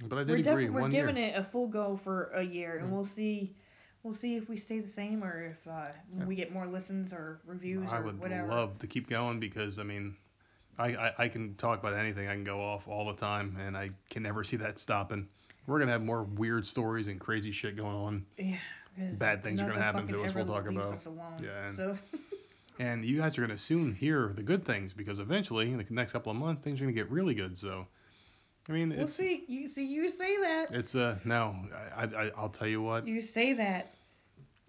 But I we're agree. we're giving year. it a full go for a year, and Mm. we'll see. We'll see if we stay the same or if uh, Yeah. we get more listens or reviews I or would whatever. love to keep going because I mean, I, I I can talk about anything. I can go off all the time, and I can never see that stopping. We're gonna have more weird stories and crazy shit going on. Yeah. Bad things are gonna happen to us, we'll talk about. Us alone. Yeah, and- So And you guys are gonna soon hear the good things because eventually, in the next couple of months, things are gonna get really good. So, I mean, we'll see. You see, you say that. it's uh no, I, I I'll tell you what. You say that,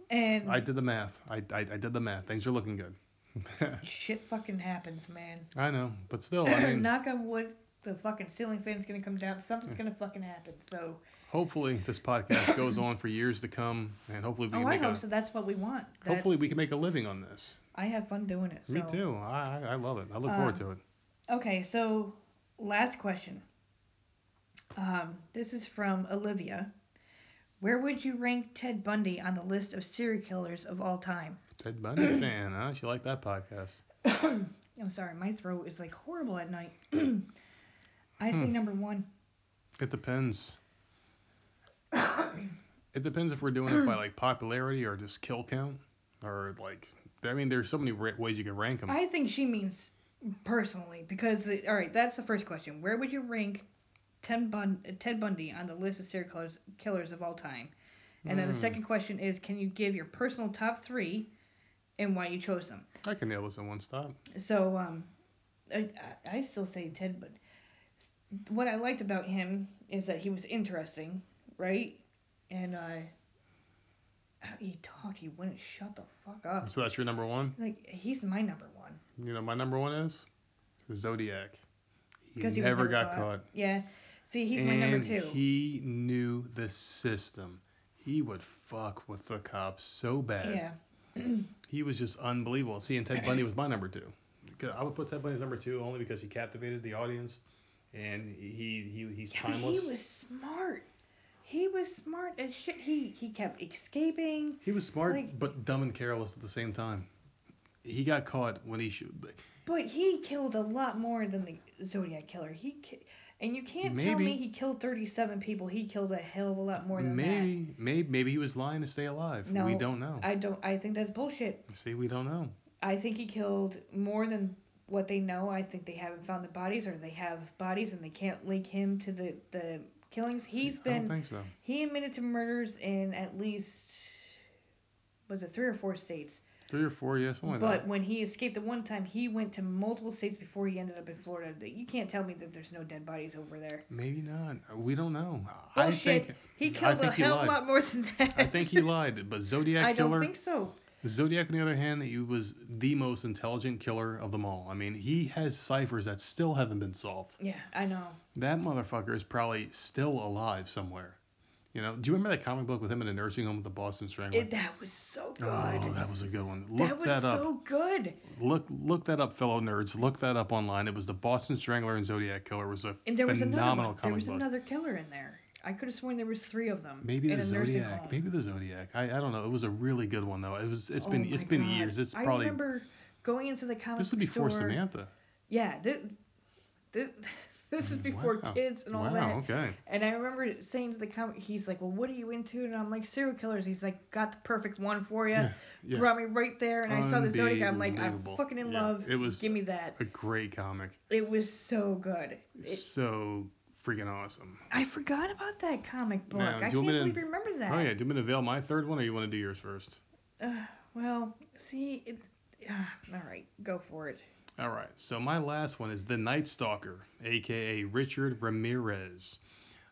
and I did the math. I, I, I did the math. Things are looking good. shit fucking happens, man. I know, but still, I mean, Knock on wood, the fucking ceiling fan's gonna come down. Something's gonna fucking happen. So, hopefully this podcast goes on for years to come, and hopefully we can oh, can I make hope a so. That's what we want. hopefully we can make a living on this. I have fun doing it. So. Me too. I I I love it. I look forward Um, to it. Okay, so last question. Um, this is from Olivia. Where would you rank Ted Bundy on the list of serial killers of all time? Ted Bundy fan, huh? She liked that podcast. I'm sorry, my throat is like horrible at night. I say Hmm. number one. It depends. It depends if we're doing it by like popularity or just kill count, or like I mean, there's so many ra- ways you can rank them. I think she means personally because the, all right, that's the first question. Where would you rank Ted, Ted Bundy on the list of serial killers, killers of all time? And then the Hmm. second question is, can you give your personal top three and why you chose them? I can nail this in one stop. So, um, I, I I still say Ted, but what I liked about him is that he was interesting, right? And uh, how he talked, he wouldn't shut the fuck up. So that's your number one. Like he's my number one You know, my number one is Zodiac. He never never got caught. Yeah. See, he's my number two. He knew the system. He would fuck with the cops so bad. yeah. He was just unbelievable. See, and Ted Bundy was my number two. I would put Ted Bundy as number two only because he captivated the audience, and he he he's Yeah, timeless. he was smart. He was smart as shit. He he kept escaping. He was smart, like- but dumb and careless at the same time. He got caught when he should. But he killed a lot more than the Zodiac killer. He and you can't tell me he killed 37 people. He killed a hell of a lot more than Maybe, maybe, maybe he was lying to stay alive. No, we don't know. I don't. I think that's bullshit. See, we don't know. I think he killed more than what they know. I think they haven't found the bodies, or they have bodies and they can't link him to the the killings. He's See, I don't been think so. he admitted to murders in at least was it three or four states. Three or four, yeah, something like But that. when he escaped the one time, he went to multiple states before he ended up in Florida. You can't tell me that there's no dead bodies over there. Maybe not. We don't know. I think he killed a think he hell of a lot more than that. I think he lied. But Zodiac I killer. I don't think so. Zodiac, on the other hand, he was the most intelligent killer of them all. I mean, he has ciphers that still haven't been solved. Yeah, I know. That motherfucker is probably still alive somewhere. You know, do you remember that comic book with him in a nursing home with the Boston Strangler? It, that was so good. Oh, that was a good one. Look that was that up. so good. Look look that up, fellow nerds. Look that up online. It was the Boston Strangler and Zodiac Killer. It was a And there was another phenomenal one. There was book. another killer in there. I could have sworn there was three of them. Maybe the Zodiac. Maybe the Zodiac. I, I don't know. It was a really good one though. It was it's Oh been it's been years. It's probably. I remember going into the comic this would be store. for Samantha. Yeah, this is before Wow. kids and all wow, that. okay. And I remember saying to the comic, he's like, "Well, what are you into?" And I'm like, "Serial killers." He's like, "Got the perfect one for you." Yeah, yeah. Brought me right there, and I saw the Zodiac. I'm like, "I'm fucking in Yeah, love. it was- Give me that." A great comic. It was so good. It, so freaking awesome. I forgot about that comic book. Now, I can't want me to- believe you remember that. Oh yeah, do you want me to veil my third one or you want to do yours first? Uh, well, see, it, uh, all right, go for it. All right. So my last one is the Night Stalker, aka Richard Ramirez.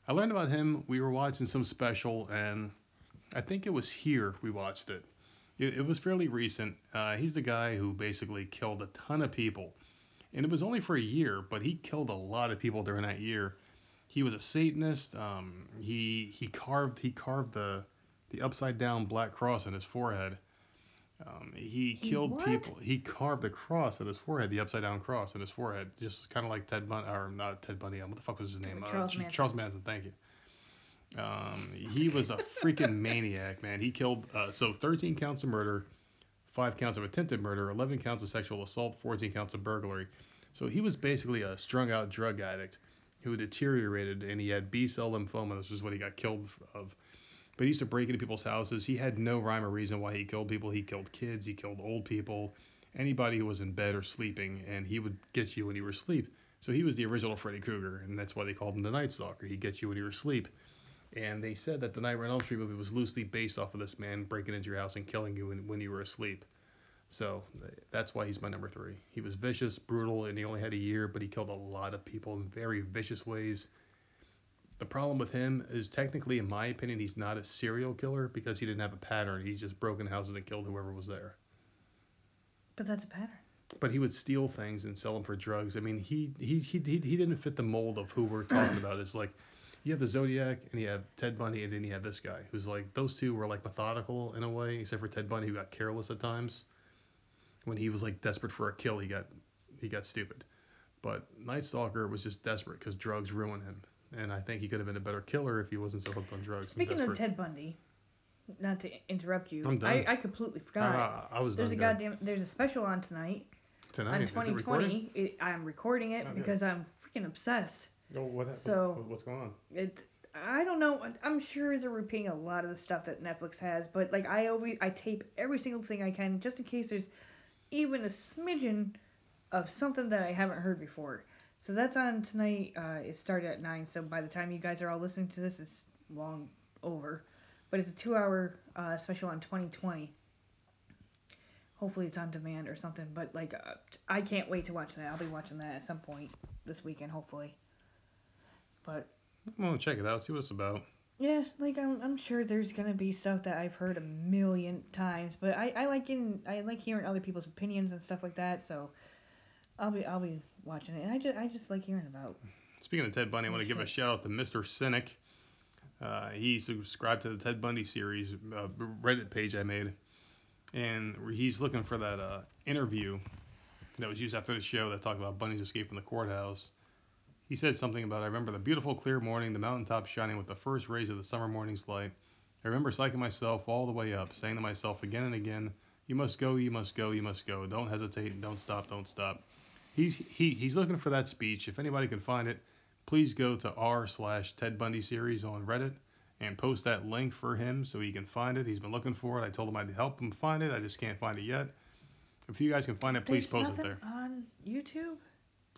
I learned about him. We were watching some special, and I think it was here we watched it. It, it was fairly recent. Uh, he's the guy who basically killed a ton of people, and it was only for a year, but he killed a lot of people during that year. He was a Satanist. Um, he he carved he carved the the upside down black cross on his forehead. Um, he, He killed what? people. He carved a cross on his forehead, the upside down cross on his forehead, just kind of like Ted Bundy, or not Ted Bundy. um, What the fuck was his name? Charles Ch- Manson. Charles Manson. Thank you. Um, he was a freaking maniac, man. He killed uh, so 13 counts of murder, five counts of attempted murder, 11 counts of sexual assault, 14 counts of burglary. So he was basically a strung out drug addict who deteriorated, and he had B cell lymphoma. This is what he got killed of. But he used to break into people's houses. He had no rhyme or reason why he killed people. He killed kids. He killed old people, anybody who was in bed or sleeping, and he would get you when you were asleep. So he was the original Freddy Krueger, and that's why they called him the Night Stalker. He'd get you when you were asleep. And they said that the Nightmare on Elm Street movie was loosely based off of this man breaking into your house and killing you when, when you were asleep. So uh, that's why he's my number three. He was vicious, brutal, and he only had a year, but he killed a lot of people in very vicious ways. The problem with him is technically, in my opinion, he's not a serial killer because he didn't have a pattern. He just broke in houses and killed whoever was there. But that's a pattern. But he would steal things and sell them for drugs. I mean, he he he he, he didn't fit the mold of who we're talking about. It's like you have the Zodiac and you have Ted Bundy and then you have this guy who's like those two were like methodical in a way, except for Ted Bundy who got careless at times. When he was like desperate for a kill, he got he got stupid. But Night Stalker was just desperate because drugs ruined him. And I think he could have been a better killer if he wasn't so hooked on drugs. and Speaking of. Ted Bundy, not to interrupt you, I'm done. I, I completely forgot. I, I was there's a done good. goddamn there's a special on tonight tonight. on Is it recording? 2020. It, I'm recording it Okay. because I'm freaking obsessed. Oh, what, what- So- what's going on? It I don't know. I'm sure they're repeating a lot of the stuff that Netflix has, but like I always I tape every single thing I can just in case there's even a smidgen of something that I haven't heard before. So that's on tonight. Uh, it started at nine. So by the time you guys are all listening to this, it's long over. but it's a two-hour uh, special on 2020. Hopefully it's on demand or something. But like, uh, I can't wait to watch that. I'll be watching that at some point this weekend, hopefully. But I'm gonna check it out, see what it's about. yeah, like I'm, I'm sure there's gonna be stuff that I've heard a million times, but I, I like in I like hearing other people's opinions and stuff like that. So I'll be I'll be watching it, and I just I just like hearing about. Speaking of Ted Bundy, I want to give a shout out to Mr. Cynic. Uh, he subscribed to the Ted Bundy series uh, Reddit page I made, and he's looking for that uh, interview that was used after the show that talked about Bundy's escape from the courthouse. He said something about I remember the beautiful clear morning, the mountaintop shining with the first rays of the summer morning's light. I remember psyching myself all the way up, saying to myself again and again, "You must go, you must go, you must go. Don't hesitate, don't stop, don't stop." He's he he's looking for that speech. If anybody can find it, please go to r slash Ted Bundy series on Reddit and post that link for him so he can find it. He's been looking for it. I told him I'd help him find it. I just can't find it yet. If you guys can find it, please There's post it there. on YouTube.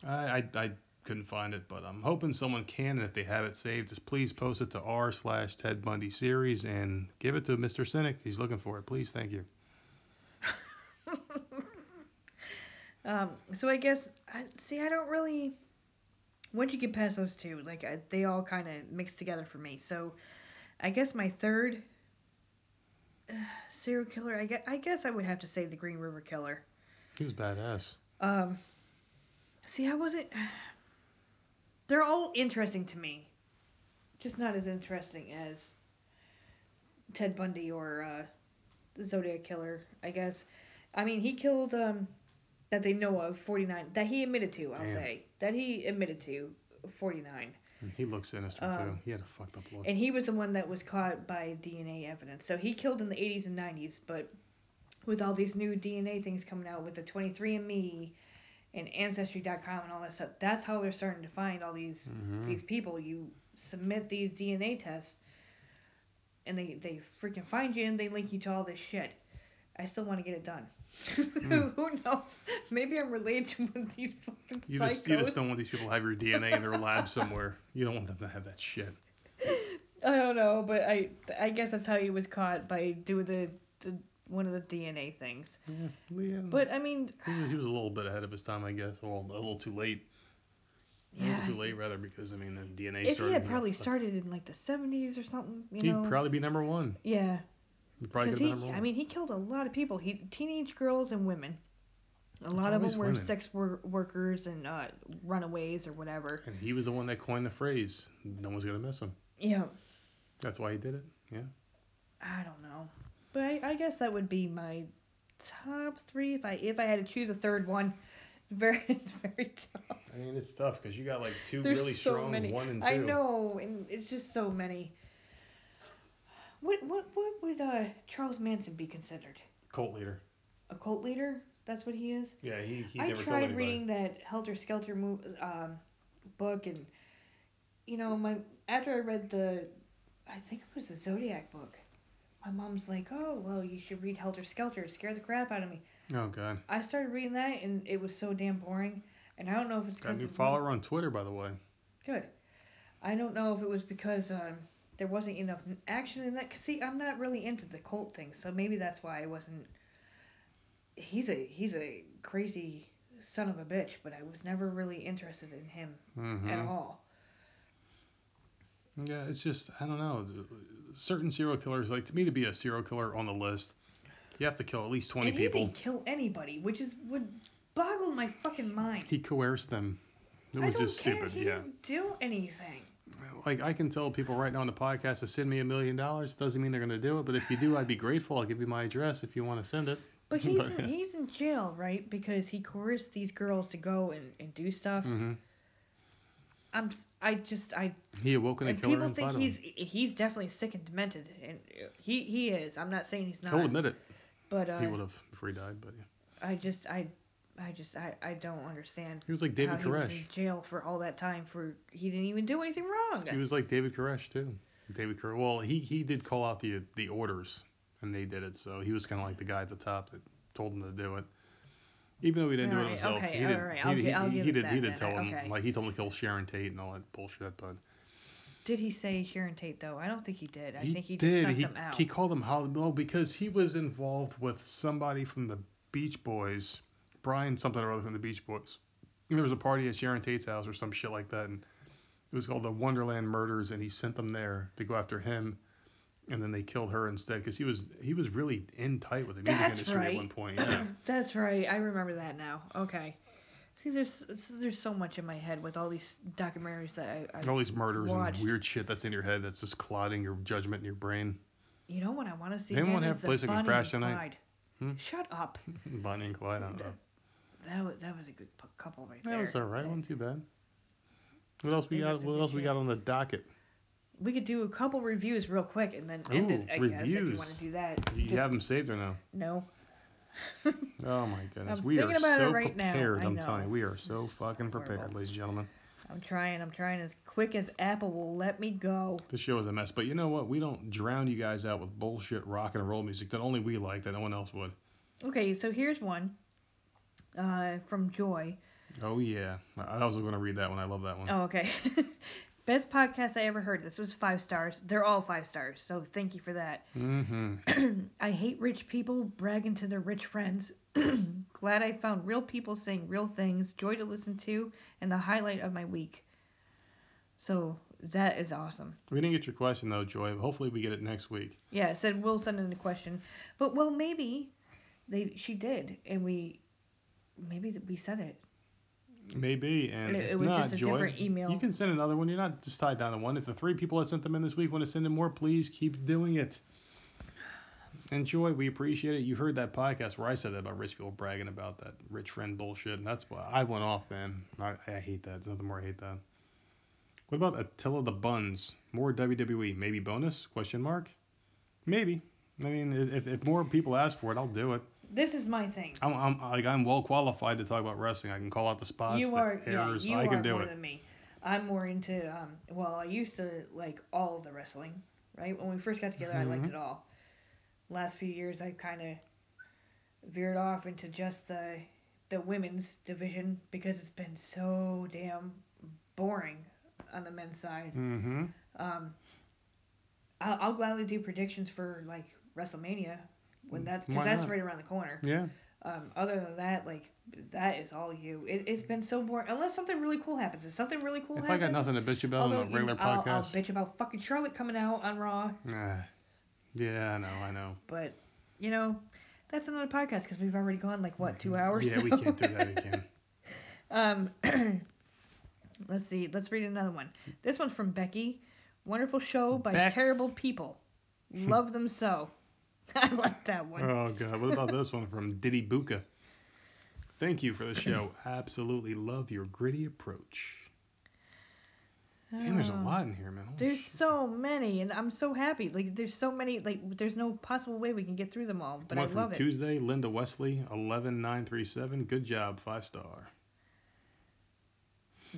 I, I I couldn't find it, but I'm hoping someone can. And if they have it saved, just please post it to r slash Ted Bundy series and give it to Mr. Cynic. He's looking for it. Please, thank you. Um, so I guess I see. I don't really. Once you get past those two, like I, they all kind of mix together for me. So, I guess my third uh, serial killer. I guess, I guess I would have to say the Green River Killer. He was badass. Um, see, I wasn't. They're all interesting to me, just not as interesting as Ted Bundy or uh, the Zodiac Killer. I guess. I mean, he killed um that they know of 49 that he admitted to. I'll Damn. say that he admitted to 49, He looks sinister too. Um, He had a fucked up look. and he was the one that was caught by DNA evidence. So he killed in the 80s and 90s, but with all these new DNA things coming out with the 23andMe and Ancestry.com and all that stuff, that's how they're starting to find all these Mhm. these people. You submit these DNA tests, and they they freaking find you and they link you to all this shit. I still want to get it done. Hmm. Who knows? Maybe I'm related to one of these fucking You psychos. just, you just don't want these people to have your DNA in their lab somewhere. You don't want them to have that shit. I don't know, but I I guess that's how he was caught by doing the, the one of the DNA things. Yeah, yeah. But I mean, he, was, he was a little bit ahead of his time, I guess. Well, a little too late. A little too late, rather, because I mean the DNA if he started. had you know, probably started in like the 70s or something, you He'd know. probably be number one. yeah, He probably because he, have been number one. I mean, he killed a lot of people. He teenage girls and women. A It's lot of them were women. sex wor- workers and uh, runaways or whatever. and he was the one that coined the phrase, "No one's gonna miss him." Yeah, That's why he did it. Yeah. I don't know, but I, I guess that would be my top three if I if I had to choose a third one. Very, it's very tough. I mean, it's tough because you got like two There's really so strong many. one and two. I know, and it's just so many. What what what would uh, Charles Manson be considered? Cult leader. A cult leader? That's what he is. Yeah, he he I tried reading that Helter Skelter mo- um, book, and you know, my after I read the, I think it was the Zodiac book. My mom's like, "Oh, well, you should read Helter Skelter. It scared the crap out of me." Oh god. I started reading that, and it was so damn boring. And I don't know if it's Got a because new follower on Twitter, by the way. Good. I don't know if it was because um, there wasn't enough action in that. Cause see, I'm not really into the cult thing, so maybe that's why I wasn't. He's a he's a crazy son of a bitch, but I was never really interested in him hmm at all. Yeah, it's just I don't know. Certain serial killers, like to me, to be a serial killer on the list, you have to kill at least 20 and people. didn't kill anybody, which is would boggle my fucking mind. He coerced them. It I was don't just care. stupid. He Yeah. didn't do anything. Like I can tell people right now on the podcast to send me a million dollars. Doesn't mean they're gonna do it, but if you do, I'd be grateful. I'll give you my address if you want to send it. But he's But- in, he's in jail, right? Because he coerced these girls to go and, and do stuff. hmm I'm I just I He awoken a and killer people think he's he's definitely sick and demented, and uh, he he is. I'm not saying he's not. He'll admit it. but uh, he would have before he died, but yeah. I just I I just I, I don't understand He was like David how he was in jail for all that time for he didn't even do anything wrong. He was like David Koresh too. David Koresh. Well, he he did call out the the orders, and they did it. So he was kind of like the guy at the top that told them to do it. Even though he didn't do it himself, okay, he did. alright, he, I'll he, he, he did. he did then, tell him okay. like he told him to kill Sharon Tate and all that bullshit. But Did he say Sharon Tate though? I don't think he did. I he think he did. just sent he, them out. he called them Holly. No, because he was involved with somebody from the Beach Boys, Brian something or other from the Beach Boys. And there was a party at Sharon Tate's house or some shit like that, and it was called the Wonderland Murders, and he sent them there to go after him, and then they killed her instead because he was he was really in tight with the music That's industry right. at one point. Yeah. That's right. I remember that now. Okay. See, there's there's so much in my head with all these documentaries that I, I All these murders watched. and weird shit that's in your head that's just clouding your judgment in your brain. You know what I want to see Anyone have a place that can crash tonight? Hmm? Shut up. Bonnie and Clyde. I don't know. That was that was a good couple right there. That was alright. wasn't too bad. What else we got? What else we got on the docket? We could do a couple reviews real quick and then end Ooh, it. I guess if you want to do that. You have them saved or no? No. Oh my goodness. I'm we are thinking about it so right prepared. I'm telling you, we are so It's fucking prepared, horrible. ladies and gentlemen. I'm trying. I'm trying as quick as Apple will let me go. The show is a mess, but you know what? We don't drown you guys out with bullshit rock and roll music that only we like, that no one else would. Okay, so here's one. Uh, from Joy. Oh yeah, I was going to read that one. I love that one. Oh, okay. Best podcast I ever heard. This was five stars. They're all five stars, so thank you for that. Mm-hmm. I hate rich people bragging to their rich friends. Glad I found real people saying real things. Joy to listen to, and the highlight of my week. So that is awesome. We didn't get your question though, Joy. Hopefully we get it next week. Yeah, it said we'll send in a question, but well maybe they she did, and we maybe we said it. Maybe, and It- it was not, just a Joy, different email. You can send another one. You're not just tied down to one. If the three people that sent them in this week want to send in more, please keep doing it. And Joy, we appreciate it. You heard that podcast where I said that about rich people bragging about that rich friend bullshit, and that's why I went off, man. I, I hate that. There's nothing more I hate that. What about Attila the Buns? More WWE? Maybe bonus? Question mark? Maybe. I mean, if, if more people ask for it, I'll do it. This is my thing. I'm, I'm like I'm well qualified to talk about wrestling. I can call out the spots, you the are errors. yeah, you I can are do more it. than me. I'm more into um well, I used to like all the wrestling, right? When we first got together, I liked Mhm. it all. Last few years, I kind of veered off into just the the women's division because it's been so damn boring on the men's side. Mm-hmm. Um, I'll, I'll gladly do predictions for like WrestleMania when that because that's not? right around the corner. Yeah. Um, other than that, like that is all you. It, it's been so boring. Unless something really cool happens. If something really cool If I got nothing to bitch about on a you- regular I'll, I'll bitch about fucking Charlotte coming out on Raw. nah. yeah, I know, I know. But you know, that's another podcast because we've already gone like what two hours. Yeah, we can't do that again. Um, let's see. Let's read another one. This one's from Becky. Wonderful show by Bex. terrible people. Love them so. I like that one. Oh god, what about this one from Diddy Buka? Thank you for the show. Absolutely love your gritty approach. Damn, there's a Oh. lot in here, man. Holy There's shit. so many, and I'm so happy. Like, there's so many. Like, there's no possible way we can get through them all. But one I from love it. Tuesday, Linda Wesley, eleven nine three seven. Good job, five star.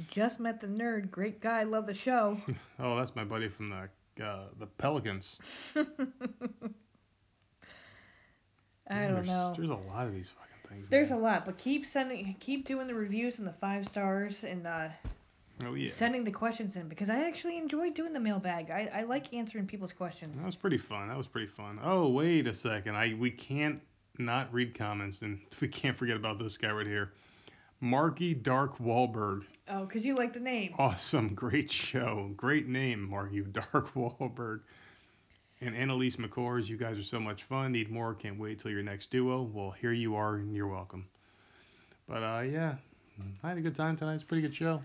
Just met the nerd. Great guy. Love the show. Oh, that's my buddy from the uh, the Pelicans. I Man, don't there's, know. There's a lot of these fucking things. There's a lot, but keep sending, keep doing the reviews and the five stars, and uh, Oh yeah. sending the questions in because I actually enjoy doing the mailbag. I, I like answering people's questions. That was pretty fun. That was pretty fun. Oh, wait a second. I we can't not read comments and we can't forget about this guy right here. Marky Dark Wahlberg. Oh, because you like the name. Awesome, great show. Great name, Marky Dark Wahlberg. And Annalise McCors, you guys are so much fun. Need more. Can't wait till your next duo. Well, here you are, and you're welcome. But uh, yeah, I had a good time tonight. It's a pretty good show.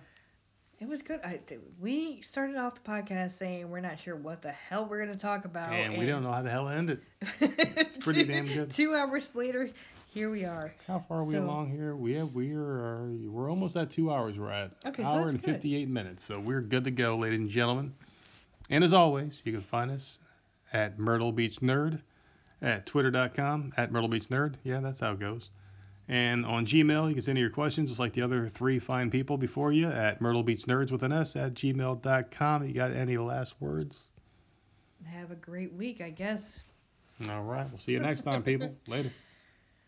It was good. I, we started off the podcast saying we're not sure what the hell we're gonna talk about, and we don't know how the hell to end it. it's pretty damn good. Two hours later, here we are. How far are we So- along here? We have we are we're almost at two hours. We're at Okay, so hour that's and good. 58 minutes. So we're good to go, ladies and gentlemen. And as always, you can find us at Myrtle Beach Nerd at twitter.com at Myrtle Beach Nerd. Yeah, that's how it goes. And on Gmail, you can send your questions just like the other three fine people before you at Myrtle Beach Nerds with an S at gmail.com. You got any last words? Have a great week, I guess. All right. We'll see you next time, people. Later.